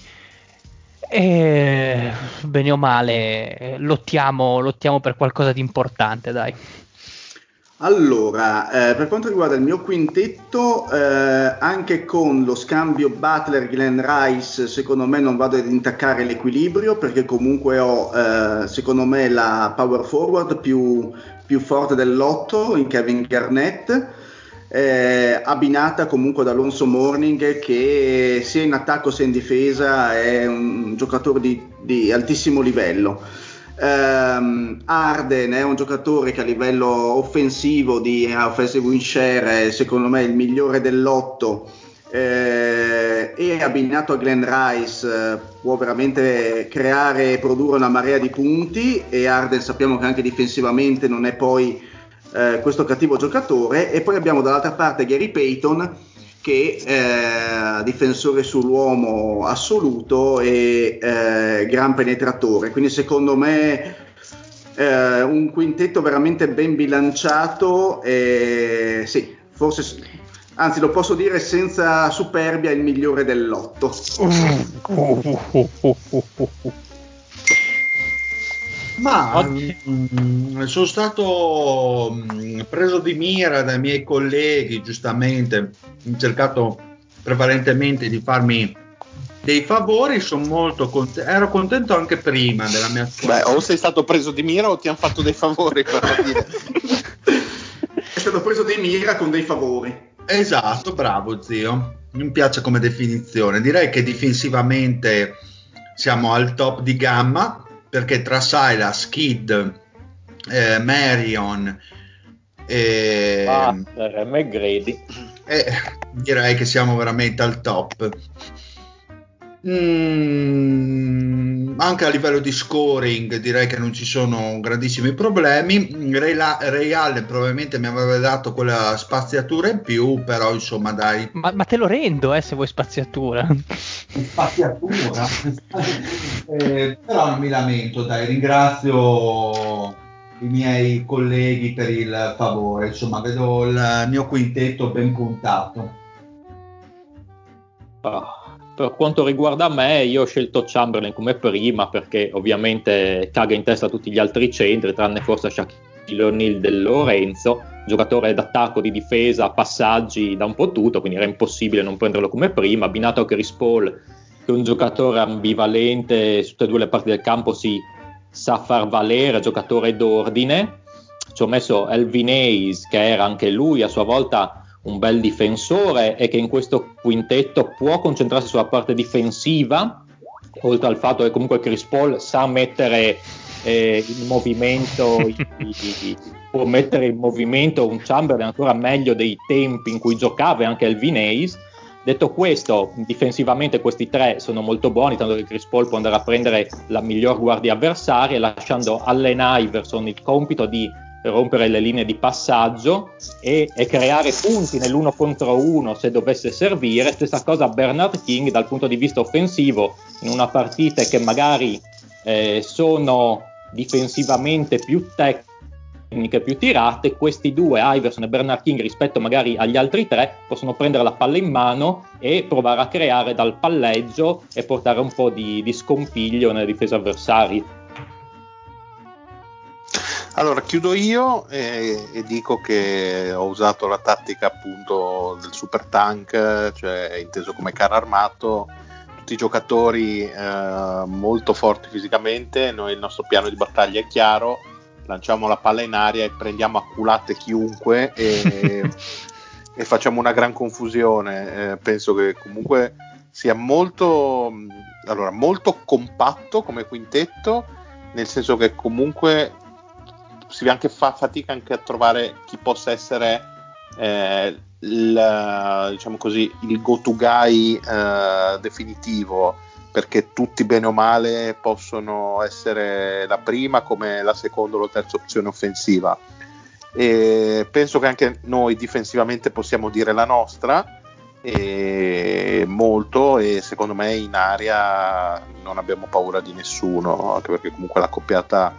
e bene o male lottiamo, lottiamo per qualcosa di importante, dai. Allora, eh, per quanto riguarda il mio quintetto, eh, anche con lo scambio Butler-Glenn Rice, secondo me non vado ad intaccare l'equilibrio perché comunque ho, eh, secondo me, la power forward più, più forte del lotto in Kevin Garnett, eh, abbinata comunque da Alonso Morning che sia in attacco sia in difesa è un giocatore di, di altissimo livello. Ehm, Arden è un giocatore che a livello offensivo di offensive win share è secondo me il migliore dell'otto eh, e abbinato a Glenn Rice eh, può veramente creare e produrre una marea di punti e Arden sappiamo che anche difensivamente non è poi eh, questo cattivo giocatore e poi abbiamo dall'altra parte Gary Payton che è difensore sull'uomo assoluto e eh, gran penetratore. Quindi secondo me eh, un quintetto veramente ben bilanciato e sì, forse anzi lo posso dire senza superbia il migliore dell'otto. Ma Oggi- mm, sono stato mm, preso di mira dai miei colleghi, giustamente, ho cercato prevalentemente di farmi dei favori, sono molto contento, ero contento anche prima della mia Beh, squadra. o sei stato preso di mira o ti hanno fatto dei favori per dire. È stato preso di mira con dei favori. Esatto, bravo zio, mi piace come definizione, direi che difensivamente siamo al top di gamma, perché tra Silas, Kid, eh, Marion e... Butler e McGrady. Eh, direi che siamo veramente al top. Mm, anche a livello di scoring direi che non ci sono grandissimi problemi. Ray, La- Ray Allen probabilmente mi aveva dato quella spaziatura in più, però insomma dai. Ma, ma te lo rendo, eh, se vuoi spaziatura. Spaziatura? Eh, però non mi lamento, dai, ringrazio i miei colleghi per il favore, insomma vedo il mio quintetto ben puntato. Ah, Per quanto riguarda me, io ho scelto Chamberlain come prima perché ovviamente caga in testa tutti gli altri centri, tranne forse Shaquille O'Neal del Lorenzo, giocatore d'attacco, di difesa, passaggi, da un po' tutto, quindi era impossibile non prenderlo come prima. Abbinato a Chris Paul, che è un giocatore ambivalente, su tutte e due le parti del campo si sa far valere, giocatore d'ordine. ci ho messo Elvin Hayes, che era anche lui a sua volta un bel difensore e che in questo quintetto può concentrarsi sulla parte difensiva, oltre al fatto che comunque Chris Paul sa mettere eh, in movimento i, i, può mettere in movimento un Chamberlain ancora meglio dei tempi in cui giocava anche Elvin Hayes. Detto questo, difensivamente questi tre sono molto buoni, tanto che Chris Paul può andare a prendere la miglior guardia avversaria, lasciando Allen Iverson il compito di rompere le linee di passaggio e, e, creare punti nell'uno contro uno se dovesse servire. Stessa cosa Bernard King dal punto di vista offensivo, in una partita che magari eh, sono difensivamente più tecniche più tirate, questi due, Iverson e Bernard King, rispetto magari agli altri tre, possono prendere la palla in mano e provare a creare dal palleggio e portare un po' di, di scompiglio nelle difese avversarie. Allora, chiudo io e, e, dico che ho usato la tattica appunto del super tank, cioè inteso come carro armato, tutti i giocatori eh, molto forti fisicamente, noi il nostro piano di battaglia è chiaro, lanciamo la palla in aria e prendiamo a culate chiunque e, e facciamo una gran confusione. Eh, penso che comunque sia molto, allora, molto compatto come quintetto, nel senso che comunque si anche fa fatica anche a trovare chi possa essere eh, il, diciamo così, il go-to guy eh, definitivo perché tutti bene o male possono essere la prima come la seconda o la terza opzione offensiva. E penso che anche noi difensivamente possiamo dire la nostra e molto e secondo me in aria non abbiamo paura di nessuno anche perché comunque la coppiata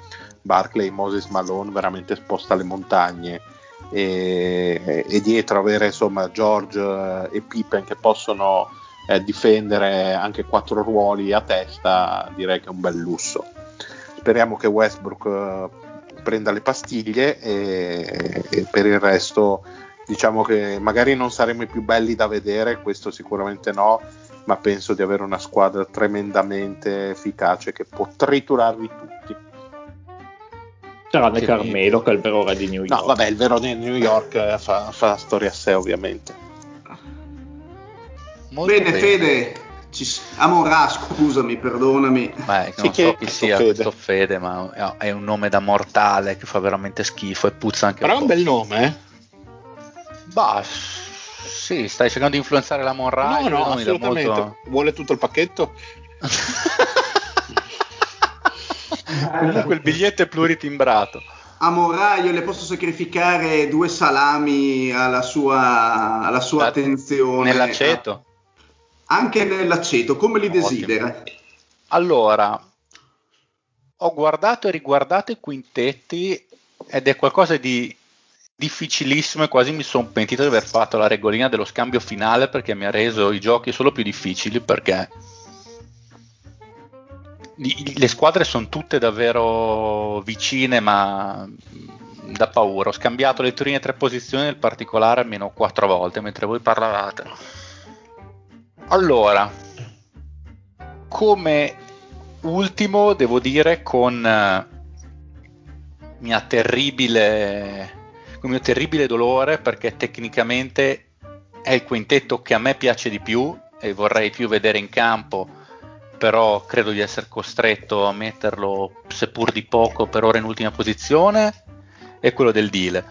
Barclay Moses Malone veramente sposta le montagne e, e dietro avere insomma George e Pippen che possono eh, difendere anche quattro ruoli a testa, direi che è un bel lusso. Speriamo che Westbrook eh, prenda le pastiglie e, e, per il resto diciamo che magari non saremo i più belli da vedere, questo sicuramente no, ma penso di avere una squadra tremendamente efficace che può triturarvi tutti. Tranne Carmelo, che è il vero re di New York. No, vabbè, il vero re di New York eh, fa, fa storia a sé, ovviamente. Molto bene, bene. Fede, ci... Amorà, scusami, perdonami. Beh, non sì, so chi sia Fede. questo Fede, ma è un nome da mortale che fa veramente schifo e puzza anche Però un po'. Però è un bel nome, eh? Bah, sì, stai cercando di influenzare la Monra. No, no, assolutamente. Molto... Vuole tutto il pacchetto? Comunque il biglietto è pluritimbrato. A Moraio le posso sacrificare due salami alla sua, alla sua attenzione. Nell'aceto? Anche nell'aceto, come li desidera? Allora, ho guardato e riguardato i quintetti ed è qualcosa di difficilissimo e quasi mi sono pentito di aver fatto la regolina dello scambio finale perché mi ha reso i giochi solo più difficili perché le squadre sono tutte davvero vicine ma da paura. Ho scambiato le prime tre posizioni nel particolare almeno quattro volte mentre voi parlavate. Allora, come ultimo devo dire con uh, mia terribile, con mio terribile dolore perché tecnicamente è il quintetto che a me piace di più e vorrei più vedere in campo, però credo di essere costretto a metterlo seppur di poco per ora in ultima posizione, è quello del Dile.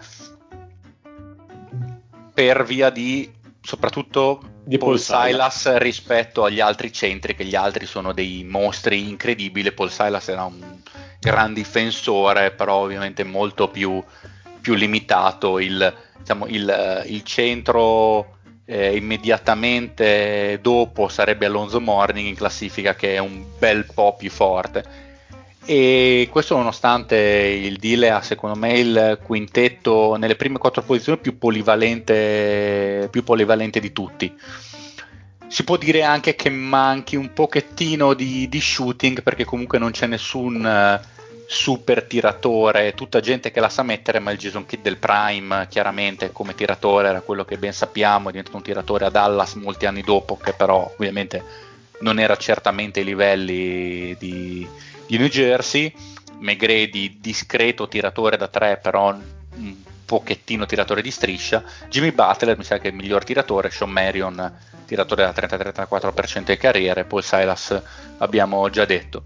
Per via di soprattutto di Paul, Paul Silas, Silas rispetto agli altri centri, che gli altri sono dei mostri incredibili. Paul Silas era un gran difensore, però ovviamente molto più, più limitato. Il, diciamo, il, il centro eh, immediatamente dopo sarebbe Alonso Morning in classifica, che è un bel po' più forte e questo nonostante il Dile ha secondo me il quintetto nelle prime quattro posizioni più polivalente, più polivalente di tutti. Si può dire anche che manchi un pochettino di, di shooting perché comunque non c'è nessun uh, super tiratore, tutta gente che la sa mettere, ma il Jason Kidd del Prime chiaramente come tiratore era quello che ben sappiamo, è diventato un tiratore a Dallas molti anni dopo, che però ovviamente non era certamente ai livelli di, di New Jersey Megredi discreto tiratore da 3 però un pochettino tiratore di striscia, Jimmy Butler mi sa che è il miglior tiratore, Sean Marion tiratore da 30-34% di carriere, Paul Silas abbiamo già detto.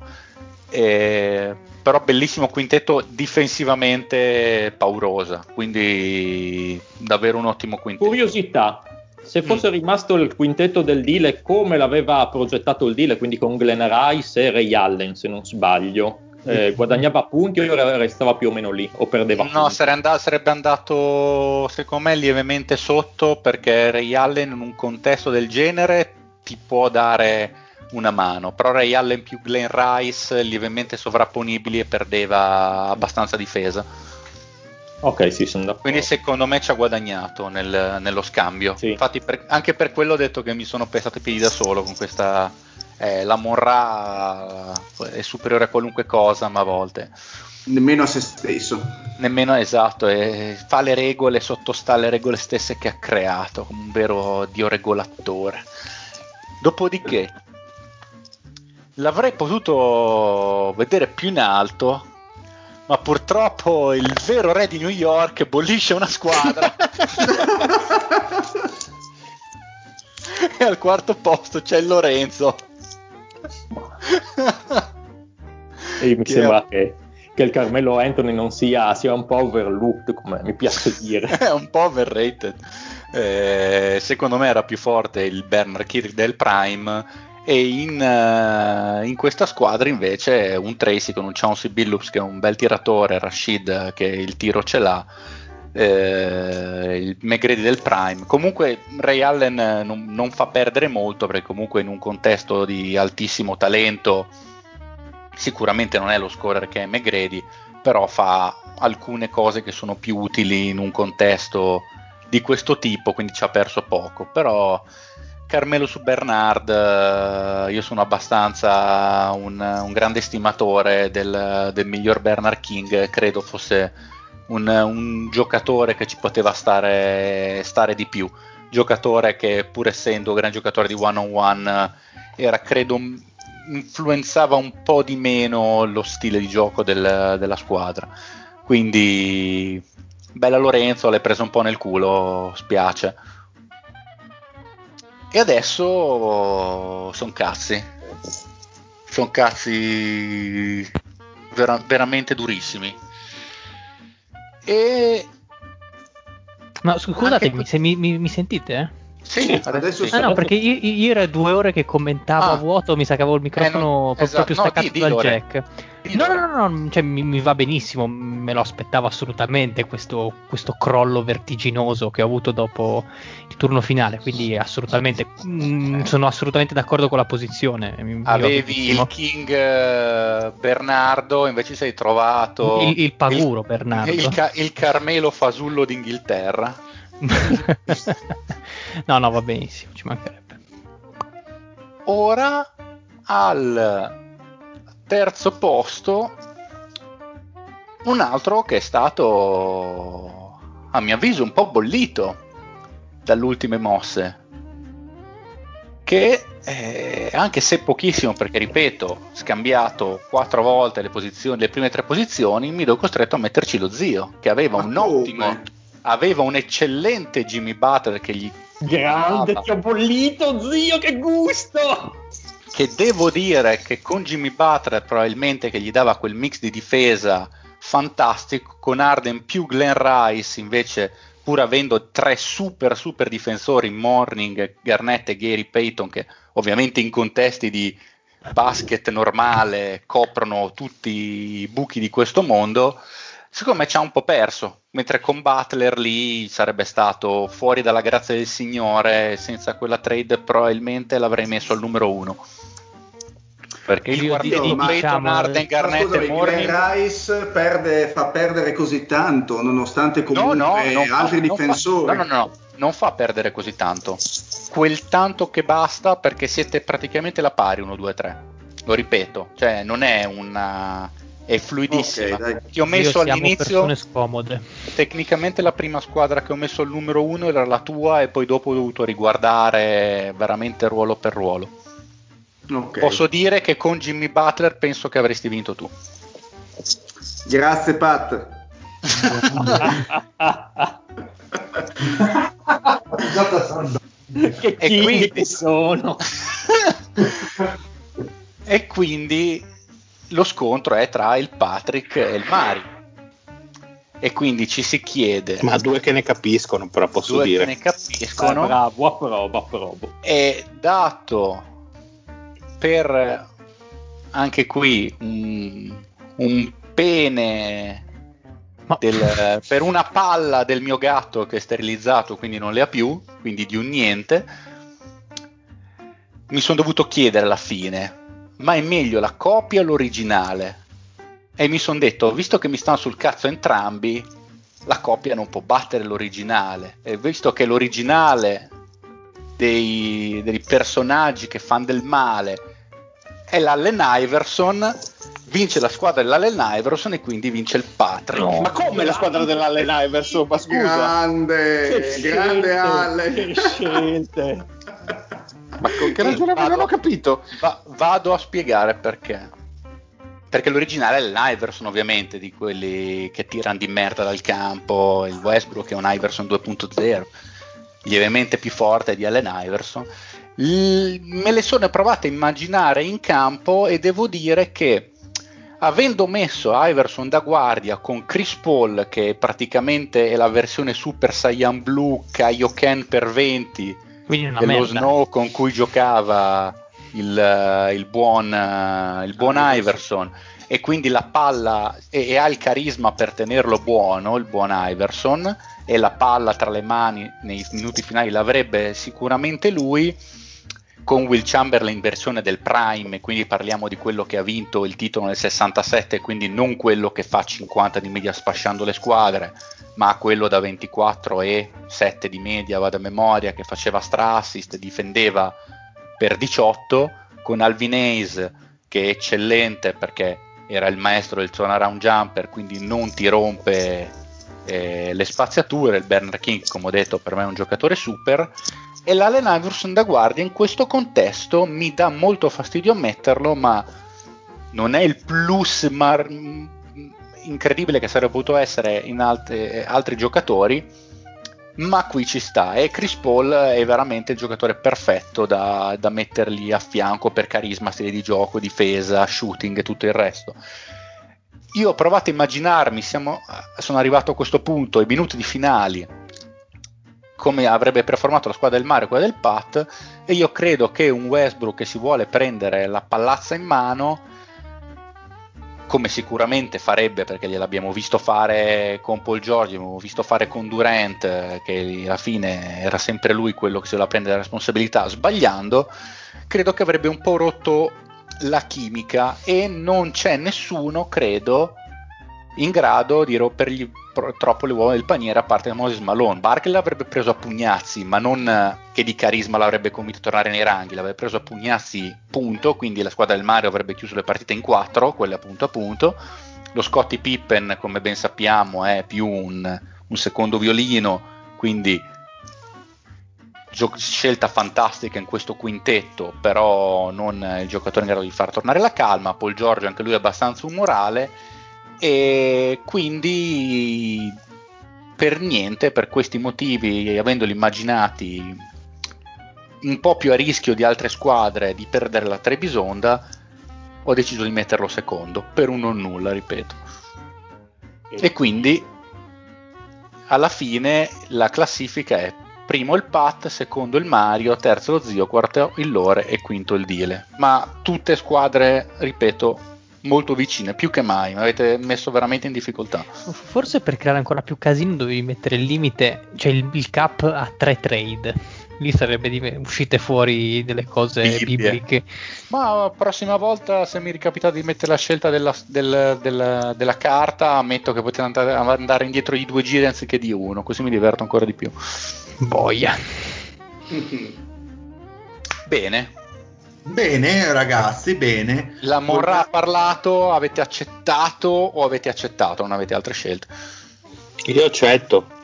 E, però bellissimo quintetto difensivamente paurosa, quindi davvero un ottimo quintetto. Curiosità, se fosse mm. rimasto il quintetto del Dile come l'aveva progettato il Dile, quindi con Glenn Rice e Ray Allen se non sbaglio, eh, guadagnava punti o restava più o meno lì o perdeva no, punti? No, and- sarebbe andato secondo me lievemente sotto perché Ray Allen in un contesto del genere ti può dare una mano, però Ray Allen più Glenn Rice lievemente sovrapponibili e perdeva abbastanza difesa. Ok, sì, sono d'accordo. Quindi secondo me ci ha guadagnato nel, nello scambio. Sì. Infatti per, anche per quello ho detto che mi sono pesato i piedi da solo con questa... Eh, la Monra è superiore a qualunque cosa, ma a volte... Nemmeno a se stesso. Nemmeno esatto, e fa le regole, sottostà alle regole stesse che ha creato, come un vero dio regolatore. Dopodiché, l'avrei potuto vedere più in alto, ma purtroppo il vero re di New York bollisce una squadra. e al quarto posto c'è Lorenzo. e mi che sembra che, che, il Carmelo Anthony non sia, sia un po' overlooked, come mi piace dire. È un po' overrated. Eh, secondo me era più forte il Bernard Kirk del Prime e in, uh, in, questa squadra invece un Tracy con un Chauncey Billups che è un bel tiratore, Rashid che il tiro ce l'ha, eh, il McGrady del Prime. Comunque Ray Allen non, non, fa perdere molto perché comunque in un contesto di altissimo talento sicuramente non è lo scorer che è McGrady, però fa alcune cose che sono più utili in un contesto di questo tipo, quindi ci ha perso poco, però Carmelo su Bernard, eh, io sono abbastanza un, un grande stimatore del, del, miglior Bernard King, credo fosse un, un giocatore che ci poteva stare, stare, di più, giocatore che pur essendo un gran giocatore di one on one era credo influenzava un po' di meno lo stile di gioco del, della squadra. Quindi bella Lorenzo, l'hai preso un po' nel culo, spiace. E adesso sono cazzi. Sono cazzi vera- veramente durissimi. E... Ma scusatemi, anche... se mi, mi, mi sentite? Eh? Sì, adesso sì. Ah, no, perché io, io era due ore che commentavo ah. a vuoto, mi sa che avevo il microfono eh, no, esatto. proprio staccato no, di, dal jack. No, no, no, no cioè, mi, mi, va benissimo, me lo aspettavo assolutamente questo, questo, crollo vertiginoso che ho avuto dopo il turno finale, quindi assolutamente, mh, mm, sono assolutamente d'accordo con la posizione. Mi, Avevi il King uh, Bernardo, invece sei trovato... Il, il Paguro il, Bernardo. Il, il Carmelo Fasullo d'Inghilterra. no, no, va benissimo, ci mancherebbe. Ora al terzo posto un altro che è stato, a mio avviso, un po' bollito dalle ultime mosse. Che eh, anche se pochissimo, perché ripeto, scambiato quattro volte le, posizioni, le prime tre posizioni, mi do costretto a metterci lo zio, che aveva Ma un come? ottimo aveva un eccellente Jimmy Butler che gli grande ti ho bollito zio che gusto! Che devo dire che con Jimmy Butler probabilmente che gli dava quel mix di difesa fantastico con Arden più Glenn Rice invece pur avendo tre super super difensori Morning, Garnett e Gary Payton che ovviamente in contesti di basket normale coprono tutti i buchi di questo mondo secondo me ci ha un po' perso, mentre con Butler lì sarebbe stato fuori dalla grazia del Signore, senza quella trade probabilmente l'avrei messo al numero uno. Perché il quartetto di diciamo, Arden, Garnett scusami, e Morning Rice perde, fa perdere così tanto, nonostante comunque no, no, altri fa, difensori. No, no, no, non fa perdere così tanto. Quel tanto che basta perché siete praticamente la pari 1, 2, 3. Lo ripeto, cioè non è una è fluidissima. Okay, Ti ho messo Io all'inizio scomode. Tecnicamente la prima squadra che ho messo al numero uno era la tua e poi dopo ho dovuto riguardare veramente ruolo per ruolo. Okay. Posso dire che con Jimmy Butler penso che avresti vinto tu. Grazie Pat. che E quindi- sono. e quindi lo scontro è tra il Patrick e il Mario. E quindi ci si chiede, Ma due che ne capiscono, però posso due dire. che ne capiscono, bravo, approvo, approvo. è dato per anche qui un, un pene del- per una palla del mio gatto che è sterilizzato, quindi non le ha più, quindi di un niente. Mi sono dovuto chiedere alla fine, ma è meglio la copia o l'originale? E mi sono detto, visto che mi stanno sul cazzo entrambi, la copia non può battere l'originale. E visto che l'originale dei, dei personaggi che fanno del male è l'Allen Iverson, vince la squadra dell'Allen Iverson e quindi vince il Patrick. Ma come la squadra dell'Allen Iverson? Ma scusa, Grande, Che grande scelte, Ale. Che scelte. ma con che ragionamento non ho capito? Va- vado a spiegare perché. Perché l'originale è l'Iverson, ovviamente, di quelli che tirano di merda dal campo. Il Westbrook è un Iverson 2.0, lievemente più forte di Allen Iverson. L- me le sono provate a immaginare in campo e devo dire che avendo messo Iverson da guardia con Chris Paul, che praticamente è la versione Super Saiyan Blue Kaioken per 20, Quindi una dello merda. Snow con cui giocava il, eh, il buon, eh, il buon Iverson. E quindi la palla e, e ha il carisma per tenerlo buono il buon Iverson e la palla tra le mani nei minuti finali l'avrebbe sicuramente lui con Will Chamberlain versione del Prime quindi parliamo di quello che ha vinto il titolo nel 67 quindi non quello che fa 50 di media sfasciando le squadre ma quello da 24 e 7 di media vado a memoria che faceva stra assist difendeva per 18 con Alvin Hayes che è eccellente perché era il maestro del turnaround jumper quindi non ti rompe eh, le spaziature il Bernard King come ho detto per me è un giocatore super e l'Allen Iverson da guardia in questo contesto mi dà molto fastidio ammetterlo ma non è il plus mar- incredibile che sarebbe potuto essere in alt- altri giocatori ma qui ci sta e Chris Paul è veramente il giocatore perfetto da, da mettergli a fianco per carisma, stile di gioco, difesa, shooting e tutto il resto. Io ho provato a immaginarmi, siamo, sono arrivato a questo punto, ai minuti di finali, come avrebbe performato la squadra del Mario e quella del Pat, e io credo che un Westbrook che si vuole prendere la pallazza in mano come sicuramente farebbe perché gliel'abbiamo visto fare con Paul George, l'abbiamo visto fare con Durant, che alla fine era sempre lui quello che se la prende la responsabilità sbagliando, credo che avrebbe un po' rotto la chimica e non c'è nessuno, credo, in grado di rompergli troppo le uova del paniere a parte Moses Malone. Barkley l'avrebbe preso a pugnazzi, ma non eh, che di carisma l'avrebbe convinto a tornare nei ranghi, l'avrebbe preso a pugnazzi punto, quindi la squadra del Mario avrebbe chiuso le partite in quattro, quelle appunto a punto. Lo Scottie Pippen, come ben sappiamo, è più un, un secondo violino, quindi gio- scelta fantastica in questo quintetto, però non il giocatore in grado di far tornare la calma. Paul Giorgio anche lui è abbastanza umorale e quindi per niente, per questi motivi, avendoli immaginati un po' più a rischio di altre squadre di perdere la Trebisonda, ho deciso di metterlo secondo, per un non nulla, ripeto. E quindi alla fine la classifica è primo il Pat, secondo il Mario, terzo lo Zio, quarto il Lore e quinto il Dile. Ma tutte squadre, ripeto, molto vicine, più che mai, mi avete messo veramente in difficoltà. Forse per creare ancora più casino dovevi mettere il limite, cioè il, il cap a tre trade. Lì sarebbe di- uscite fuori delle cose Bibbie. bibliche. Ma la prossima volta, se mi ricapita di mettere la scelta della, del- del- della carta, ammetto che potete andare, andare indietro di due giri anziché di uno, così mi diverto ancora di più. Boia. Bene, Bene, ragazzi, bene. la Morra ha parlato, avete accettato o avete accettato, non avete altre scelte? Io accetto.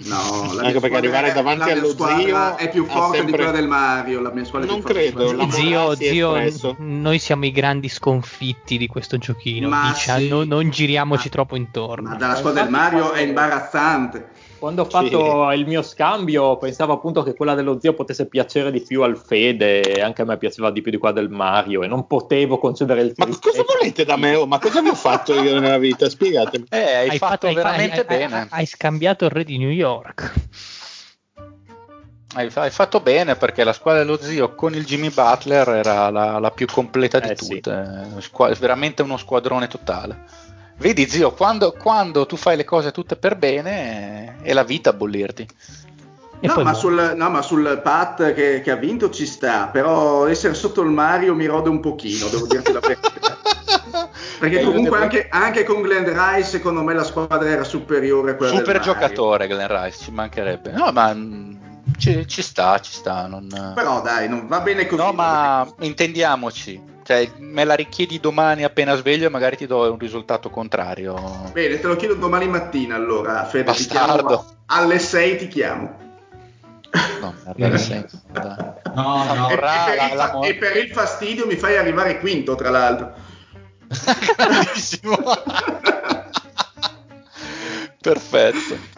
No, la Anche perché arrivare è- davanti allo zio è più forte di sempre- quella del Mario. La mia squadra è Non più forte di credo, Mario. Zio, è zio, noi siamo i grandi sconfitti di questo giochino. Ma Dicia- sì. non, non giriamoci Ma- troppo intorno. Ma dalla squadra del Mario è imbarazzante. Quando ho fatto il mio scambio pensavo appunto che quella dello zio potesse piacere di più al Fede e anche a me piaceva di più di quella del Mario e non potevo concedere il Ma cosa volete da me? Oh, Ma cosa vi ho fatto io nella vita? Spiegatemi. Eh, hai, fatto, hai- veramente hai- hai- bene. Hai, scambiato il re di New York. Hai, hai fatto bene perché la squadra dello zio con il Jimmy Butler era la, la più completa di Eh, sì. tutte. Squa- veramente uno squadrone totale. Vedi, zio, quando, quando tu fai le cose tutte per bene è la vita a bollirti. No ma, sul, no, ma sul Pat che, che ha vinto ci sta, però essere sotto il Mario mi rode un pochino, devo dirti la verità. Perché Eh, comunque anche, anche con Glenn Rice secondo me la squadra era superiore a quella Super del Mario. giocatore Glenn Rice, ci mancherebbe. No, ma mm, ci, ci sta, ci sta. Non... Però dai, non va bene così. No, ma intendiamoci. Cioè, me la richiedi domani appena sveglio e magari ti do un risultato contrario. Bene, te lo chiedo domani mattina allora, Fede, ti chiamo Bastardo. alle 6 ti chiamo. No, senso, dai. No, no. E, e Morrà, per la- fa- e per il fastidio mi fai arrivare quinto, tra l'altro. Grandissimo. Perfetto.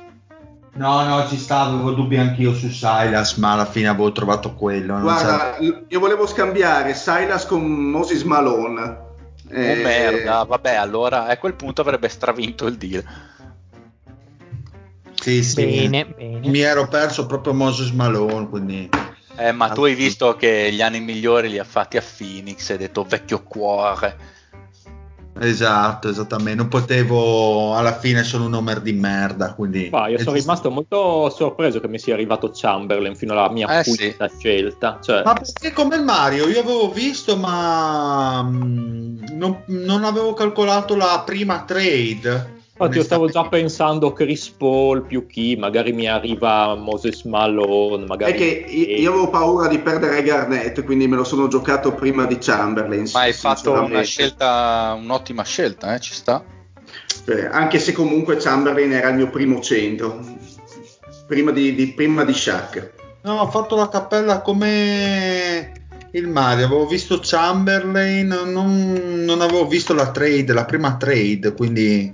No, no, ci stavo, avevo dubbi anch'io su Silas, ma alla fine avevo trovato quello. non Guarda, l- io volevo scambiare Silas con Moses Malone. Oh Eh, merda, vabbè, allora a quel punto avrebbe stravinto il deal. Sì, sì. Bene, bene. Mi ero perso proprio Moses Malone, quindi... Eh, ma tu hai visto che gli anni migliori li ha fatti a Phoenix, hai detto vecchio cuore. Esatto, esattamente. Non potevo... Alla fine sono un homer di merda, quindi... Ma io sono giusto- rimasto molto sorpreso che mi sia arrivato Chamberlain fino alla mia Eh, sì. scelta. Cioè, Ma perché come il Mario? Io avevo visto, ma mm, non, non avevo calcolato la prima trade. Infatti io stavo già pensando Chris Paul più chi, magari mi arriva Moses Malone, magari... È che io avevo paura di perdere Garnett, quindi me lo sono giocato prima di Chamberlain. Ma hai fatto una scelta, un'ottima scelta, eh, ci sta. Eh, Anche se comunque Chamberlain era il mio primo centro. Prima di, di- prima di Shaq. No, ho fatto la cappella come il Mario. Avevo visto Chamberlain, non, non avevo visto la trade, la prima trade, quindi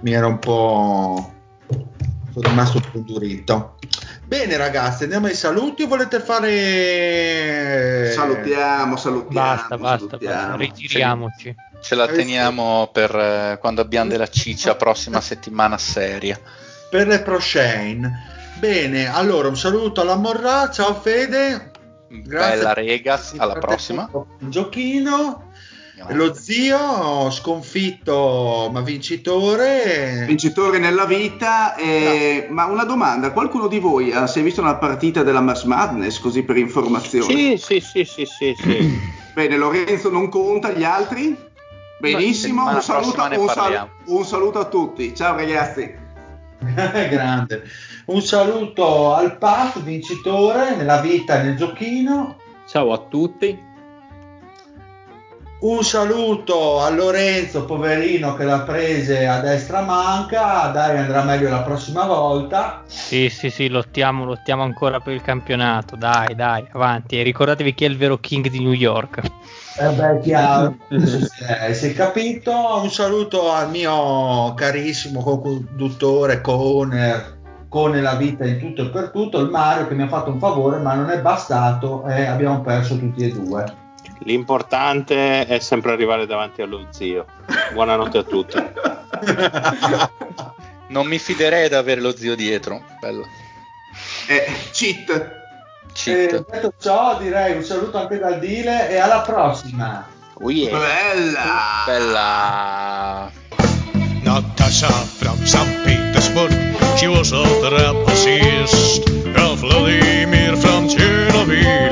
mi era un po'. Sono rimasto un po' durito. Bene, ragazzi, andiamo ai saluti. O volete fare. Salutiamo, salutiamo. Basta, basta, salutiamo. basta. Ritiriamoci. Ce la teniamo per eh, quando abbiamo della ciccia prossima settimana seria. Per le prochaine. Bene, allora un saluto alla Morra. Ciao Fede. Bella Regas, alla prossima. Un giochino. Lo zio sconfitto ma vincitore. Vincitore nella vita. eh, Ma una domanda: qualcuno di voi ha, si è visto una partita della Mars Madness? Così per informazione. Sì, sì, sì, sì, sì, sì. Bene, Lorenzo non conta, gli altri? Benissimo, un saluto, un, sal- un saluto a tutti. Ciao ragazzi. Grande. Un saluto al Pat, vincitore nella vita e nel giochino. Ciao a tutti. Un saluto a Lorenzo, poverino, che l'ha prese a destra manca. Dai, andrà meglio la prossima volta. Sì, sì, sì, lottiamo, lottiamo ancora per il campionato. Dai, dai, avanti. E ricordatevi chi è il vero king di New York. Eh beh, chiaro, eh, si è capito. Un saluto al mio carissimo conduttore Coner, Cone la vita in tutto e per tutto, il Mario che mi ha fatto un favore, ma non è bastato e abbiamo perso tutti e due. L'importante è sempre arrivare davanti allo zio. Buonanotte a tutti. Non mi fiderei ad avere lo zio dietro. Bello. Eh, cheat. Cheat. Eh, detto ciò, direi un saluto anche dal Dile e alla prossima. Oh yeah. Bella. Bella. Natasha from St. Petersburg, she was a trapezist. Vladimir from Chernobyl,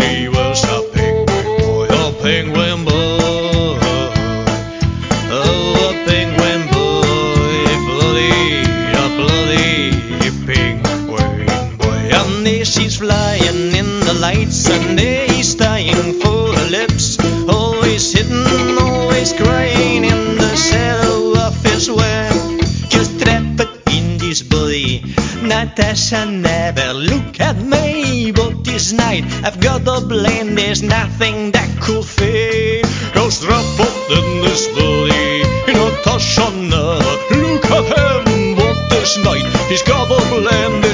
Natasha never look at me, but this night I've got the blame. There's nothing that could. Goes drop up in this body. Natasha never look at him, but this night he's got the blame.